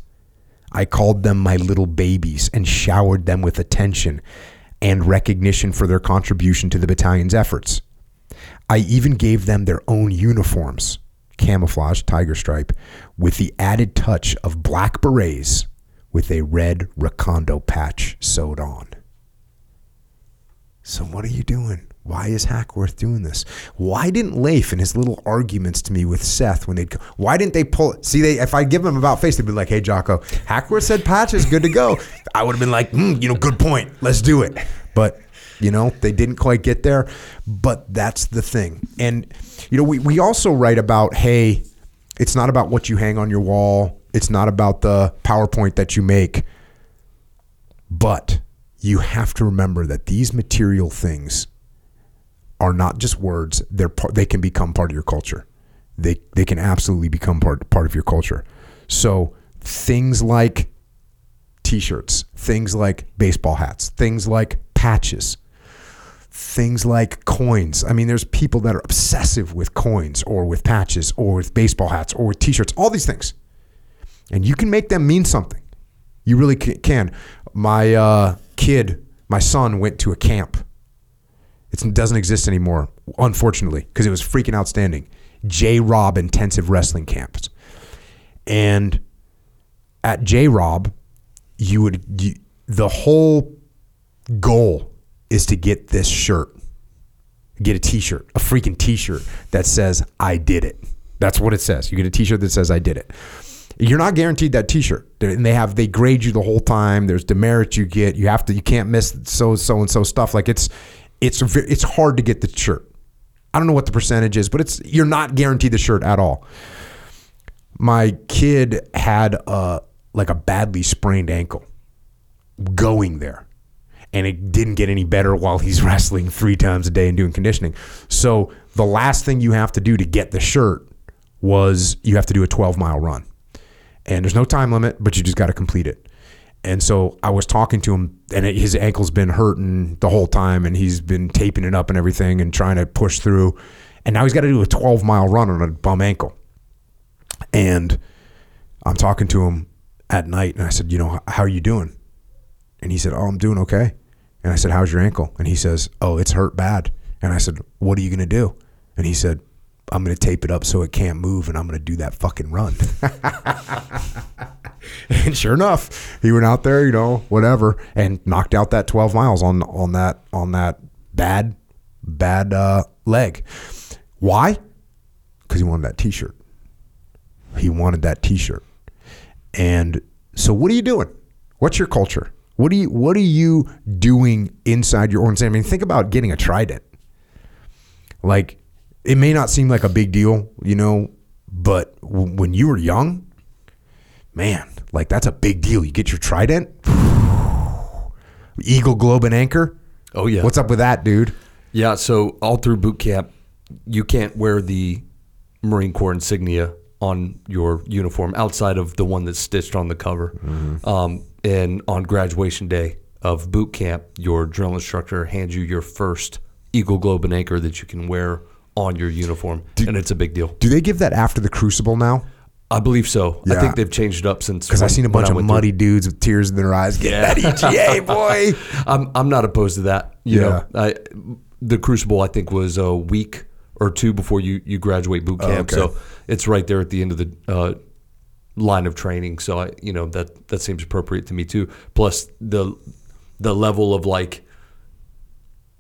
I called them my little babies and showered them with attention and recognition for their contribution to the battalion's efforts. I even gave them their own uniforms, camouflage tiger stripe, with the added touch of black berets with a red Recondo patch sewed on. So what are you doing? Why is Hackworth doing this? Why didn't Leif in his little arguments to me with Seth when they'd go, why didn't they pull see they if I give them about face they'd be like, hey Jocko, Hackworth said patch is good to go. I would have been like, mm, you know, good point. Let's do it. But you know, they didn't quite get there. But that's the thing. And you know, we, we also write about, hey, it's not about what you hang on your wall. It's not about the PowerPoint that you make. But you have to remember that these material things are not just words. They're part, they can become part of your culture. They they can absolutely become part part of your culture. So things like t-shirts, things like baseball hats, things like patches, things like coins. I mean, there's people that are obsessive with coins or with patches or with baseball hats or with t-shirts, all these things. And you can make them mean something. You really can. My uh, kid, my son went to a camp. It doesn't exist anymore, unfortunately, because it was freaking outstanding. J Rob Intensive Wrestling Camps. And at J Rob, you would you, the whole goal is to get this shirt, get a T-shirt, a freaking T-shirt that says "I did it." That's what it says. You get a T-shirt that says "I did it." You're not guaranteed that T-shirt, and they have they grade you the whole time. There's demerits you get. You have to you can't miss so so and so stuff. Like it's it's it's hard to get the shirt. I don't know what the percentage is, but it's you're not guaranteed the shirt at all. My kid had a like a badly sprained ankle going there. And it didn't get any better while he's [laughs] wrestling three times a day and doing conditioning. So the last thing you have to do to get the shirt was you have to do a 12 mile run. And there's no time limit, but you just got to complete it. And so I was talking to him, and his ankle's been hurting the whole time, and he's been taping it up and everything and trying to push through. And now he's got to do a 12 mile run on a bum ankle. And I'm talking to him at night, and I said, You know, how are you doing? And he said, Oh, I'm doing okay. And I said, How's your ankle? And he says, Oh, it's hurt bad. And I said, What are you going to do? And he said, I'm going to tape it up so it can't move and I'm going to do that fucking run. [laughs] and sure enough, he went out there, you know, whatever, and knocked out that 12 miles on on that on that bad bad uh, leg. Why? Because he wanted that T-shirt. He wanted that T-shirt. And so, what are you doing? What's your culture? What are you What are you doing inside your organization? I mean, think about getting a Trident. Like, it may not seem like a big deal, you know, but w- when you were young, man, like that's a big deal. You get your Trident, [sighs] Eagle, Globe, and Anchor. Oh yeah. What's up with that, dude? Yeah, so all through boot camp, you can't wear the Marine Corps insignia on your uniform outside of the one that's stitched on the cover. Mm-hmm. Um, and on graduation day of boot camp, your drill instructor hands you your first Eagle Globe and Anchor that you can wear on your uniform, and it's a big deal. Do they give that after the Crucible now? I believe so. I think they've changed it up since Because I've seen a bunch of went through. muddy dudes with tears in their eyes getting that EGA, [laughs] boy. I'm I'm not opposed to that. You Yeah. know, I, the Crucible I think was a week or two before you you graduate boot camp, Oh, okay. so it's right there at the end of the uh, line of training. So I you know that that seems appropriate to me too. Plus the the level of like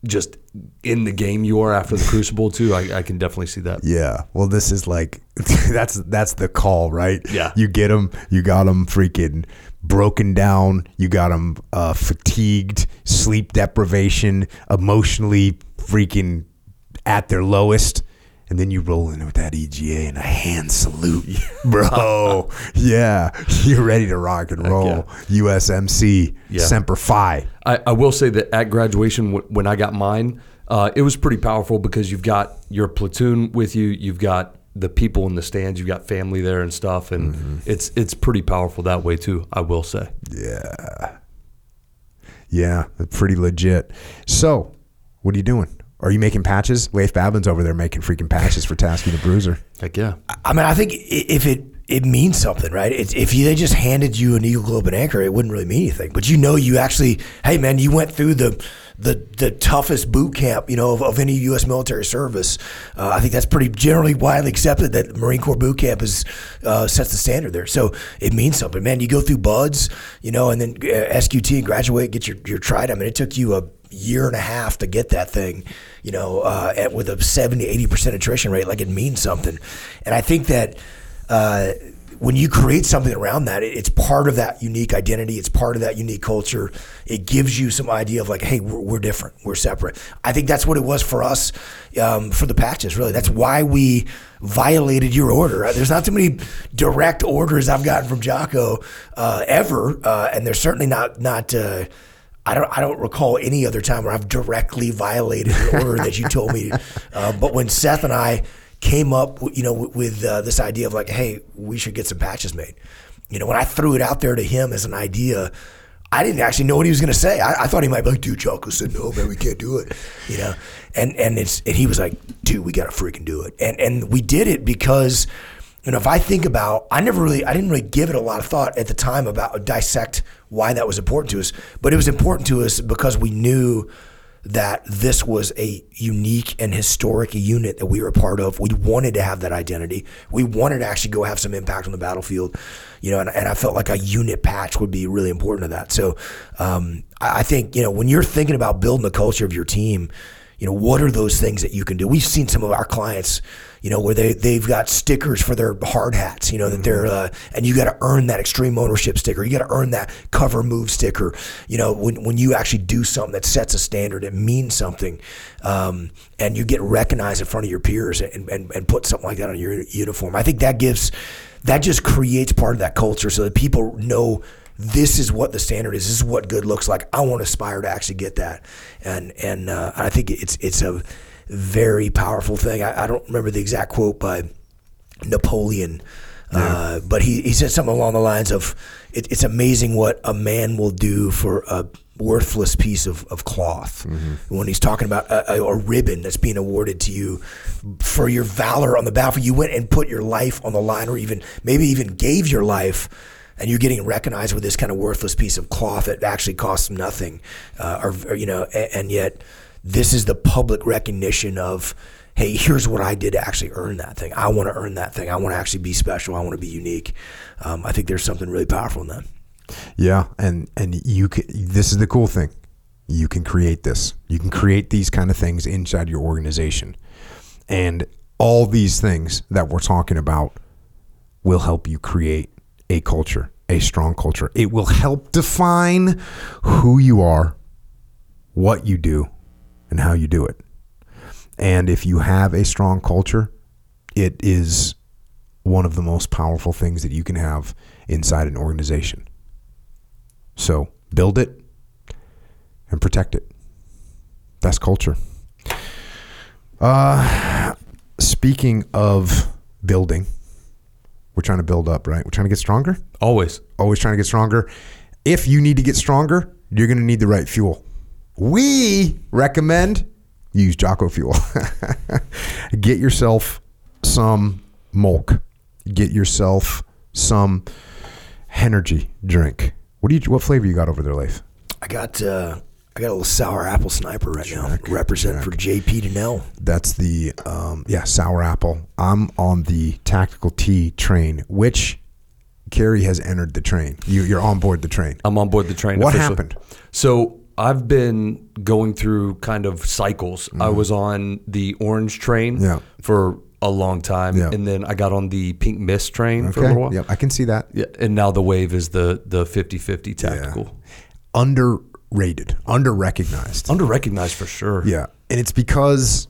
just in the game you are after the [laughs] Crucible too. I, I can definitely see that. Yeah. Well, this is like [laughs] that's that's the call, right? Yeah. You get them. You got them freaking broken down. You got them uh, fatigued, sleep deprivation, emotionally freaking at their lowest. And then you roll in with that EGA and a hand salute, [laughs] bro. yeah, you're ready to rock and roll. yeah. USMC Yeah. Semper Fi. I, I will say that at graduation, when I got mine, uh, it was pretty powerful because you've got your platoon with you, you've got the people in the stands, you've got family there and stuff, and it's it's pretty powerful that way too. I will say. Yeah. Yeah, pretty legit. So, what are you doing? Are you making patches? Leif Babin's over there making freaking patches for Task Unit Bruiser. Heck yeah. I mean, I think if it it means something, right? It's, if you, they just handed you an Eagle Globe and Anchor, it wouldn't really mean anything. But you know, you actually, hey man, you went through the the the toughest boot camp, you know, of, of any U.S. military service. Uh, I think that's pretty generally widely accepted that Marine Corps boot camp is uh, sets the standard there. So it means something, man. You go through BUD/S, you know, and then uh, SQT and graduate, get your your trident. I mean, it took you a year and a half to get that thing, you know, uh, at, with a 70, 80% attrition rate, like it means something. And I think that uh, when you create something around that, it, it's part of that unique identity. It's part of that unique culture. It gives you some idea of like, hey, we're, we're different. We're separate. I think that's what it was for us um, for the patches, really. That's why we violated your order. Uh, There's not too many direct orders I've gotten from Jocko uh, ever. Uh, and there's certainly not, not, uh, I don't. I don't recall any other time where I've directly violated the order that you told me. [laughs] Uh, but when Seth and I came up, you know, with, with uh, this idea of like, hey, we should get some patches made. You know, when I threw it out there to him as an idea, I didn't actually know what he was going to say. I, I thought he might be like, dude, Jocko said no, man, we can't do it. You know, and and it's and he was like, dude, we got to freaking do it. And and we did it because you know, if I think about, I never really, I didn't really give it a lot of thought at the time about dissect why that was important to us, but it was important to us because we knew that this was a unique and historic unit that we were a part of. We wanted to have that identity. We wanted to actually go have some impact on the battlefield, you know, and, and I felt like a unit patch would be really important to that. So um, I I think, you know, when you're thinking about building the culture of your team, You know, what are those things that you can do? We've seen some of our clients, you know, where they they've got stickers for their hard hats. You know that they're uh, and you got to earn that extreme ownership sticker. You got to earn that cover move sticker. You know, when when you actually do something that sets a standard, it means something, um, and you get recognized in front of your peers and, and and put something like that on your uniform. I think that gives that just creates part of that culture so that people know this is what the standard is. This is what good looks like. I want to aspire to actually get that, and and uh, I think it's it's a very powerful thing. I, I, don't remember the exact quote by Napoleon, yeah. uh, but he, he said something along the lines of, it, "It's amazing what a man will do for a worthless piece of, of cloth." Mm-hmm. When he's talking about a, a, ribbon that's being awarded to you for your valor on the battlefield, you went and put your life on the line, or even maybe even gave your life and you're getting recognized with this kind of worthless piece of cloth that actually costs nothing, uh, or, or, you know, and, and, yet this is the public recognition of, hey, here's what I did to actually earn that thing. I want to earn that thing. I want to actually be special. I want to be unique. Um, I think there's something really powerful in that. Yeah, and and you can, this is the cool thing. You can create this. You can create these kind of things inside your organization, and all these things that we're talking about will help you create a culture, a strong culture. It will help define who you are, what you do, and how you do it. And if you have a strong culture, it is one of the most powerful things that you can have inside an organization. So build it and protect it. That's culture. Uh, speaking of building, we're trying to build up, right? We're trying to get stronger. Always. Always trying to get stronger. If you need to get stronger, you're going to need the right fuel. We recommend use Jocko Fuel. [laughs] get yourself some Molk. Get yourself some energy drink. What do you? What flavor you got over there, Leif? I got uh, I got a little sour apple sniper right now. Represent for JP Dinnell. That's the um, yeah sour apple. I'm on the tactical T train, which Kerry has entered the train. You, you're on board the train. I'm on board the train. What officially. happened? So I've been going through kind of cycles. I was on the orange train Mm-hmm. Yeah. for a long time, Yeah. and then I got on the pink mist train for a little while. Yep, I can see that. Yeah, and now the wave is the the 50-50 tactical. Underrated, under-recognized. Under recognized for sure. Yeah, and it's because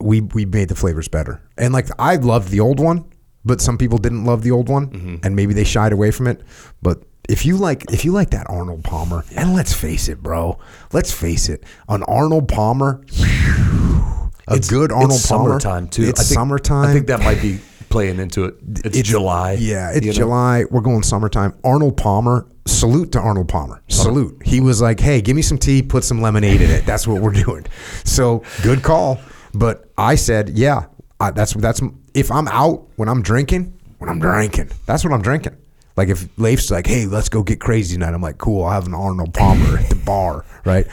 we we made the flavors better. And like I loved the old one, but some people didn't love the old one, Mm-hmm. and maybe they shied away from it. But if you like if you like that Arnold Palmer, and let's face it, bro, let's face it, an Arnold Palmer, a good Arnold it's Palmer, summertime too. It's I think, summertime. I think that might be playing into it. It's, July. Yeah, it's you know? July. We're going summertime. Arnold Palmer. Salute to Arnold Palmer. Salute. He was like, "Hey, give me some tea, put some lemonade in it. That's what we're [laughs] doing." So good call. But I said, "Yeah, I, that's that's if I'm out when I'm drinking, when I'm drinking, that's what I'm drinking." Like if Leif's like, "Hey, let's go get crazy tonight," I'm like, "Cool, I'll have an Arnold Palmer at the bar." Right?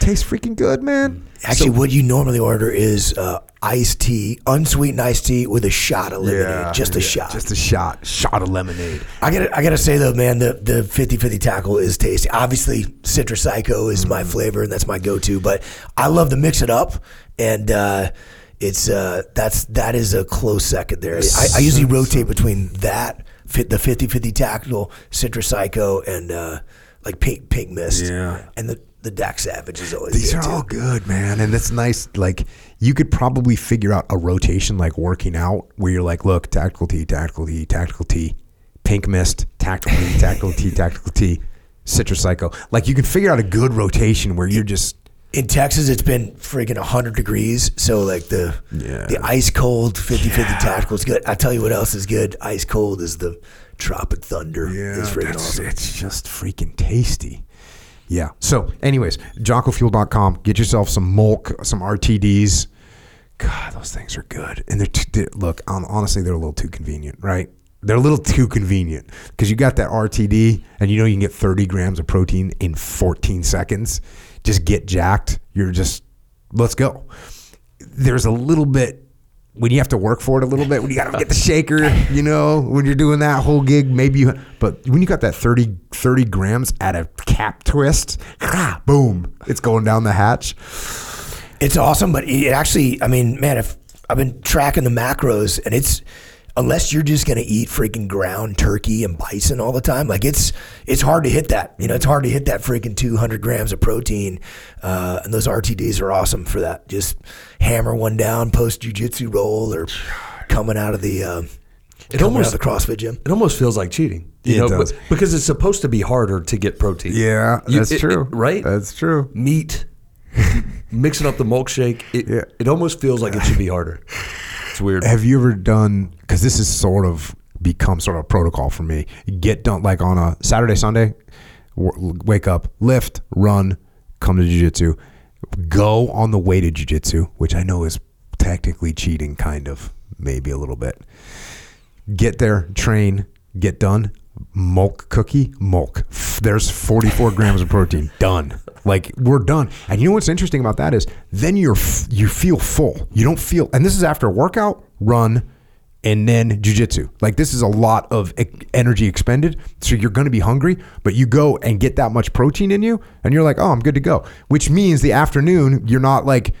Tastes freaking good, man. Actually, what you normally order is uh, iced tea, unsweetened iced tea with a shot of lemonade, yeah, just a yeah, shot. just a shot, shot of lemonade. I gotta, I gotta say though, man, the the 50-50 tackle is tasty. Obviously, Citrus Psycho is my flavor, and that's my go-to. But I love to mix it up, and uh, it's uh, that's that is a close second there. I, I usually rotate between that, fit the 50-50 tackle, Citrus Psycho, and uh, like pink pink mist. Yeah. and the the Dak Savage is always These are too. all good, man. And it's nice. Like, you could probably figure out a rotation like working out where you're like, look, tactical T, tactical T, tactical T, pink mist, tactical T, tactical T, tactical T, citrus psycho. Like, you can figure out a good rotation where you're just, in Texas, it's been freaking 100 degrees. So, like, the Yeah. the ice cold 50 50 tactical is good. I tell you what else is good. Ice cold is the Tropic Thunder. it's freaking awesome. It's just freaking tasty. Yeah. So, anyways, jockofuel.com. Get yourself some Molk, some RTDs. God, those things are good. And they're, t- they look, hon- honestly, they're a little too convenient, right? They're a little too convenient because you got that RTD and you know you can get 30 grams of protein in 14 seconds. Just get jacked. You're just, let's go. There's a little bit when you have to work for it a little bit, when you got to get the shaker, you know, when you're doing that whole gig, maybe you, but when you got that 30, 30 grams at a cap twist, boom, it's going down the hatch. It's awesome, but it actually, I mean, man, if I've been tracking the macros and it's unless you're just gonna eat freaking ground turkey and bison all the time, like it's it's hard to hit that. You know, it's hard to hit that freaking 200 grams of protein, uh, and those RTDs are awesome for that. Just hammer one down post jujitsu roll or coming out of the. Uh, It almost out of the CrossFit gym. It almost feels like cheating. You It know, does. but- because it's supposed to be harder to get protein. Yeah, You- that's it- true. it- right? That's true. Meat, mixing up the milkshake. It, Yeah. it almost feels like it should be harder. [laughs] Weird. Have you ever done? Because this is sort of become sort of a protocol for me. Get done like on a Saturday, Sunday. w- Wake up, lift, run, come to jujitsu, go on the way to jujitsu, which I know is technically cheating, kind of, maybe a little bit. Get there, train, get done. Milk cookie, milk. There's 44 grams of protein. Done. Like we're done. And you know what's interesting about that is then you're you feel full. You don't feel. And this is after a workout, run, and then jujitsu. Like this is a lot of energy expended. So you're going to be hungry, but you go and get that much protein in you, and you're like, oh, I'm good to go. Which means the afternoon you're not like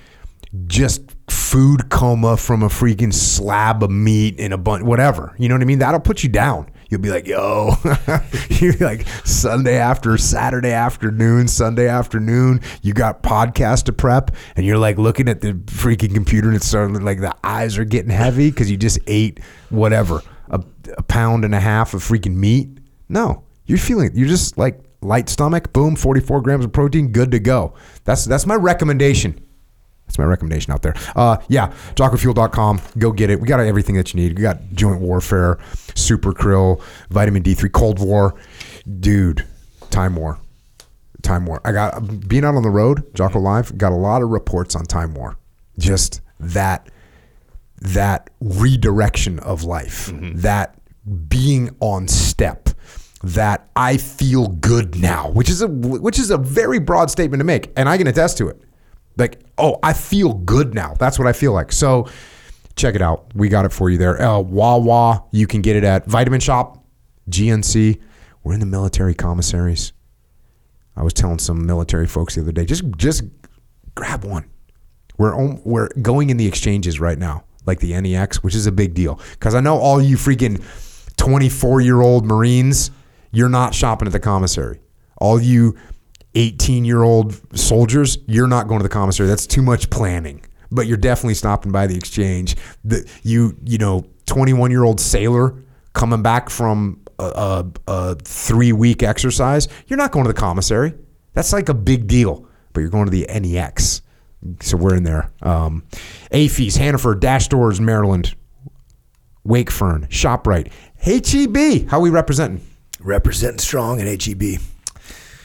just food coma from a freaking slab of meat and a bunch, whatever. You know what I mean? That'll put you down. You'll be like, yo, [laughs] you're like Sunday after Saturday afternoon, Sunday afternoon, you got podcast to prep, and you're like looking at the freaking computer and it's starting like the eyes are getting heavy because you just ate whatever, a, a pound and a half of freaking meat. No, you're feeling, you're just like light stomach, boom, 44 grams of protein, good to go. That's that's my recommendation. That's my recommendation out there. Uh, yeah, jockofuel.com. Go get it. We got everything that you need. We got Joint Warfare, Super Krill, Vitamin D3, Cold War. Dude, Time War. Time War. I got, being out on the road, Jocko Live, got a lot of reports on Time War. Just that, that redirection of life, that being on step that I feel good now, which is a which is a very broad statement to make, and I can attest to it. Like, oh, I feel good now. That's what I feel like. So, check it out. We got it for you there. Uh, Wawa, you can get it at Vitamin Shop, GNC. We're in the military commissaries. I was telling some military folks the other day, just just grab one. We're on, we're going in the exchanges right now, like the NEX, which is a big deal because I know all you freaking 24 year old Marines, you're not shopping at the commissary. All you 18 year old soldiers, you're not going to the commissary. That's too much planning. But you're definitely stopping by the exchange. The you you know 21 year old sailor coming back from a, a, a three week exercise, you're not going to the commissary. That's like a big deal. But you're going to the NEX. So we're in there. Um, AAFES, Hannaford, Dash Stores, Maryland, Wakefern, ShopRite, HEB. How we representing? Representing strong in HEB.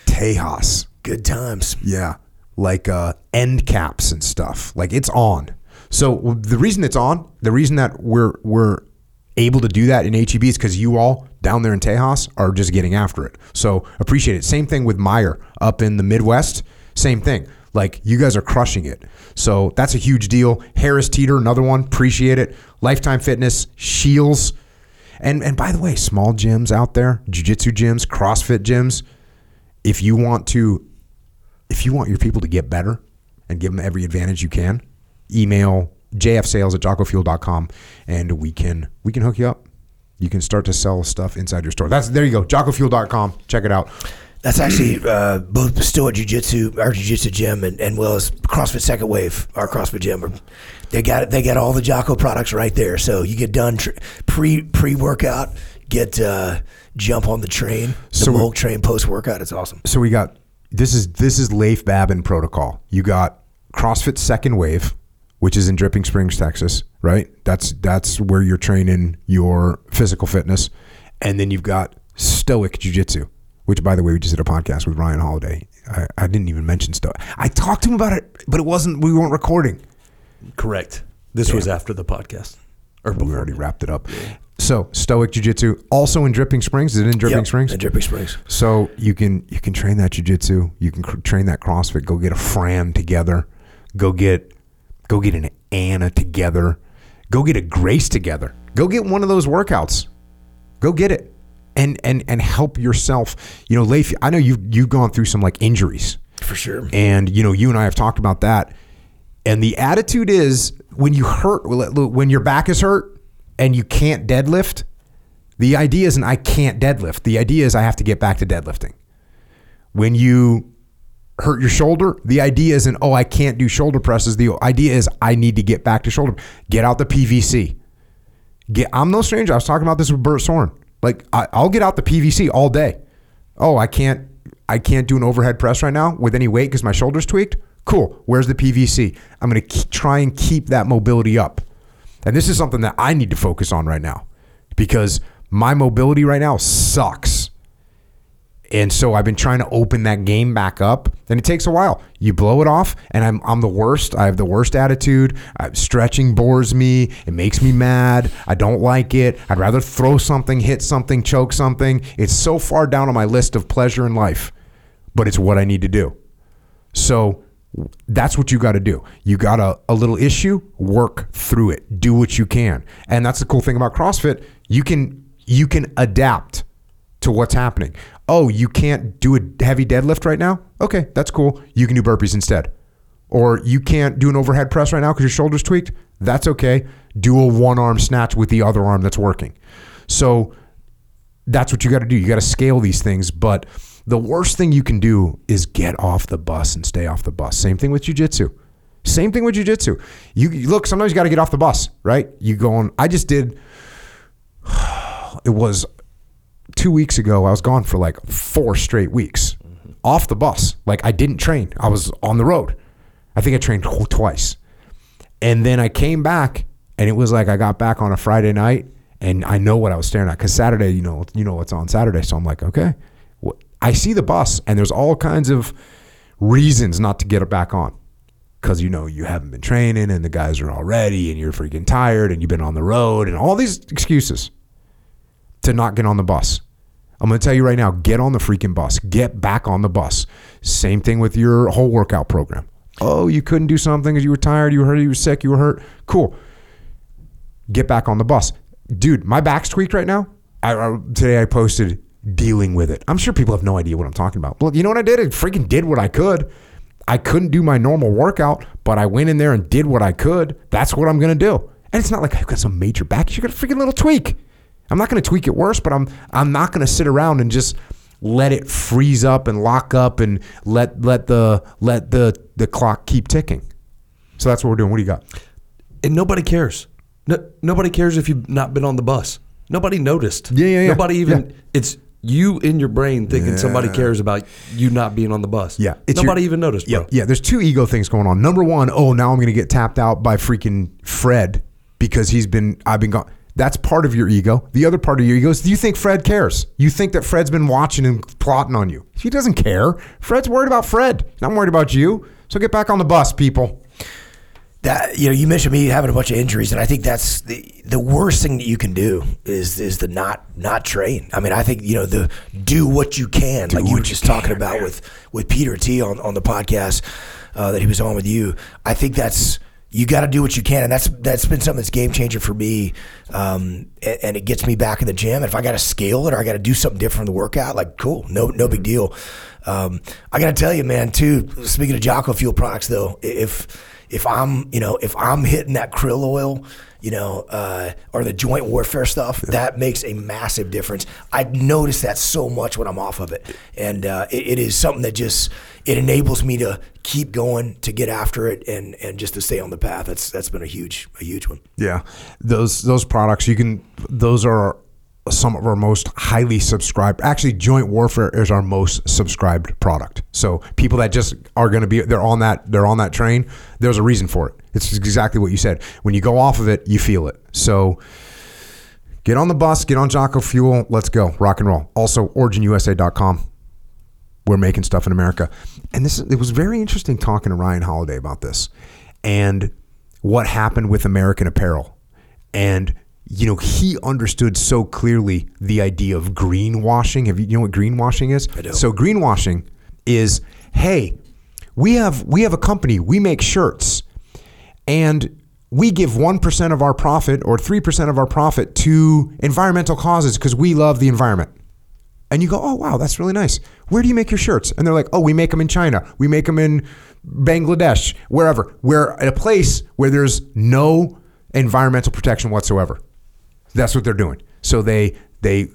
Tejas. Good times. Yeah, like uh, end caps and stuff. Like it's on. So the reason it's on, the reason that we're we're able to do that in HEB is because you all down there in Tejas are just getting after it. So appreciate it. Same thing with Meijer up in the Midwest. Same thing. Like you guys are crushing it. So that's a huge deal. Harris Teeter, another one. Appreciate it. Lifetime Fitness, Shields. And and by the way, small gyms out there, jiu-jitsu gyms, CrossFit gyms, if you want to if you want your people to get better and give them every advantage you can, email jfsales at jockofuel.com and we can we can hook you up. You can start to sell stuff inside your store. That's there you go, jockofuel.com. Check it out. That's actually uh, both still at Jiu-Jitsu, our Jiu-Jitsu gym, and, and well as CrossFit Second Wave, our CrossFit gym. They got they got all the Jocko products right there. So you get done pre pre workout, get uh, jump on the train, the So- Volk train post workout. It's awesome. So we got this is this is Leif Babin protocol. You got CrossFit Second Wave, which is in Dripping Springs, Texas, right? That's that's where you're training your physical fitness, and then you've got Stoic Jiu Jitsu, which by the way we just did a podcast with Ryan Holiday. I, I didn't even mention Stoic. I talked to him about it, but it wasn't. We weren't recording. Correct. This was after the podcast. Or We already wrapped it up. So Stoic Jiu Jitsu, also in Dripping Springs. Is it in Dripping Yep, Springs? at Dripping Springs. So you can you can train that jujitsu. You can cr- train that CrossFit. Go get a Fran together. Go get go get an Anna together. Go get a Grace together. Go get one of those workouts. Go get it, and and and help yourself. You know, Leif. I know you've you've gone through some like injuries, For sure. and you know you and I have talked about that. And the attitude is when you hurt, when your back is hurt and you can't deadlift, the idea isn't I can't deadlift. The idea is I have to get back to deadlifting. When you hurt your shoulder, the idea isn't, oh, I can't do shoulder presses. The idea is I need to get back to shoulder. Get out the PVC. Get, I'm no stranger. I was talking about this with Bert Soren. Like I, I'll get out the PVC all day. Oh, I can't I can't do an overhead press right now with any weight because my shoulder's tweaked. Cool. Where's the PVC? I'm going to try and keep that mobility up. And this is something that I need to focus on right now because my mobility right now sucks. And so I've been trying to open that game back up, and it takes a while. You blow it off, and I'm, I'm the worst. I have the worst attitude. Uh, stretching bores me. It makes me mad. I don't like it. I'd rather throw something, hit something, choke something. It's so far down on my list of pleasure in life, but it's what I need to do. So that's what you got to do. You got a, a little issue, work through it. Do what you can. And that's the cool thing about CrossFit. You can you can adapt to what's happening. Oh, you can't do a heavy deadlift right now? Okay, that's cool. You can do burpees instead. Or you can't do an overhead press right now because your shoulder's tweaked? That's okay. Do a one arm snatch with the other arm that's working. So that's what you got to do. You got to scale these things. But the worst thing you can do is get off the bus and stay off the bus. Same thing with jujitsu. Same thing with jujitsu. You look, sometimes you got to get off the bus, right? You go on. I just did. [sighs] It was two weeks ago, I was gone for like four straight weeks mm-hmm. off the bus. Like I didn't train. I was on the road. I think I trained twice. And then I came back and it was like I got back on a Friday night and I know what I was staring at because Saturday, you know, you know what's on Saturday. So I'm like, okay, I see the bus and there's all kinds of reasons not to get it back on because you know you haven't been training and the guys are all ready and you're freaking tired and you've been on the road and all these excuses to not get on the bus. I'm going to tell you right now get on the freaking bus. Get back on the bus. Same thing with your whole workout program. Oh, you couldn't do something because you were tired, you were hurt, you were sick, you were hurt. Cool. Get back on the bus. Dude, my back's tweaked right now. I, I, today I posted dealing with it. I'm sure people have no idea what I'm talking about. Well, you know what I did? I freaking did what I could. I couldn't do my normal workout, but I went in there and did what I could. That's what I'm going to do. And it's not like I've got some major back. You got a freaking little tweak. I'm not going to tweak it worse, but I'm I'm not going to sit around and just let it freeze up and lock up and let let the let the the clock keep ticking. So that's what we're doing. What do you got? And nobody cares. No, nobody cares if you've not been on the bus. Nobody noticed. Yeah, yeah, yeah. Nobody even. Yeah. It's you in your brain thinking yeah. somebody cares about you not being on the bus. Yeah, it's nobody your, even noticed. Bro. Yeah, yeah. There's two ego things going on. Number one, oh, now I'm going to get tapped out by freaking Fred because he's been I've been gone. That's part of your ego. The other part of your ego is you think Fred cares. You think that Fred's been watching and plotting on you. He doesn't care. Fred's worried about Fred. Not worried about you. So get back on the bus, people. That you know, you mentioned me having a bunch of injuries, and I think that's the the worst thing that you can do is is the not not train. I mean, I think you know the do what you can, do like you were just talking about man. with with Peter Attia on on the podcast uh, that he was on with you. I think that's you got to do what you can, and that's that's been something that's game changer for me. Um, and, and, it gets me back in the gym. And if I got to scale it or I got to do something different in the workout, like cool, no no big deal. Um, I got to tell you, man. Too speaking of Jocko Fuel products, though, if if I'm you know if I'm hitting that krill oil you know, uh, or the joint warfare stuff, yeah. that makes a massive difference. I notice that so much when I'm off of it, and uh, it, it is something that just it enables me to keep going, to get after it, and and just to stay on the path. That's that's been a huge a huge one. Yeah, those those products you can those are some of our most highly subscribed. Actually, Joint Warfare is our most subscribed product. So people that just are going to be they're on that they're on that train. There's a reason for it. It's exactly what you said. When you go off of it, you feel it. So get on the bus, get on Jocko Fuel. Let's go rock and roll. Also, OriginUSA.com. We're making stuff in America, and this it was very interesting talking to Ryan Holiday about this and what happened with American Apparel and you know, he understood so clearly the idea of greenwashing. Have you, you know what greenwashing is? I do. So greenwashing is, hey, we have we have a company, we make shirts, and we give 1% of our profit or 3% of our profit to environmental causes because we love the environment. And you go, oh, wow, that's really nice. Where do you make your shirts? And they're like, oh, we make them in China. We make them in Bangladesh, wherever. We're at a place where there's no environmental protection whatsoever. That's what they're doing. So they they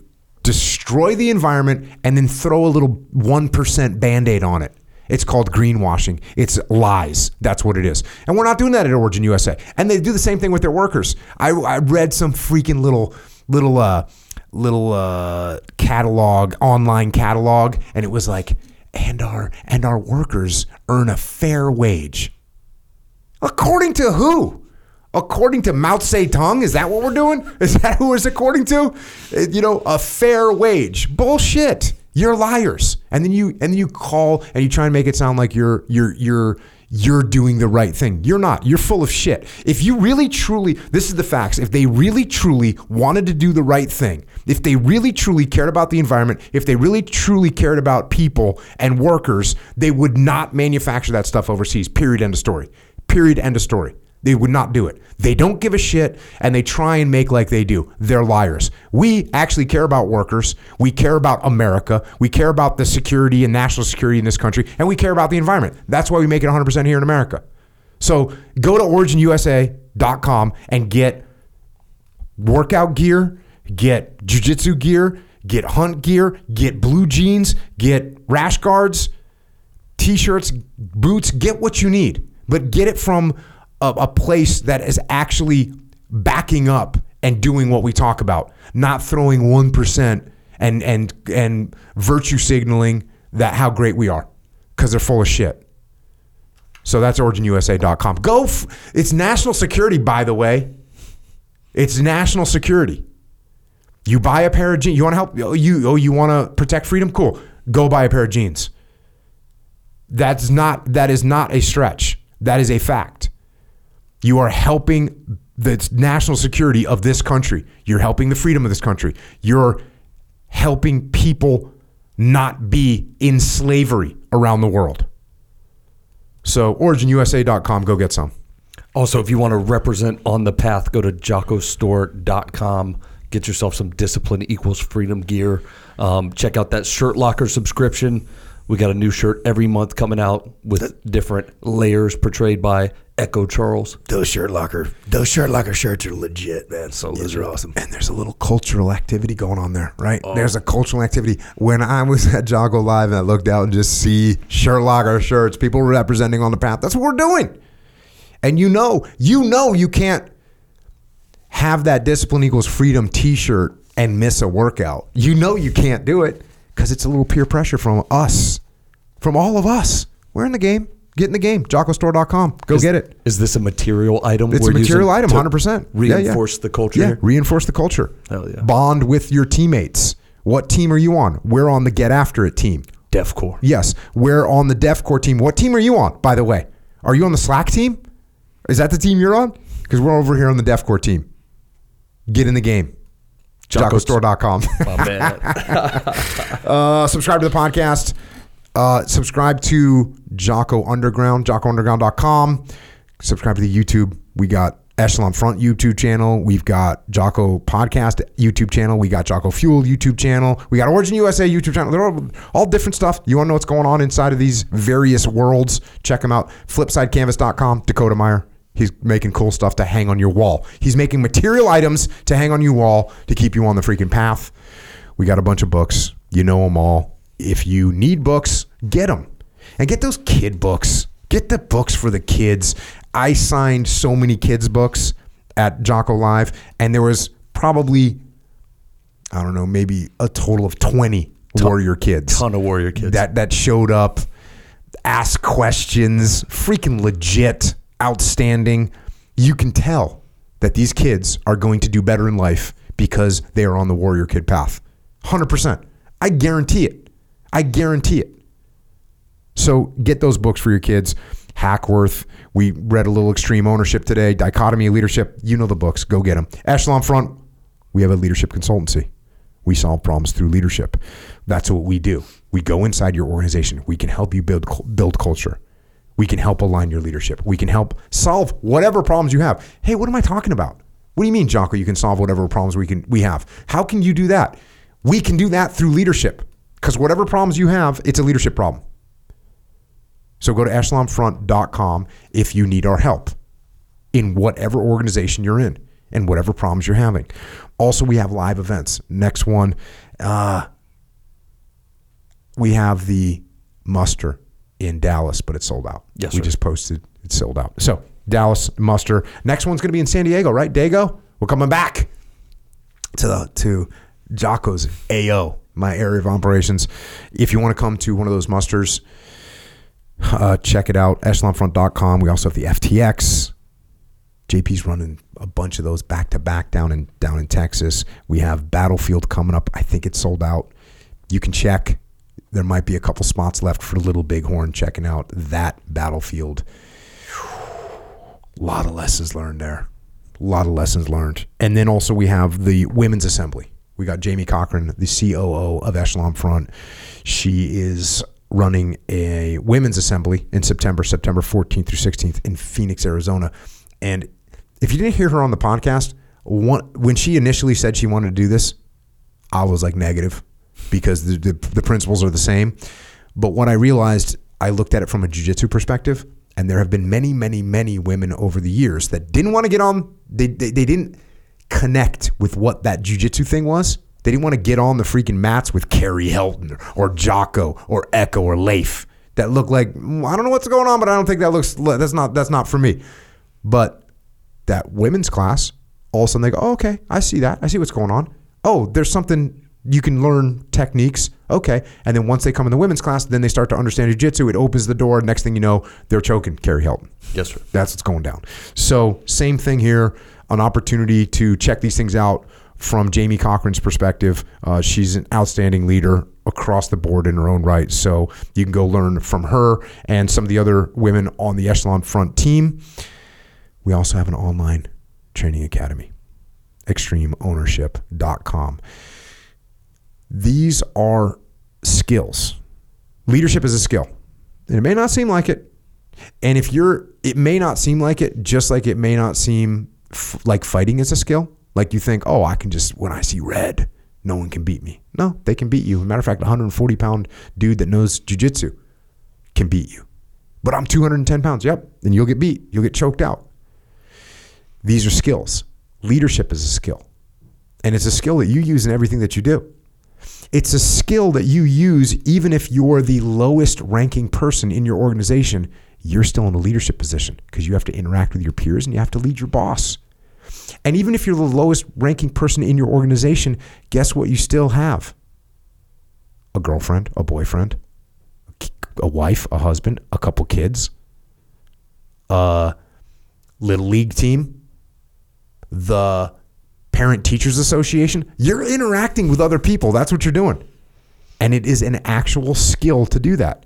destroy the environment and then throw a little 1% band-aid on it. It's called greenwashing. It's lies. That's what it is. And we're not doing that at Origin USA. And they do the same thing with their workers. I, I read some freaking little little uh little uh catalog, online catalog, and it was like and our and our workers earn a fair wage. According to who? According to Mao Zedong, is that what we're doing? Is that who it's according to? Uh, You know, a fair wage. Bullshit. You're liars. And then you and then you call and you try and make it sound like you're you're you're you're doing the right thing. You're not. You're full of shit. If you really truly, this is the facts. If they really truly wanted to do the right thing, if they really truly cared about the environment, if they really truly cared about people and workers, they would not manufacture that stuff overseas. Period. End of story. Period. End of story. They would not do it. They don't give a shit and they try and make like they do. They're liars. We actually care about workers. We care about America. We care about the security and national security in this country. And we care about the environment. That's why we make it 100% here in America. So go to originusa.com and get workout gear, get jujitsu gear, get hunt gear, get blue jeans, get rash guards, t-shirts, boots, get what you need, but get it from a, a place that is actually backing up and doing what we talk about, not throwing 1% and and and virtue signaling that how great we are cuz they're full of shit. So that's originusa.com. Go f- it's national security by the way. It's national security. You buy a pair of jeans. You want to help? oh, You oh, you want to protect freedom? Cool. Go buy a pair of jeans. That's not. That is not a stretch. That is a fact. You are helping the national security of this country. You're helping the freedom of this country. You're helping people not be in slavery around the world. So, originusa.com. Go get some. Also, if you want to represent on the path, go to jockostore.com. Get yourself some discipline equals freedom gear. Um, check out that shirt locker subscription. We got a new shirt every month coming out with different layers portrayed by Echo Charles. Those shirt locker, those shirt locker shirts are legit, man. So those are awesome. and there's a little cultural activity going on there, right? Oh. There's a cultural activity. When I was at Jocko Live and I looked out and just see shirt locker shirts, people representing on the path. That's what we're doing. And you know, you know, you can't have that discipline equals freedom T-shirt and miss a workout. You know, you can't do it because it's a little peer pressure from us, from all of us. We're in the game. Get in the game. JockoStore.com. Go Is- get it. Is this a material item? It's a material item, 100%. Yeah, yeah. Reinforce the culture. Yeah, here? reinforce the culture. Hell yeah. Bond with your teammates. What team are you on? We're on the Get After It team. DEFCOR. Yes, we're on the DEFCOR team. What team are you on, by the way? Are you on the Slack team? Is that the team you're on? Because we're over here on the DEFCOR team. Get in the game. Jocko- JockoStore.com. My bad. [laughs] uh, subscribe to the podcast. Uh, subscribe to Jocko Underground, JockoUnderground.com. Subscribe to the YouTube. We got Echelon Front YouTube channel. We've got Jocko Podcast YouTube channel. We got Jocko Fuel YouTube channel. We got Origin USA YouTube channel. They're all, all different stuff. You want to know what's going on inside of these various worlds? Check them out. FlipsideCanvas.com. Dakota Meyer. He's making cool stuff to hang on your wall. He's making material items to hang on your wall to keep you on the freaking path. We got a bunch of books. You know them all. If you need books, get them. And get those kid books. Get the books for the kids. I signed so many kids' books at Jocko Live, and there was probably, I don't know, maybe a total of 20 Warrior kids Ton of Warrior kids. that that showed up, asked questions, freaking legit, outstanding. You can tell that these kids are going to do better in life because they are on the warrior kid path. 100%. I guarantee it. I guarantee it. So get those books for your kids. Hackworth. We read a little extreme ownership today. Dichotomy of leadership. You know the books. Go get them. Echelon Front. We have a leadership consultancy. We solve problems through leadership. That's what we do. We go inside your organization. We can help you build build culture. We can help align your leadership. We can help solve whatever problems you have. Hey, what am I talking about? What do you mean, Jocko? You can solve whatever problems we can we have. How can you do that? We can do that through leadership. Because whatever problems you have, it's a leadership problem. So go to echelonfront.com if you need our help in whatever organization you're in and whatever problems you're having. Also, we have live events. Next one, uh, we have the muster in Dallas, but it's sold out. Yes, we sir. just posted it's sold out. So Dallas muster. Next one's going to be in San Diego, right? Dago, we're coming back to the to Jocko's AO, my area of operations. If you want to come to one of those musters, uh, check it out. Echelonfront.com. We also have the FTX. JP's running a bunch of those back to back down in down in Texas. We have Battlefield coming up. I think it's sold out. You can check. There might be a couple spots left for Little Bighorn checking out that Battlefield. A lot of lessons learned there. A lot of lessons learned. And then also we have the Women's Assembly. We got Jamie Cochran, the COO of Echelon Front. She is running a women's assembly in September, September 14th through 16th in Phoenix, Arizona. And if you didn't hear her on the podcast, one, when she initially said she wanted to do this, I was like negative because the, the, the principles are the same. But what I realized, I looked at it from a jiu-jitsu perspective, and there have been many, many, many women over the years that didn't want to get on. They, they, they didn't connect with what that jiu-jitsu thing was. They didn't want to get on the freaking mats with Kerry Helton or Jocko or Echo or Leif that look like "Mm, I don't know what's going on, but I don't think that looks that's not that's not for me. But that women's class, all of a sudden they go, oh, okay, I see that. I see what's going on. Oh, there's something you can learn techniques. Okay. And then once they come in the women's class, then they start to understand jiu-jitsu. It opens the door. Next thing you know, they're choking Kerry Helton. Yes, sir. That's what's going down. So same thing here. An opportunity to check these things out from Jamie Cochran's perspective. Uh, she's an outstanding leader across the board in her own right. So you can go learn from her and some of the other women on the Echelon Front team. We also have an online training academy, extremeownership.com. These are skills. Leadership is a skill. And it may not seem like it. And if you're, it may not seem like it, just like it may not seem f- like fighting is a skill. Like you think, oh, I can just, when I see red, no one can beat me. No, they can beat you. matter of fact, a 140 pound dude that knows jujitsu can beat you. But I'm 210 pounds. Yep. Then you'll get beat. You'll get choked out. These are skills. Leadership is a skill. And it's a skill that you use in everything that you do. It's a skill that you use even if you're the lowest ranking person in your organization, you're still in a leadership position because you have to interact with your peers and you have to lead your boss. And even if you're the lowest ranking person in your organization, guess what you still have? A girlfriend, a boyfriend, a wife, a husband, a couple kids, a little league team, the parent teachers association. You're interacting with other people. That's what you're doing. And it is an actual skill to do that.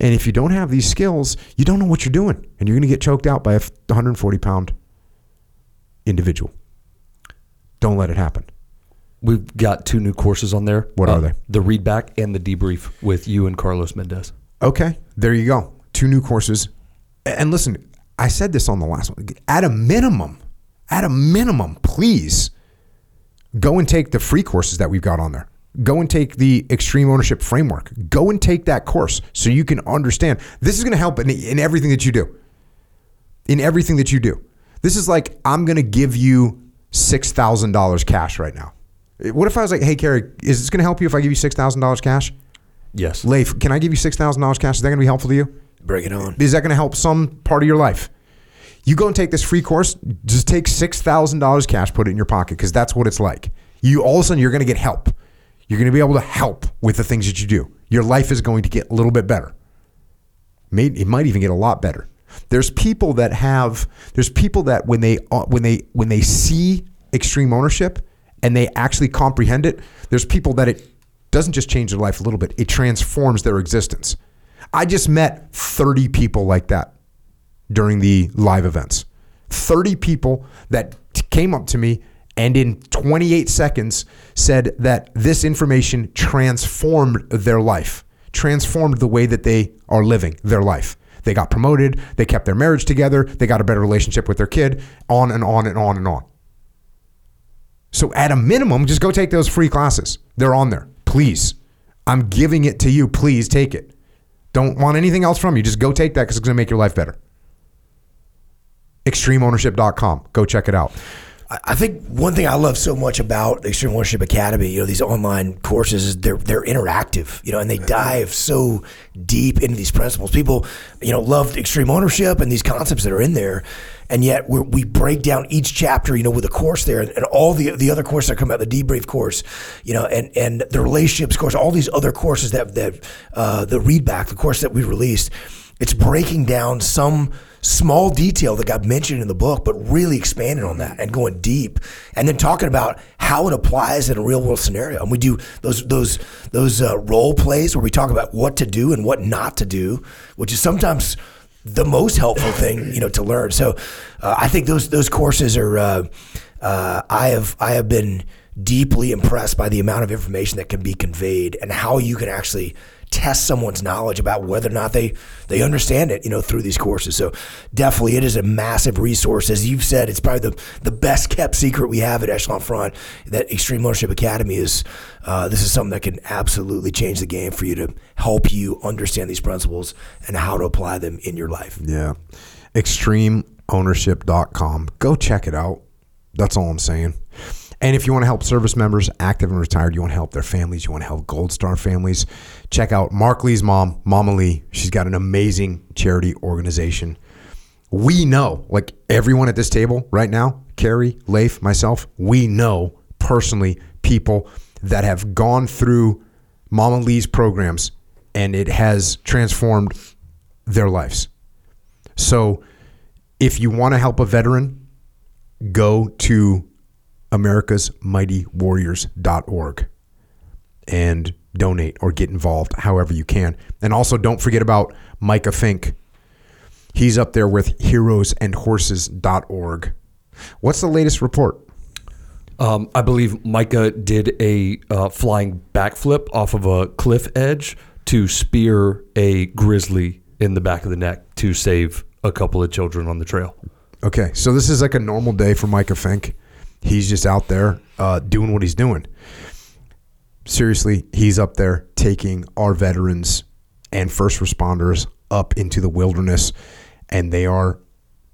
And if you don't have these skills, you don't know what you're doing. And you're going to get choked out by a 140 pound individual. Don't let it happen. We've got two new courses on there. Uh, What are they? The read back and the debrief with you and Carlos Mendez. Okay, there you go. Two new courses. And listen, I said this on the last one. At a minimum, at a minimum, please go and take the free courses that we've got on there. Go and take the extreme ownership framework. Go and take that course so you can understand. This is going to help in, in everything that you do. In everything that you do. This is like, I'm going to give you $6,000 cash right now. Eh, what if I was like, hey, Kerry, is this going to help you if I give you $6,000 cash? Yes. Leif, can I give you $6,000 cash? Is that going to be helpful to you? Bring it on. Is that going to help some part of your life? You go and take this free course, just take $6,000 cash, put it in your pocket because that's what it's like. You all of a sudden you're going to get help. You're going to be able to help with the things that you do. Your life is going to get a little bit better. It might even get a lot better. There's people that have there's people that when they uh, when they when they see extreme ownership and they actually comprehend it, there's people that it doesn't just change their life a little bit, it transforms their existence. I just met 30 people like that during the live events. 30 people that came up to me and in 28 seconds said that this information transformed their life, transformed the way that they are living their life. They got promoted, they kept their marriage together, they got a better relationship with their kid, on and on and on and on. So at a minimum, just go take those free classes. They're on there. Please. I'm giving it to you. Please take it. Don't want anything else from you. Just go take that because it's going to make your life better. ExtremeOwnership.com. Go check it out. I- think one thing I love so much about the Extreme Ownership Academy, you know, these online courses is they're they're interactive, you know, and they dive so deep into these principles. People, you know, love extreme ownership and these concepts that are in there, and yet we we break down each chapter, you know, with a course there, and, and all the the other courses that come out, the debrief course, you know, and and the relationships course, all these other courses that that uh, the read back, the course that we released, it's breaking down some small detail that got mentioned in the book, but really expanding on that and going deep, and then talking about how it applies in a real world scenario. And we do those those those uh, role plays where we talk about what to do and what not to do, which is sometimes the most helpful thing you know to learn. So uh, I think those those courses are. Uh, uh, I have I have been deeply impressed by the amount of information that can be conveyed and how you can actually test someone's knowledge about whether or not they they understand it, you know, through these courses. So definitely, it is a massive resource. As you've said, it's probably the the best kept secret we have at Echelon Front. That Extreme Ownership Academy is uh, this is something that can absolutely change the game for you to help you understand these principles and how to apply them in your life. Yeah. ExtremeOwnership.com. Go check it out. That's all I'm saying. And if you want to help service members, active and retired, you want to help their families, you want to help Gold Star families, check out Mark Lee's mom, Mama Lee. She's got an amazing charity organization. We know, like everyone at this table right now, Carrie, Leif, myself, we know personally people that have gone through Mama Lee's programs and it has transformed their lives. So if you want to help a veteran, go to America's Mighty Warriors.org and donate or get involved however you can. And also don't forget about Micah Fink. He's up there with heroesandhorses.org. What's the latest report? Um, I believe Micah did a uh, flying backflip off of a cliff edge to spear a grizzly in the back of the neck to save a couple of children on the trail. Okay, so this is like a normal day for Micah Fink. He's just out there uh, doing what he's doing. Seriously, he's up there taking our veterans and first responders up into the wilderness, and they are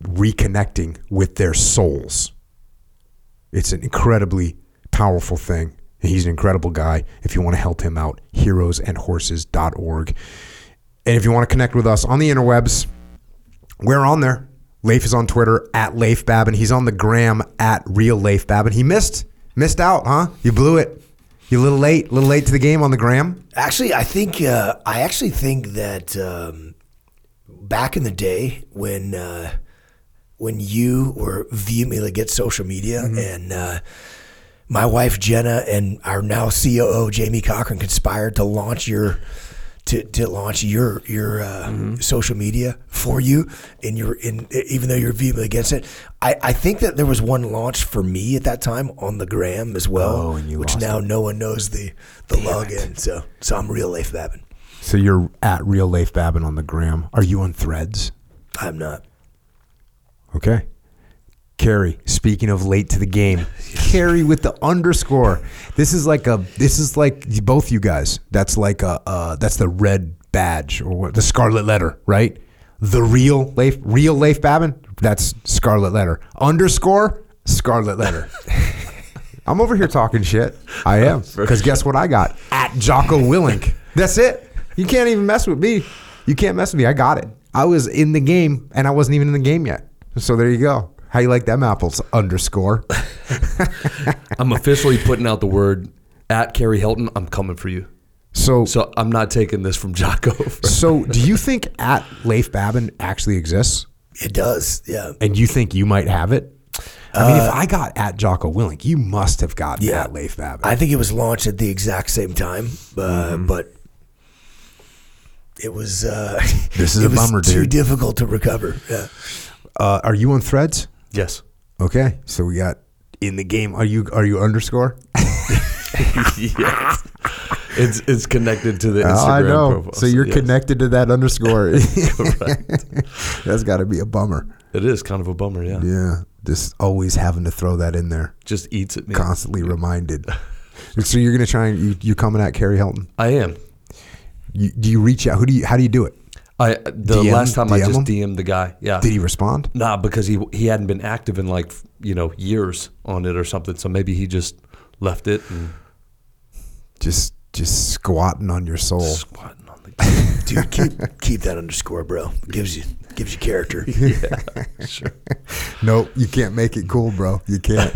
reconnecting with their souls. It's an incredibly powerful thing. He's an incredible guy. If you want to help him out, heroesandhorses.org. And if you want to connect with us on the interwebs, we're on there. Leif is on Twitter at Leif Babin. He's on the gram at Real Leif Babin. He missed missed out, huh? You blew it. You a little late, a little late to the game on the gram. Actually, I think uh, I actually think that um, back in the day when uh, when you were vehemently against social media and uh, my wife Jenna and our now COO Jamie Cochran conspired to launch your to, to launch your your uh, social media for you in your in even though you're vehemently against it. I, I think that there was one launch for me at that time on the gram as well, Oh, and you which now no one knows the the login. So so I'm real Leif Babin. So you're at Real Leif Babin on the gram. Are you on threads? I'm not. Okay. Carrie, speaking of late to the game, Carrie with the underscore. This is like a. This is like both you guys. That's like a. Uh, that's the red badge or what, the scarlet letter, right? The real Leif, real Leif Babin. That's scarlet letter. Underscore scarlet letter. [laughs] I'm over here talking shit. I am [laughs] because guess what I got at Jocko Willink. That's it. You can't even mess with me. You can't mess with me. I got it. I was in the game and I wasn't even in the game yet. So there you go. How you like them apples? Underscore. [laughs] I'm officially putting out the word at Carrie Hilton. I'm coming for you. So So I'm not taking this from Jocko. [laughs] so do you think at Leif Babin actually exists? It does, yeah. And you think you might have it? I mean, if I got at Jocko Willink, you must have gotten Yeah. at Leif Babin. I think it was launched at the exact same time, uh, Mm-hmm. but it was. Uh, This is [laughs] it a was bummer, Too difficult to recover. Yeah. uh, are you on Threads? Yes. Okay, so we got in the game. Are you are you underscore? [laughs] yes. It's it's connected to the Instagram Oh, I know. profile. So you're yes. connected to that underscore. [laughs] [laughs] That's got to be a bummer. It is kind of a bummer, yeah. Yeah, just always having to throw that in there, Just eats at me. constantly reminded. so you're gonna try and you you coming at Carrie Helton? I am. You, do you reach out? Who do you? How do you do it? I the DM last time I just him? DM'd the guy. Yeah. Did he respond? Nah, because he he hadn't been active in like you know years on it or something. So maybe he just left it and Just just squatting on your soul. squatting on the. Dude, keep keep that underscore, bro. Gives you gives you character. [laughs] sure. Nope, you can't make it cool, bro. You can't.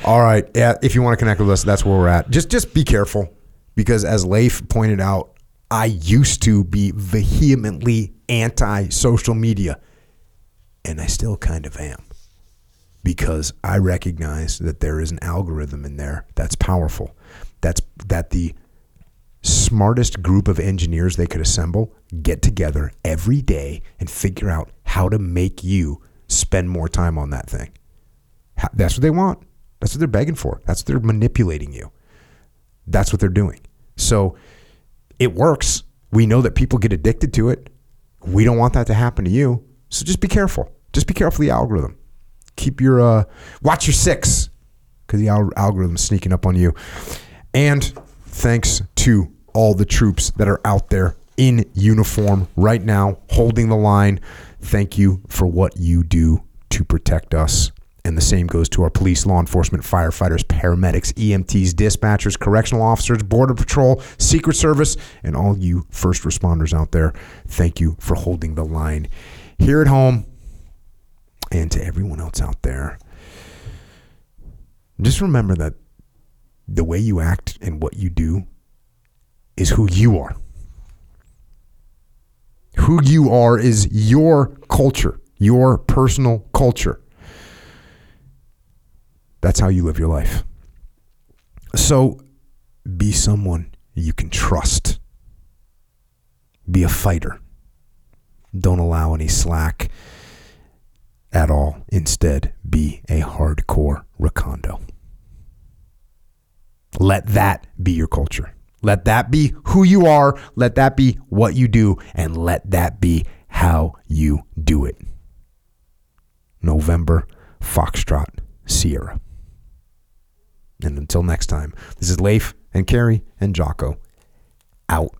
[laughs] All right. Yeah, if you want to connect with us, that's where we're at. Just just be careful because as Leif pointed out, I used to be vehemently anti social media and I still kind of am. Because I recognize that there is an algorithm in there that's powerful. That's that the smartest group of engineers they could assemble get together every day and figure out how to make you spend more time on that thing. That's what they want. That's what they're begging for. That's what they're manipulating you. That's what they're doing. So it works. We know that people get addicted to it. We don't want that to happen to you. So just be careful. Just be careful of the algorithm. Keep your uh, watch your six because the al- algorithm's sneaking up on you. And thanks to all the troops that are out there in uniform right now, holding the line. Thank you for what you do to protect us. And the same goes to our police, law enforcement, firefighters, paramedics, EMTs, dispatchers, correctional officers, Border Patrol, Secret Service, and all you first responders out there. Thank you for holding the line here at home and to everyone else out there. Just remember that the way you act and what you do is who you are. Who you are is your culture, your personal culture. That's how you live your life. So be someone you can trust. Be a fighter. Don't allow any slack at all. Instead, be a hardcore Recondo. Let that be your culture. Let that be who you are. Let that be what you do. And let that be how you do it. November, Foxtrot, Sierra. And until next time, this is Leif and Carrie and Jocko out.